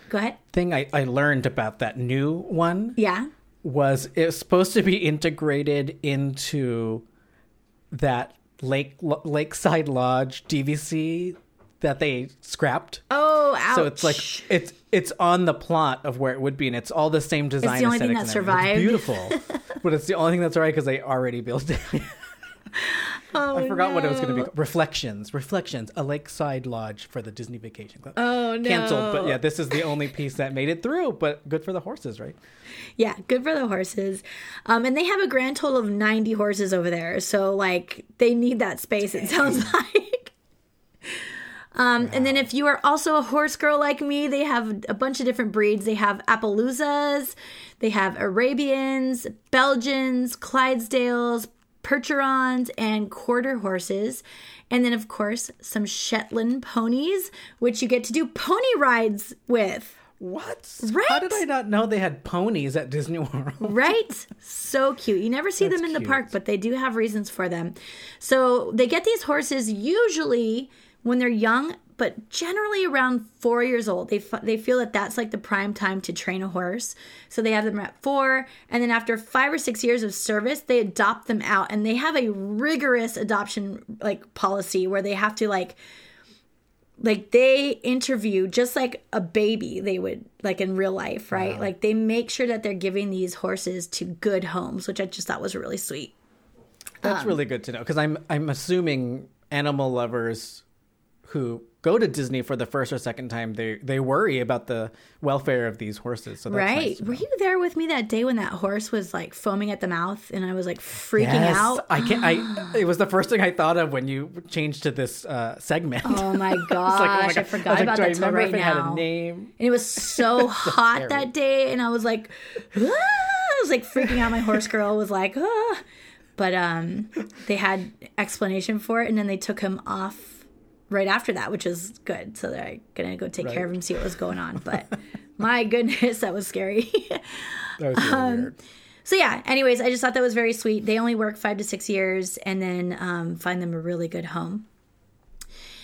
Go ahead. thing I, I learned about that new one Yeah. was it's supposed to be integrated into that lake lakeside lodge DVC that they scrapped. Oh, ouch. So it's like it's it's on the plot of where it would be, and it's all the same design. It's the only thing that everything. It's survived. beautiful, but it's the only thing that's right because they already built it. oh, I forgot what it was going to no. be. Reflections, reflections, a lakeside lodge for the Disney Vacation Club. Oh no. Canceled, but yeah, this is the only piece that made it through. But good for the horses, right? Yeah, good for the horses. Um, and they have a grand total of 90 horses over there. So, like, they need that space, it sounds like. Um, And then if you are also a horse girl like me, they have a bunch of different breeds. They have Appaloosas, they have Arabians, Belgians, Clydesdales, Percherons, and quarter horses. And then, of course, some Shetland ponies, which you get to do pony rides with. What? Right? How did I not know they had ponies at Disney World? Right? So cute. You never see That's them in the park, but they do have reasons for them. So they get these horses usually when they're young, but generally around four years old. They, f- they feel that that's like the prime time to train a horse. So they have them at four. And then after five or six years of service, they adopt them out. And they have a rigorous adoption like policy where they have to like like they interview just like a baby they would like in real life right like they make sure that they're giving these horses to good homes which i just thought was really sweet That's Um, really good to know because I'm I'm assuming animal lovers who go to Disney for the first or second time they they worry about the welfare of these horses. So that's right nice were you there with me that day when that horse was like foaming at the mouth and i was like freaking Yes, out I can't. I it was the first thing I thought of when you changed to this uh, segment. oh my gosh like, oh my i forgot was like, about I that till remember right now had a name? And it was so hot scary. that day, and I was like, ah! I was like freaking out. My horse girl was like, ah. but um, they had explanation for it, and then they took him off right after that, which is good. So they're gonna go take care of Right. him, see what was going on. But my goodness, that was scary. That was really Um, weird. so yeah. Anyways, I just thought that was very sweet. They only work five to six years, and then um, find them a really good home.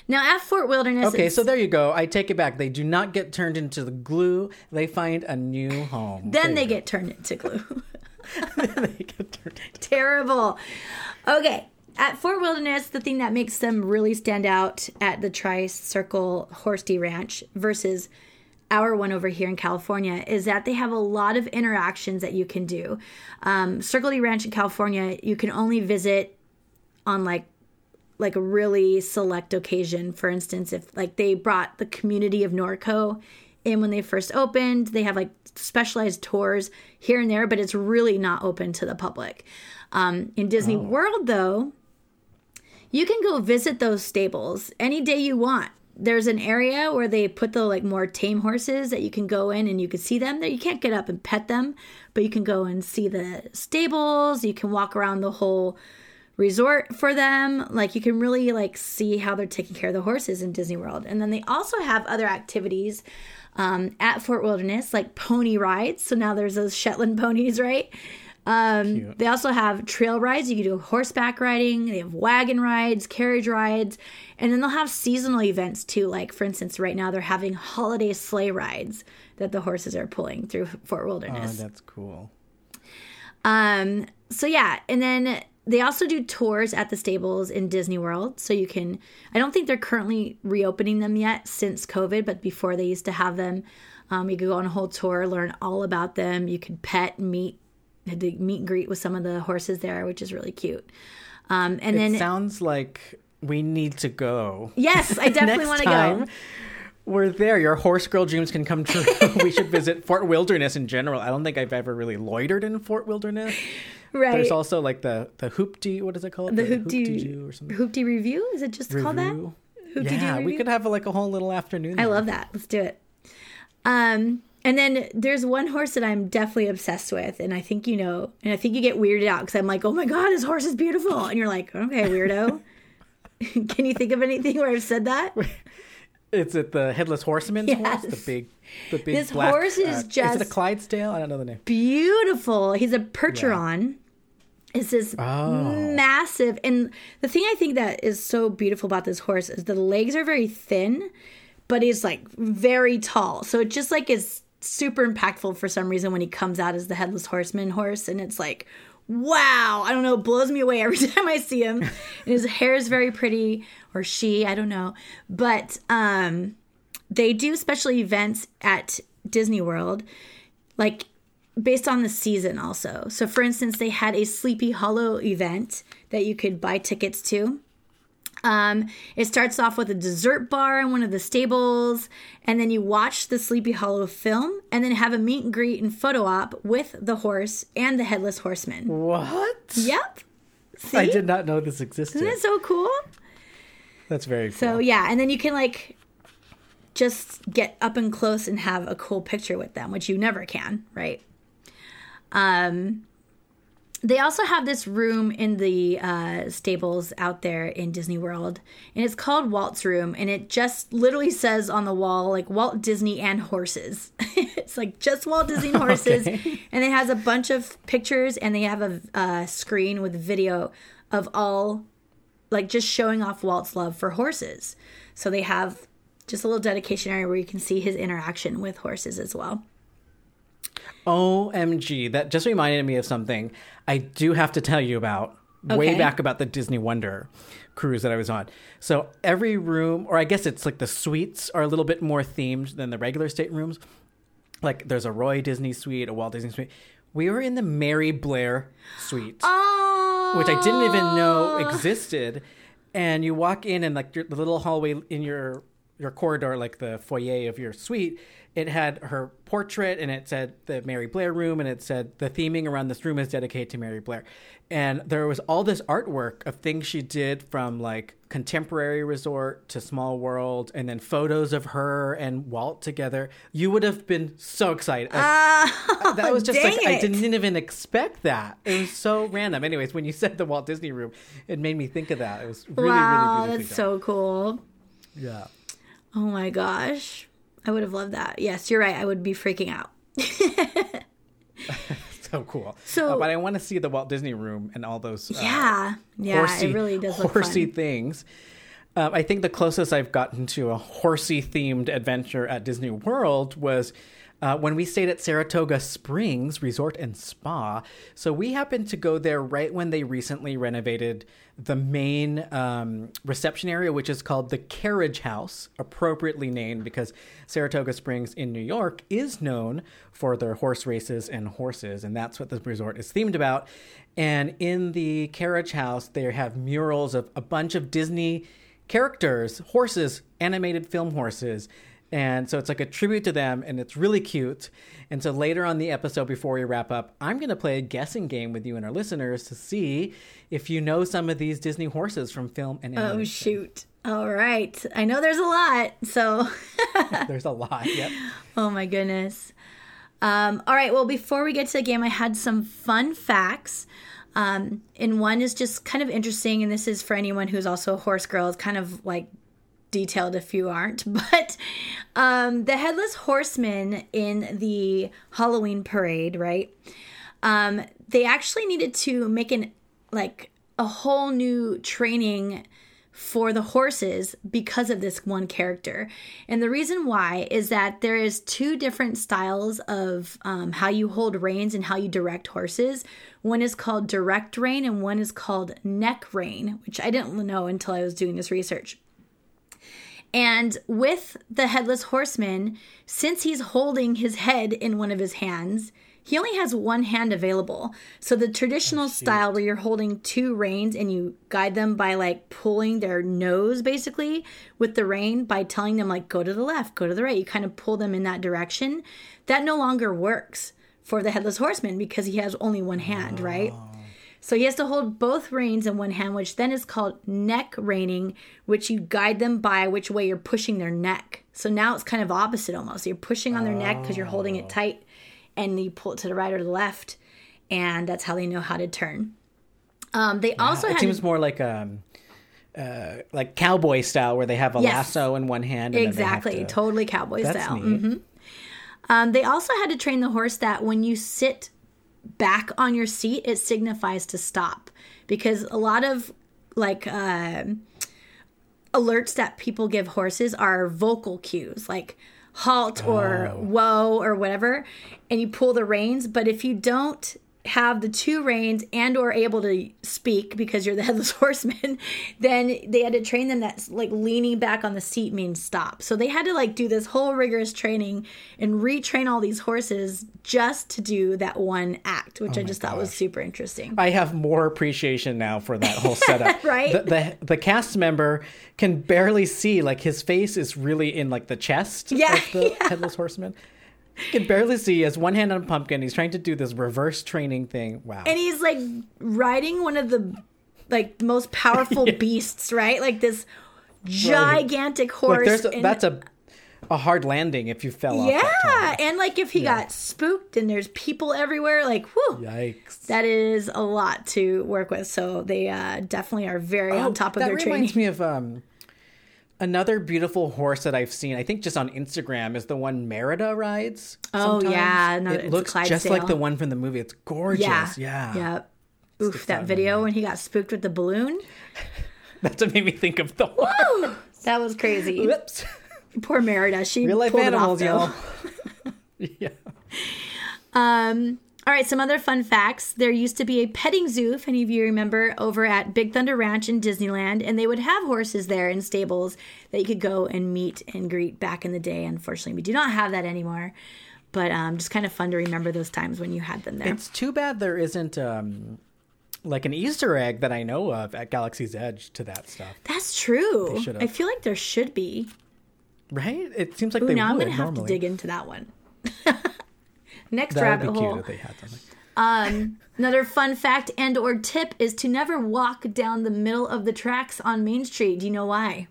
Now at Fort Wilderness, Okay, so there you go. I take it back. They do not get turned into the glue. They find a new home. then they go. get turned into glue. they get turned into terrible. Okay. At Fort Wilderness, the thing that makes them really stand out at the Tri Circle Horse D Ranch versus our one over here in California is that they have a lot of interactions that you can do. Um, Circle D Ranch in California, you can only visit on like like a really select occasion. For instance, if like they brought the community of Norco in when they first opened, they have like specialized tours here and there, but it's really not open to the public. Um, in Disney World, though, you can go visit those stables any day you want. There's an area where they put the like more tame horses that you can go in and you can see them. There you can't get up and pet them, but you can go and see the stables. You can walk around the whole resort for them. Like you can really like see how they're taking care of the horses in Disney World. And then they also have other activities um, at Fort Wilderness, like pony rides. So now there's those Shetland ponies, right? Um, they also have trail rides. You can do horseback riding. They have wagon rides, carriage rides, and then they'll have seasonal events too. Like for instance, right now they're having holiday sleigh rides that the horses are pulling through Fort Oh, Wilderness. that's cool. Um, so yeah, and then they also do tours at the stables in Disney World. So you can I don't think they're currently reopening them yet since COVID, but before they used to have them. Um, you could go on a whole tour, learn all about them. You could pet, meet, had to meet and greet with some of the horses there, which is really cute. Um, and then It then sounds like we need to go. yes, I definitely want to go. we're there, your horse girl dreams can come true. we should visit Fort Wilderness in general. I don't think I've ever really loitered in Fort Wilderness. Right. There's also like the the hoopty. What is it called? the Hoopty Hoopty or something. Hoopty review is it just called that? Review. Hoopty yeah, we could have like a whole little afternoon. I there. love that. Let's do it. Um, and then there's one horse that I'm definitely obsessed with, and I think you know, and I think you get weirded out because I'm like, oh my god, this horse is beautiful, and you're like, okay, weirdo. Can you think of anything where I've said that? Is it the headless horseman's horse? Yes. The big, the big. This black, horse is uh, Is it just- a Clydesdale? I don't know the name. Beautiful. He's a Percheron. It's this Oh. massive, and the thing I think that is so beautiful about this horse is the legs are very thin, but he's like very tall. So it just like is super impactful for some reason when he comes out as the headless horseman horse, and it's like, wow, I don't know, it blows me away every time I see him. and his hair is very pretty, or she, I don't know, but um, they do special events at Disney World, like based on the season also. So for instance, they had a Sleepy Hollow event that you could buy tickets to. Um, it starts off with a dessert bar in one of the stables, and then you watch the Sleepy Hollow film, and then have a meet and greet and photo op with the horse and the headless horseman. What? Yep. See? I did not know this existed. Isn't it so cool? That's very cool. So yeah, and then you can like just get up and close and have a cool picture with them, which you never can, right? Um they also have this room in the uh, stables out there in Disney World, and it's called Walt's Room, and it just literally says on the wall like Walt Disney and horses. it's like just Walt Disney and horses, Okay. and it has a bunch of pictures, and they have a uh, screen with video of all like just showing off Walt's love for horses. So they have just a little dedication area where you can see his interaction with horses as well. OMG, that just reminded me of something I do have to tell you about. Way back about the Disney Wonder cruise that I was on. So every room, or I guess it's like the suites are a little bit more themed than the regular staterooms. Like there's a Roy Disney suite, a Walt Disney suite. We were in the Mary Blair suite, Oh, which I didn't even know existed. And you walk in, and like your, the little hallway in your your corridor, like the foyer of your suite, it had her portrait, and it said the Mary Blair room, and it said the theming around this room is dedicated to Mary Blair. And there was all this artwork of things she did from like contemporary resort to small world, and then photos of her and Walt together. You would have been so excited. Ah, that was just like I didn't even expect that. It was so random. Anyways, when you said the Walt Disney room, it made me think of that. It was really, really wow, really that's beautifully so cool. Yeah. Oh my gosh. I would have loved that. Yes, you're right. I would be freaking out. So cool. So- Uh, but I want to see the Walt Disney room and all those uh, Yeah. Yeah, horsey, it really does look horsey things. Um, I think the closest I've gotten to a horsey themed adventure at Disney World was uh, when we stayed at Saratoga Springs Resort and Spa. So we happened to go there right when they recently renovated the main um, reception area, which is called the Carriage House, appropriately named because Saratoga Springs in New York is known for their horse races and horses, and that's what this resort is themed about. And in the Carriage House, they have murals of a bunch of Disney characters, horses, animated film horses. And so it's like a tribute to them, and it's really cute. And so later on the episode, before we wrap up, I'm going to play a guessing game with you and our listeners to see if you know some of these Disney horses from film and Oh shoot. All right. I know there's a lot. So There's a lot. Yep. Oh my goodness. Um, all right. Well, before we get to the game, I had some fun facts. Um, and one is just kind of interesting, and this is for anyone who's also a horse girl. It's kind of like detailed if you aren't. But um, the headless horseman in the Halloween parade, right? Um, they actually needed to make an like a whole new training for the horses because of this one character. And the reason why is that there is two different styles of um, how you hold reins and how you direct horses. One is called direct rein and one is called neck rein, which I didn't know until I was doing this research. And with the headless horseman, since he's holding his head in one of his hands, he only has one hand available. So the traditional oh, style where you're holding two reins and you guide them by like pulling their nose basically with the rein by telling them like go to the left, go to the right. You kind of pull them in that direction. That no longer works for the headless horseman because he has only one hand, right? Oh. So he has to hold both reins in one hand, which then is called neck reining, which you guide them by which way you're pushing their neck. So now it's kind of opposite almost. You're pushing on their neck because you're holding it tight, and you pull it to the right or the left, and that's how they know how to turn. Um, they also it had seems more like um, uh, like cowboy style, where they have a Yes. lasso in one hand. And exactly Then they have to, totally cowboy That's style. neat. hmm Um, they also had to train the horse that when you sit back on your seat, it signifies to stop. Because a lot of like uh, alerts that people give horses are vocal cues like halt or whoa or whatever and you pull the reins. But if you don't have the two reins and or able to speak because you're the headless horseman then they had to train them that like leaning back on the seat means stop so they had to like do this whole rigorous training and retrain all these horses just to do that one act which oh i just thought was super interesting I have more appreciation now for that whole setup. Right? The, the the cast member can barely see. Like his face is really in like the chest Yeah, of the yeah. headless horseman. Can barely see. He has one hand on a pumpkin. He's trying to do this reverse training thing. Wow. and he's like riding one of the like most powerful beasts right like this gigantic horse. Like there's a, and- that's a a hard landing if you fell off. yeah, and like if he got spooked and there's people everywhere, like whew, Yikes. that is a lot to work with. So they uh, definitely are very on top of Oh, that their reminds training. me of um another beautiful horse that I've seen. I think just on Instagram is the one Merida rides. Oh, yeah, no, it looks just like the one from the movie. It's gorgeous. Yeah, Yeah, Yep. Oof, that video when he got spooked with the balloon. That's what made me think of the one. That was crazy. Whoops. Poor Merida. She Real life pulled it animals, y'all. yeah. Um, all right, some other fun facts. There used to be a petting zoo, if any of you remember, over at Big Thunder Ranch in Disneyland, and they would have horses there in stables that you could go and meet and greet back in the day. Unfortunately, we do not have that anymore, but um, just kind of fun to remember those times when you had them there. It's too bad there isn't um like an Easter egg that I know of at Galaxy's Edge to that stuff. That's true. I feel like there should be. Right? It seems like Ooh, they now I'm gonna have to dig into that one. Next that would rabbit be cute hole. if they had something. Um, another fun fact and or tip is to never walk down the middle of the tracks on Main Street. Do you know why?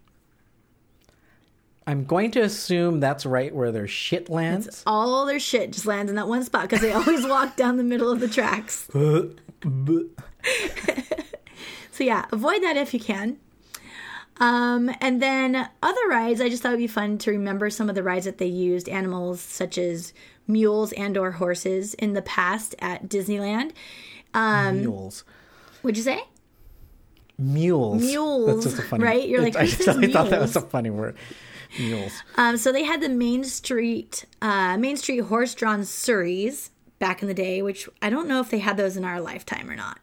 I'm going to assume that's right where their shit lands. All their shit just lands in that one spot because they always walk down the middle of the tracks. So yeah, avoid that if you can. Um, and then other rides, I just thought it'd be fun to remember some of the rides that they used animals such as mules and or horses in the past at Disneyland. Um, Mules. What'd you say? Mules. Mules, That's just a funny right? You're like, I, who just, says I thought that was a funny word. Mules. Um, so they had the Main Street, uh, Main Street horse-drawn surreys back in the day, which I don't know if they had those in our lifetime or not.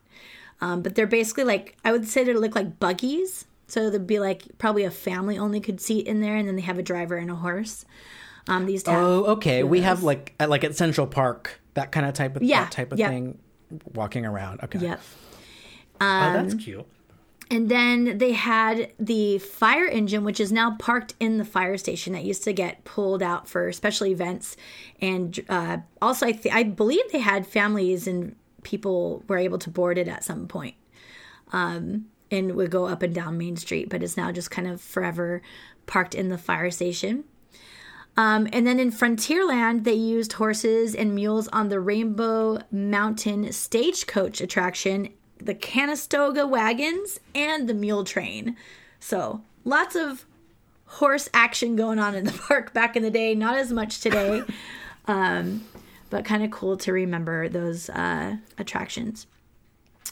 Um, but they're basically like I would say they look like buggies. So there'd be like probably a family only could seat in there, and then they have a driver and a horse. Um, these to Oh, okay. two We have like at, like at Central Park that kind of type of Yeah, that type of yep. thing, walking around. Okay. Yep. oh, that's cute. And then they had the fire engine, which is now parked in the fire station that used to get pulled out for special events. And uh, also, I, th- I believe they had families and people were able to board it at some point um, and would go up and down Main Street, but it's now just kind of forever parked in the fire station. Um, and then in Frontierland, they used horses and mules on the Rainbow Mountain Stagecoach attraction, the Conestoga wagons, and the mule train. So lots of horse action going on in the park back in the day. Not as much today, um, but kind of cool to remember those uh, attractions.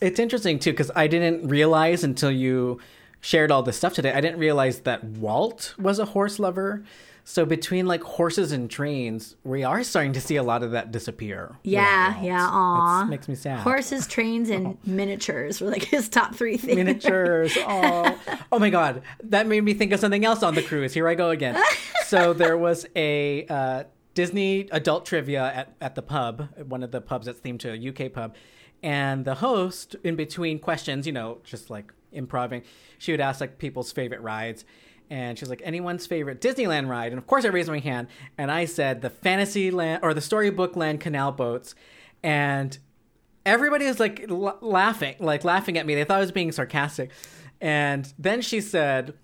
It's interesting too because I didn't realize until you shared all this stuff today. I didn't realize that Walt was a horse lover. So between like horses and trains, we are starting to see a lot of that disappear. Yeah, yeah, aw. Makes me sad. Horses, trains, and miniatures were like his top three things. miniatures. Oh, oh my God, that made me think of something else on the cruise. Here I go again. So there was a uh, Disney adult trivia at, at the pub, one of the pubs that's themed to a UK pub, and the host, in between questions, you know, just like improving, she would ask like people's favorite rides. And she's like, anyone's favorite Disneyland ride? And of course, I raised my hand, and I said the Fantasyland or the Storybook Land canal boats. And everybody was like l- laughing, like laughing at me. They thought I was being sarcastic. And then she said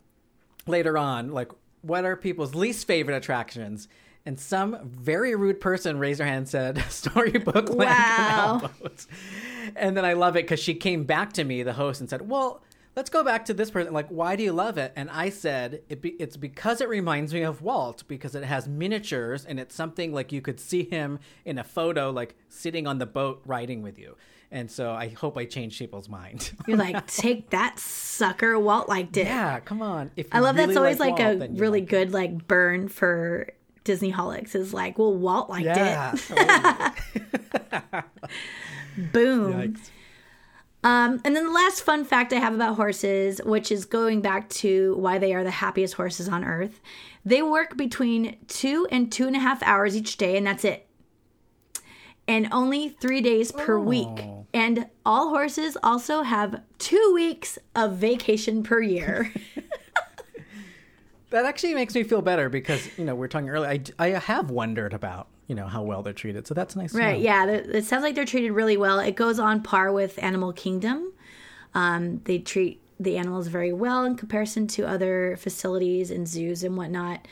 later on, like, what are people's least favorite attractions? And some very rude person raised her hand and said, Storybook Land Wow. Canal Boats. And then I love it because she came back to me, the host, and said, Well, let's go back to this person. Like, why do you love it? And I said, it be- It's because it reminds me of Walt, because it has miniatures and it's something like you could see him in a photo, like sitting on the boat riding with you. And so I hope I changed people's mind. You're like, take that sucker. Walt liked it. yeah, come on. If I love really that's always like, Walt, a really like it. good like burn for Disneyholics is like, well, Walt liked Yeah. it. Oh. Boom. Yikes. Um, and then the last fun fact I have about horses, which is going back to why they are the happiest horses on earth, they work between two and two and a half hours each day, and that's it. And only three days per week. Oh. And all horses also have two weeks of vacation per year. That actually makes me feel better because you know we are talking earlier. I, I have wondered about you know how well they're treated, so that's nice. Right. Yeah. It sounds like they're treated really well. It goes on par with Animal Kingdom. Um, they treat the animals very well in comparison to other facilities and zoos and whatnot.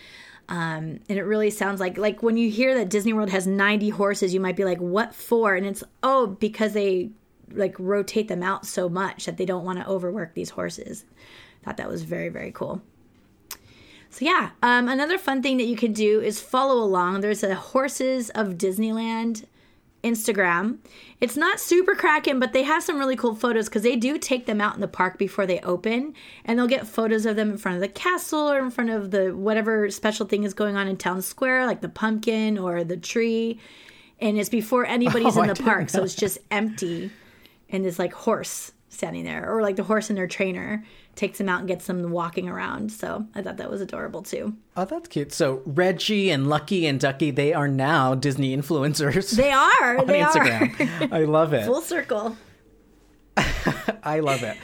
Um, and it really sounds like like when you hear that Disney World has 90 horses, you might be like, "What for?" And it's oh, because they like rotate them out so much that they don't want to overwork these horses. Thought that was very very cool. So yeah, um, another fun thing that you can do is follow along. There's a Horses of Disneyland Instagram. It's not super cracking, but they have some really cool photos because they do take them out in the park before they open, and they'll get photos of them in front of the castle or in front of the whatever special thing is going on in town square, like the pumpkin or the tree. And it's before anybody's Oh, in the park, so it's just empty, and this like horse standing there, or like the horse and their trainer takes them out and gets them walking around. So I thought that was adorable too. Oh, that's cute. So Reggie and Lucky and Ducky, they are now Disney influencers They are. on they are. Instagram. I love it. Full circle. I love it.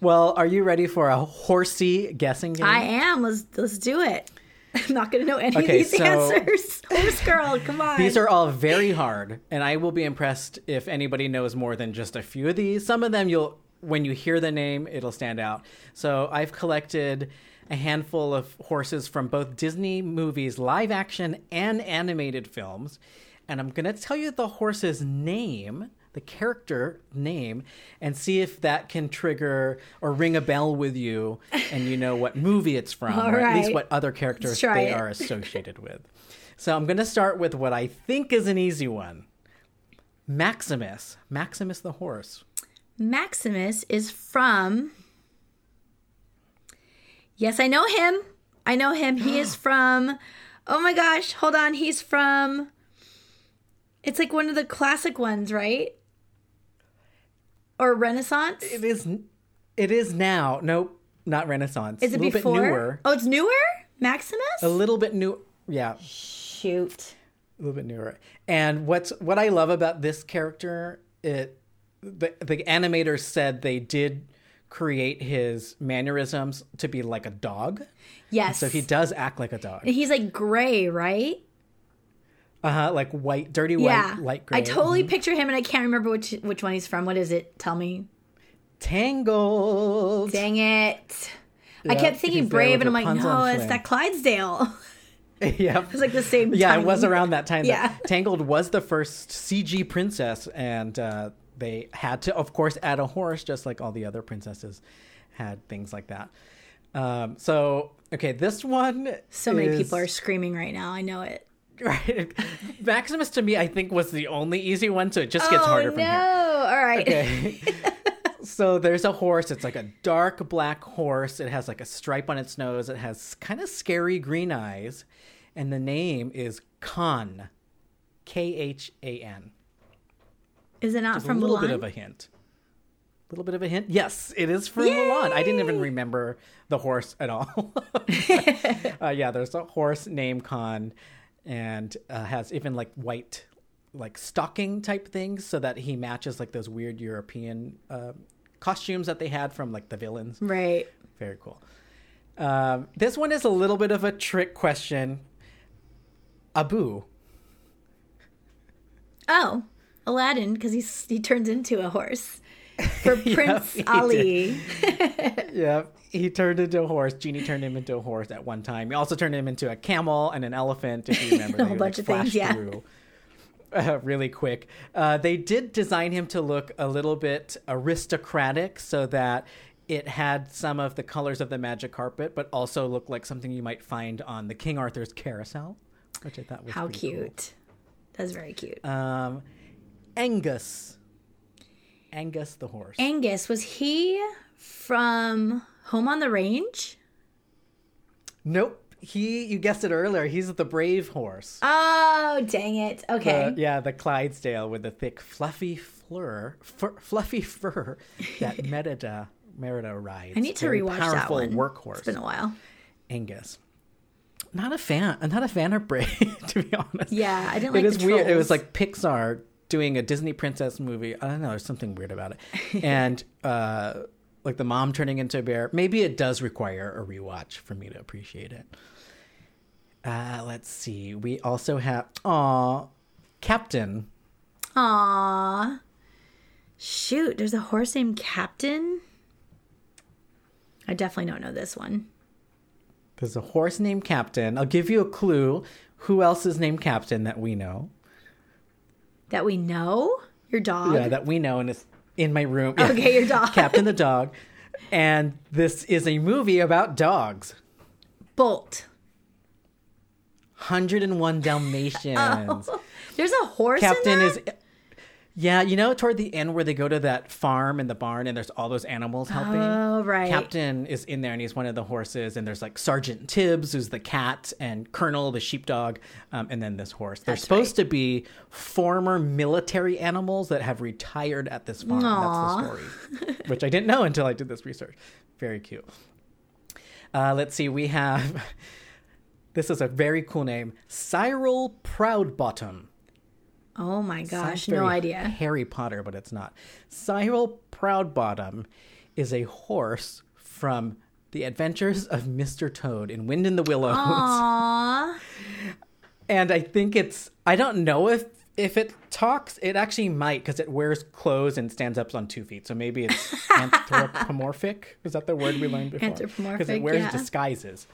Well, are you ready for a horsey guessing game? I am. Let's let's do it. I'm not gonna know any Okay, of these so- answers. Horse girl, come on. These are all very hard, and I will be impressed if anybody knows more than just a few of these. Some of them you'll when you hear the name, it'll stand out. So I've collected a handful of horses from both Disney movies, live action and animated films, and I'm going to tell you the horse's name, the character name, and see if that can trigger or ring a bell with you and you know what movie it's from, or at least what other characters they it. are associated with. So I'm going to start with what I think is an easy one. Maximus. Maximus the horse. Maximus is from. Yes, I know him. I know him. He is from. Oh my gosh, hold on. He's from. It's like one of the classic ones, right? Or Renaissance? It is it is now. Nope, not Renaissance. Is it a little before? bit newer. Oh, it's newer? Maximus? A little bit new. Yeah, Shoot. a little bit newer. And what's what I love about this character, it the the animators said they did create his mannerisms to be like a dog. Yes. So he does act like a dog. He's like gray, right? Uh-huh, like white, dirty white, yeah. light gray. I totally picture him and I can't remember which which one he's from. What is it? Tell me. Tangled. Dang it. I kept thinking Brave and I'm like, no, it's that Clydesdale. yeah. It's like the same Yeah, time. it was around that time. Yeah. That Tangled was the first CG princess, and uh, they had to, of course, add a horse, just like all the other princesses had things like that. Um, so, okay, this one. So many people are screaming right now. I know it. Right. Maximus to me, I think, was the only easy one, so it just gets oh harder no! from here. All right. Okay. so there's a horse. It's like a dark black horse. It has like a stripe on its nose. It has kind of scary green eyes. And the name is Khan. K H A N. Is it not Just from a little bit of a hint. A little bit of a hint. Yes, it is from Mulan. I didn't even remember the horse at all. uh, yeah, there's a horse named Khan, and uh, has even like white, like stocking type things, so that he matches like those weird European uh, costumes that they had from like the villains. Right. Very cool. Um, this one is a little bit of a trick question. Abu. Oh, Aladdin, because he's he turns into a horse for Prince he Ali. Yeah, he turned into a horse. Genie turned him into a horse at one time. He also turned him into a camel and an elephant, if you remember. A whole like, bunch of things, yeah. through, uh, really quick. Uh, they did design him to look a little bit aristocratic so that it had some of the colors of the magic carpet, but also looked like something you might find on the King Arthur's carousel, which I thought was How pretty cool. cute. That's very cute. Um, Angus. Angus the horse. Angus, was he from Home on the Range? nope. He, you guessed it earlier. He's the brave horse. Oh, dang it. Okay. Uh, yeah, the Clydesdale with the thick, fluffy fur, fur fluffy fur that Merida Merida rides. I need to Very rewatch that one. workhorse. It's been a while. Angus. Not a fan. I'm not a fan of Brave, to be honest. Yeah, I didn't like is the weird. It was like Pixar doing a Disney princess movie. I don't know. There's something weird about it. and uh, like the mom turning into a bear. Maybe it does require a rewatch for me to appreciate it. Uh, let's see. We also have aw, Captain. Aw. Shoot, there's a horse named Captain. I definitely don't know this one. There's a horse named Captain. I'll give you a clue. Who else is named Captain that we know? That we know? Your dog? Yeah, that we know, and it's in my room. Yeah. Okay, your dog. Captain the dog. And this is a movie about dogs. Bolt. 101 Dalmatians. Oh, there's a horse Captain in is. Yeah, you know, toward the end where they go to that farm and the barn and there's all those animals helping. Oh, right. Captain is in there and he's one of the horses, and there's like Sergeant Tibbs, who's the cat, and Colonel, the sheepdog, um, and then this horse. They're That's supposed to be former military animals that have retired at this farm. Aw. That's the story, which I didn't know until I did this research. Very cute. Uh, let's see, we have. This is a very cool name, Cyril Proudbottom. Oh my gosh, no idea. Harry Potter, but it's not. Cyril Proudbottom is a horse from The Adventures of Mr. Toad in Wind in the Willows. Aww. And I think it's I don't know if if it talks, it actually might because it wears clothes and stands up on two feet. So maybe it's anthropomorphic. Is that the word we learned before? Anthropomorphic. Because it wears yeah. disguises.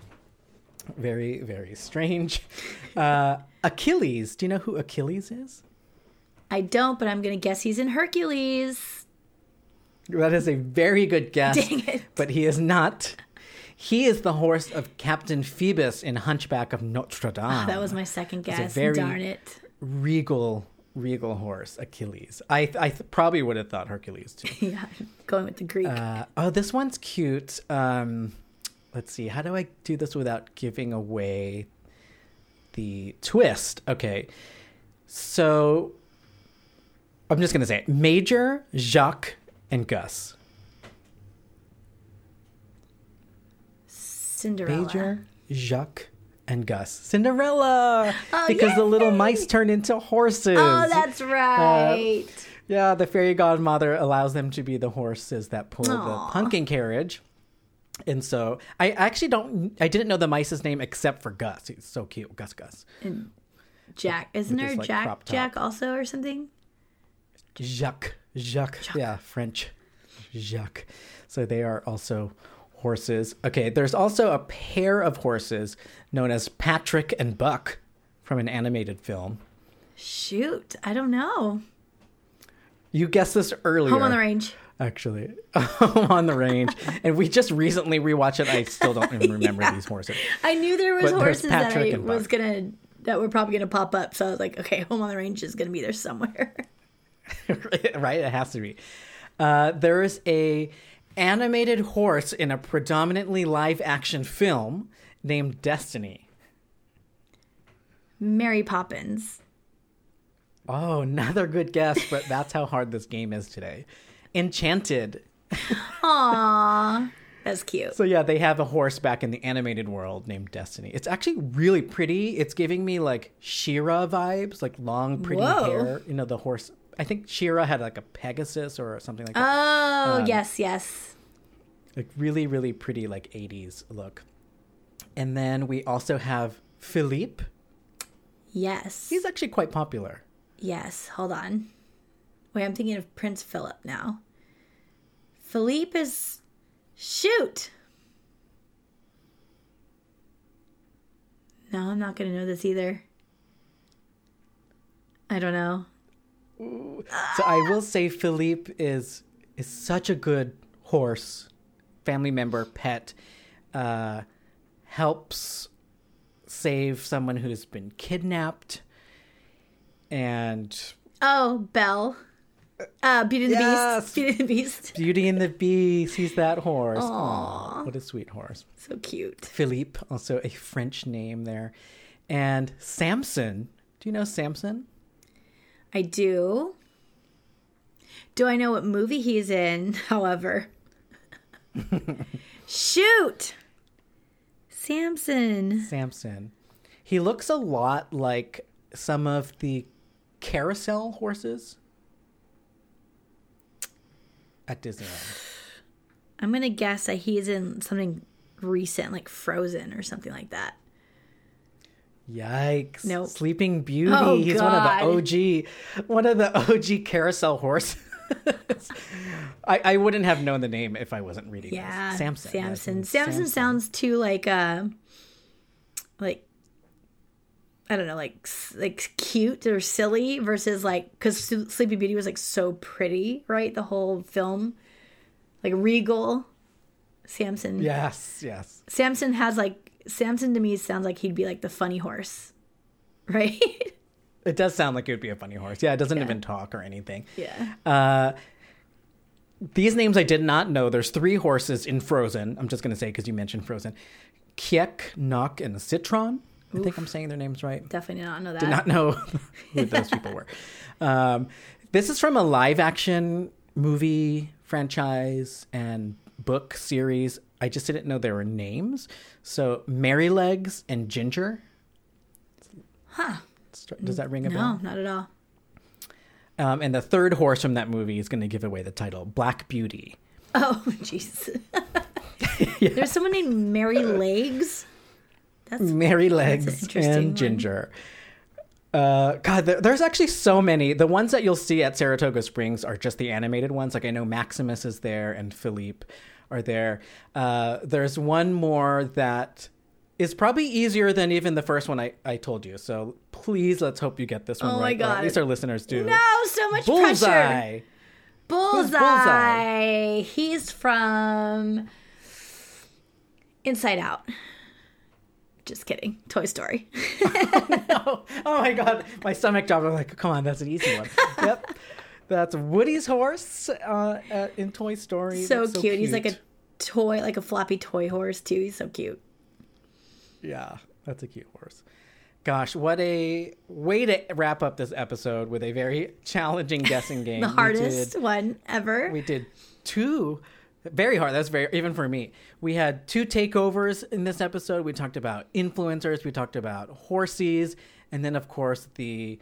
Very, very strange. Uh, Achilles. Do you know who Achilles is? I don't, but I'm going to guess he's in Hercules. That is a very good guess. Dang it. But he is not. He is the horse of Captain Phoebus in Hunchback of Notre Dame. Ah, That was my second guess. very- Darn it. regal, regal horse, Achilles. I, I th- probably would have thought Hercules too. Yeah, going with the Greek. Uh, oh, this one's cute. Um, let's see. How do I do this without giving away the twist? Okay. So I'm just going to say it. Major, Jacques, and Gus. Cinderella. Major, Jacques, and Gus. Cinderella! Oh, because the little mice turn into horses. Oh, that's right. Uh, yeah, the fairy godmother allows them to be the horses that pull Aw. the pumpkin carriage. And so I actually don't I didn't know the mice's name except for Gus. He's so cute. Gus Gus. and Jack. Isn't there like, Jack. Jack also or something? Jacques. Jacques. Yeah, French. Jacques. So they are also horses. Okay, there's also a pair of horses known as Patrick and Buck from an animated film. Shoot, I don't know. You guessed this earlier. Home on the range. actually Home on the range and we just recently rewatched it i still don't even remember these horses I knew there was But horses that I was gonna that were probably gonna pop up. So I was like, okay, Home on the Range is gonna be there somewhere. right it has to be uh, there is a animated horse in a predominantly live action film named destiny Mary Poppins. oh another good guess but that's how hard this game is today enchanted Aww, that's cute. So yeah, they have a horse back in the animated world named Destiny. It's actually really pretty. It's giving me like She-Ra vibes, like long pretty Whoa. hair. You know the horse. I think She-Ra had like a Pegasus or something like that. Oh Um, yes, yes. like really, really pretty like '80s look. And then we also have Philippe. Yes. He's actually quite popular. Yes. Hold on. Wait, I'm thinking of Prince Philip now. Philippe is shoot. No, I'm not gonna know this either. I don't know. So I will say Philippe is is such a good horse, family member, pet. Uh, helps save someone who's been kidnapped, and Oh, Belle. Uh, Beauty and the Beast. Beauty and the Beast. Beauty and the Beast. He's that horse. Aw. Aw, what a sweet horse. So cute. Philippe, also a French name there, and Samson. Do you know Samson? I do. Do I know what movie he's in? However, shoot, Samson. Samson. He looks a lot like some of the carousel horses at Disneyland. I'm gonna guess that he's in something recent, like Frozen or something like that. Yikes. Nope. Sleeping Beauty. Oh, He's God. one of the OG one of the OG carousel horses. I, I wouldn't have known the name if I wasn't reading Yeah, this. Samson. Samson. Samson sounds too like uh, like I don't know, like like cute or silly versus like because Sleepy Beauty was like so pretty, right? The whole film, like regal. Samson. Yes, yes. Samson has like Samson to me sounds like he'd be like the funny horse, right? It does sound like it would be a funny horse. Yeah, it doesn't even talk or anything. yeah. Uh, these names I did not know. There's three horses in Frozen. I'm just going to say because you mentioned Frozen. Kjekk, Nock, and Sitron. I think I'm saying their names right. Definitely not know that. Did not know who those people were. Um, this is from a live action movie franchise and book series. I just didn't know there were names. So Merrylegs and Ginger. Huh. Does that ring a No, bell? No, not at all. Um, and the third horse from that movie is going to give away the title Black Beauty. Oh, jeez. There's someone named Merrylegs. That's Merrylegs interesting one. and Ginger. Uh, God, there, there's actually so many. The ones that you'll see at Saratoga Springs are just the animated ones. Like I know Maximus is there and Philippe are there. Uh, there's one more that is probably easier than even the first one I, I told you. So please, let's hope you get this one Oh my right. At least our listeners do. no, so much pressure. Bullseye. Bullseye. Bullseye? He's from Inside Out. Just kidding. Toy Story. oh, oh my god, my stomach dropped. I'm like, come on, that's an easy one. yep, that's Woody's horse uh, uh, in Toy Story. so, That's cute. He's like a toy, like a floppy toy horse too. He's so cute. yeah, that's a cute horse. Gosh, what a way to wrap up this episode with a very challenging guessing game. The hardest did- one ever. we did two very hard that's very even for me we had two takeovers in this episode we talked about influencers we talked about horses and then of course the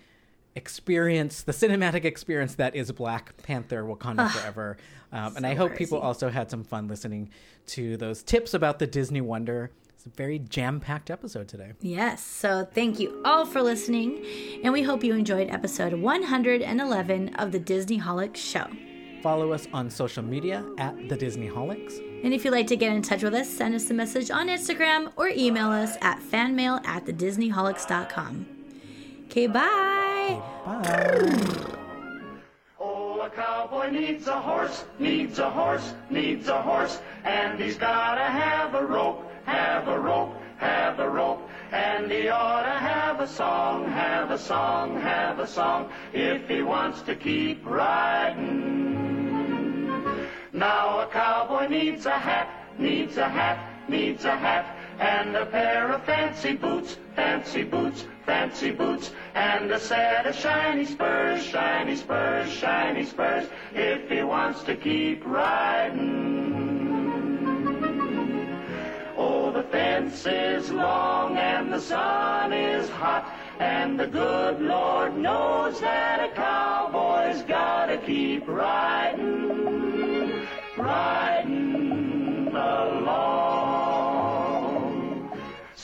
experience the cinematic experience that is black panther wakanda forever um, and i hope people also had some fun listening to those tips about the disney wonder it's a very jam-packed episode today Yes. So thank you all for listening, and we hope you enjoyed episode 111 of the Disneyholics Show. follow us on social media at the disneyholics And if you'd like to get in touch with us, send us a message on Instagram or email us at fanmail at thedisneyholics.com. Okay, bye. bye Oh, a cowboy needs a horse, needs a horse, needs a horse, and he's gotta have a rope, have a rope, have a rope, and he ought to have a song, have a song, have a song, if he wants to keep riding. Now a cowboy needs a hat, needs a hat, needs a hat, and a pair of fancy boots, fancy boots, fancy boots, and a set of shiny spurs, shiny spurs, shiny spurs, if he wants to keep riding. Oh, the fence is long and the sun is hot, and the good Lord knows that a cowboy's gotta keep riding, riding along.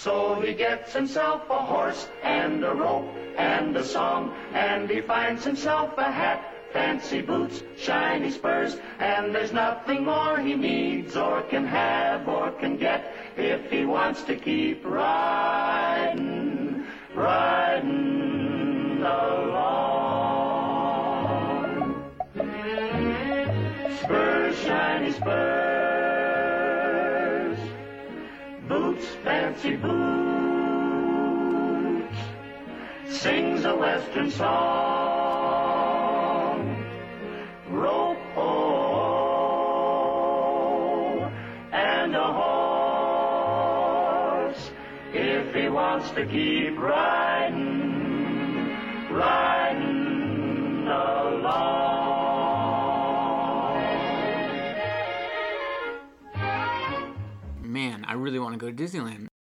So he gets himself a horse and a rope and a song, and he finds himself a hat, fancy boots, shiny spurs, and there's nothing more he needs or can have or can get if he wants to keep riding, riding along. Spurs, shiny spurs, fancy boots, sings a western song. Rope, and a horse, if he wants to keep riding, riding. Man, I really want to go to Disneyland.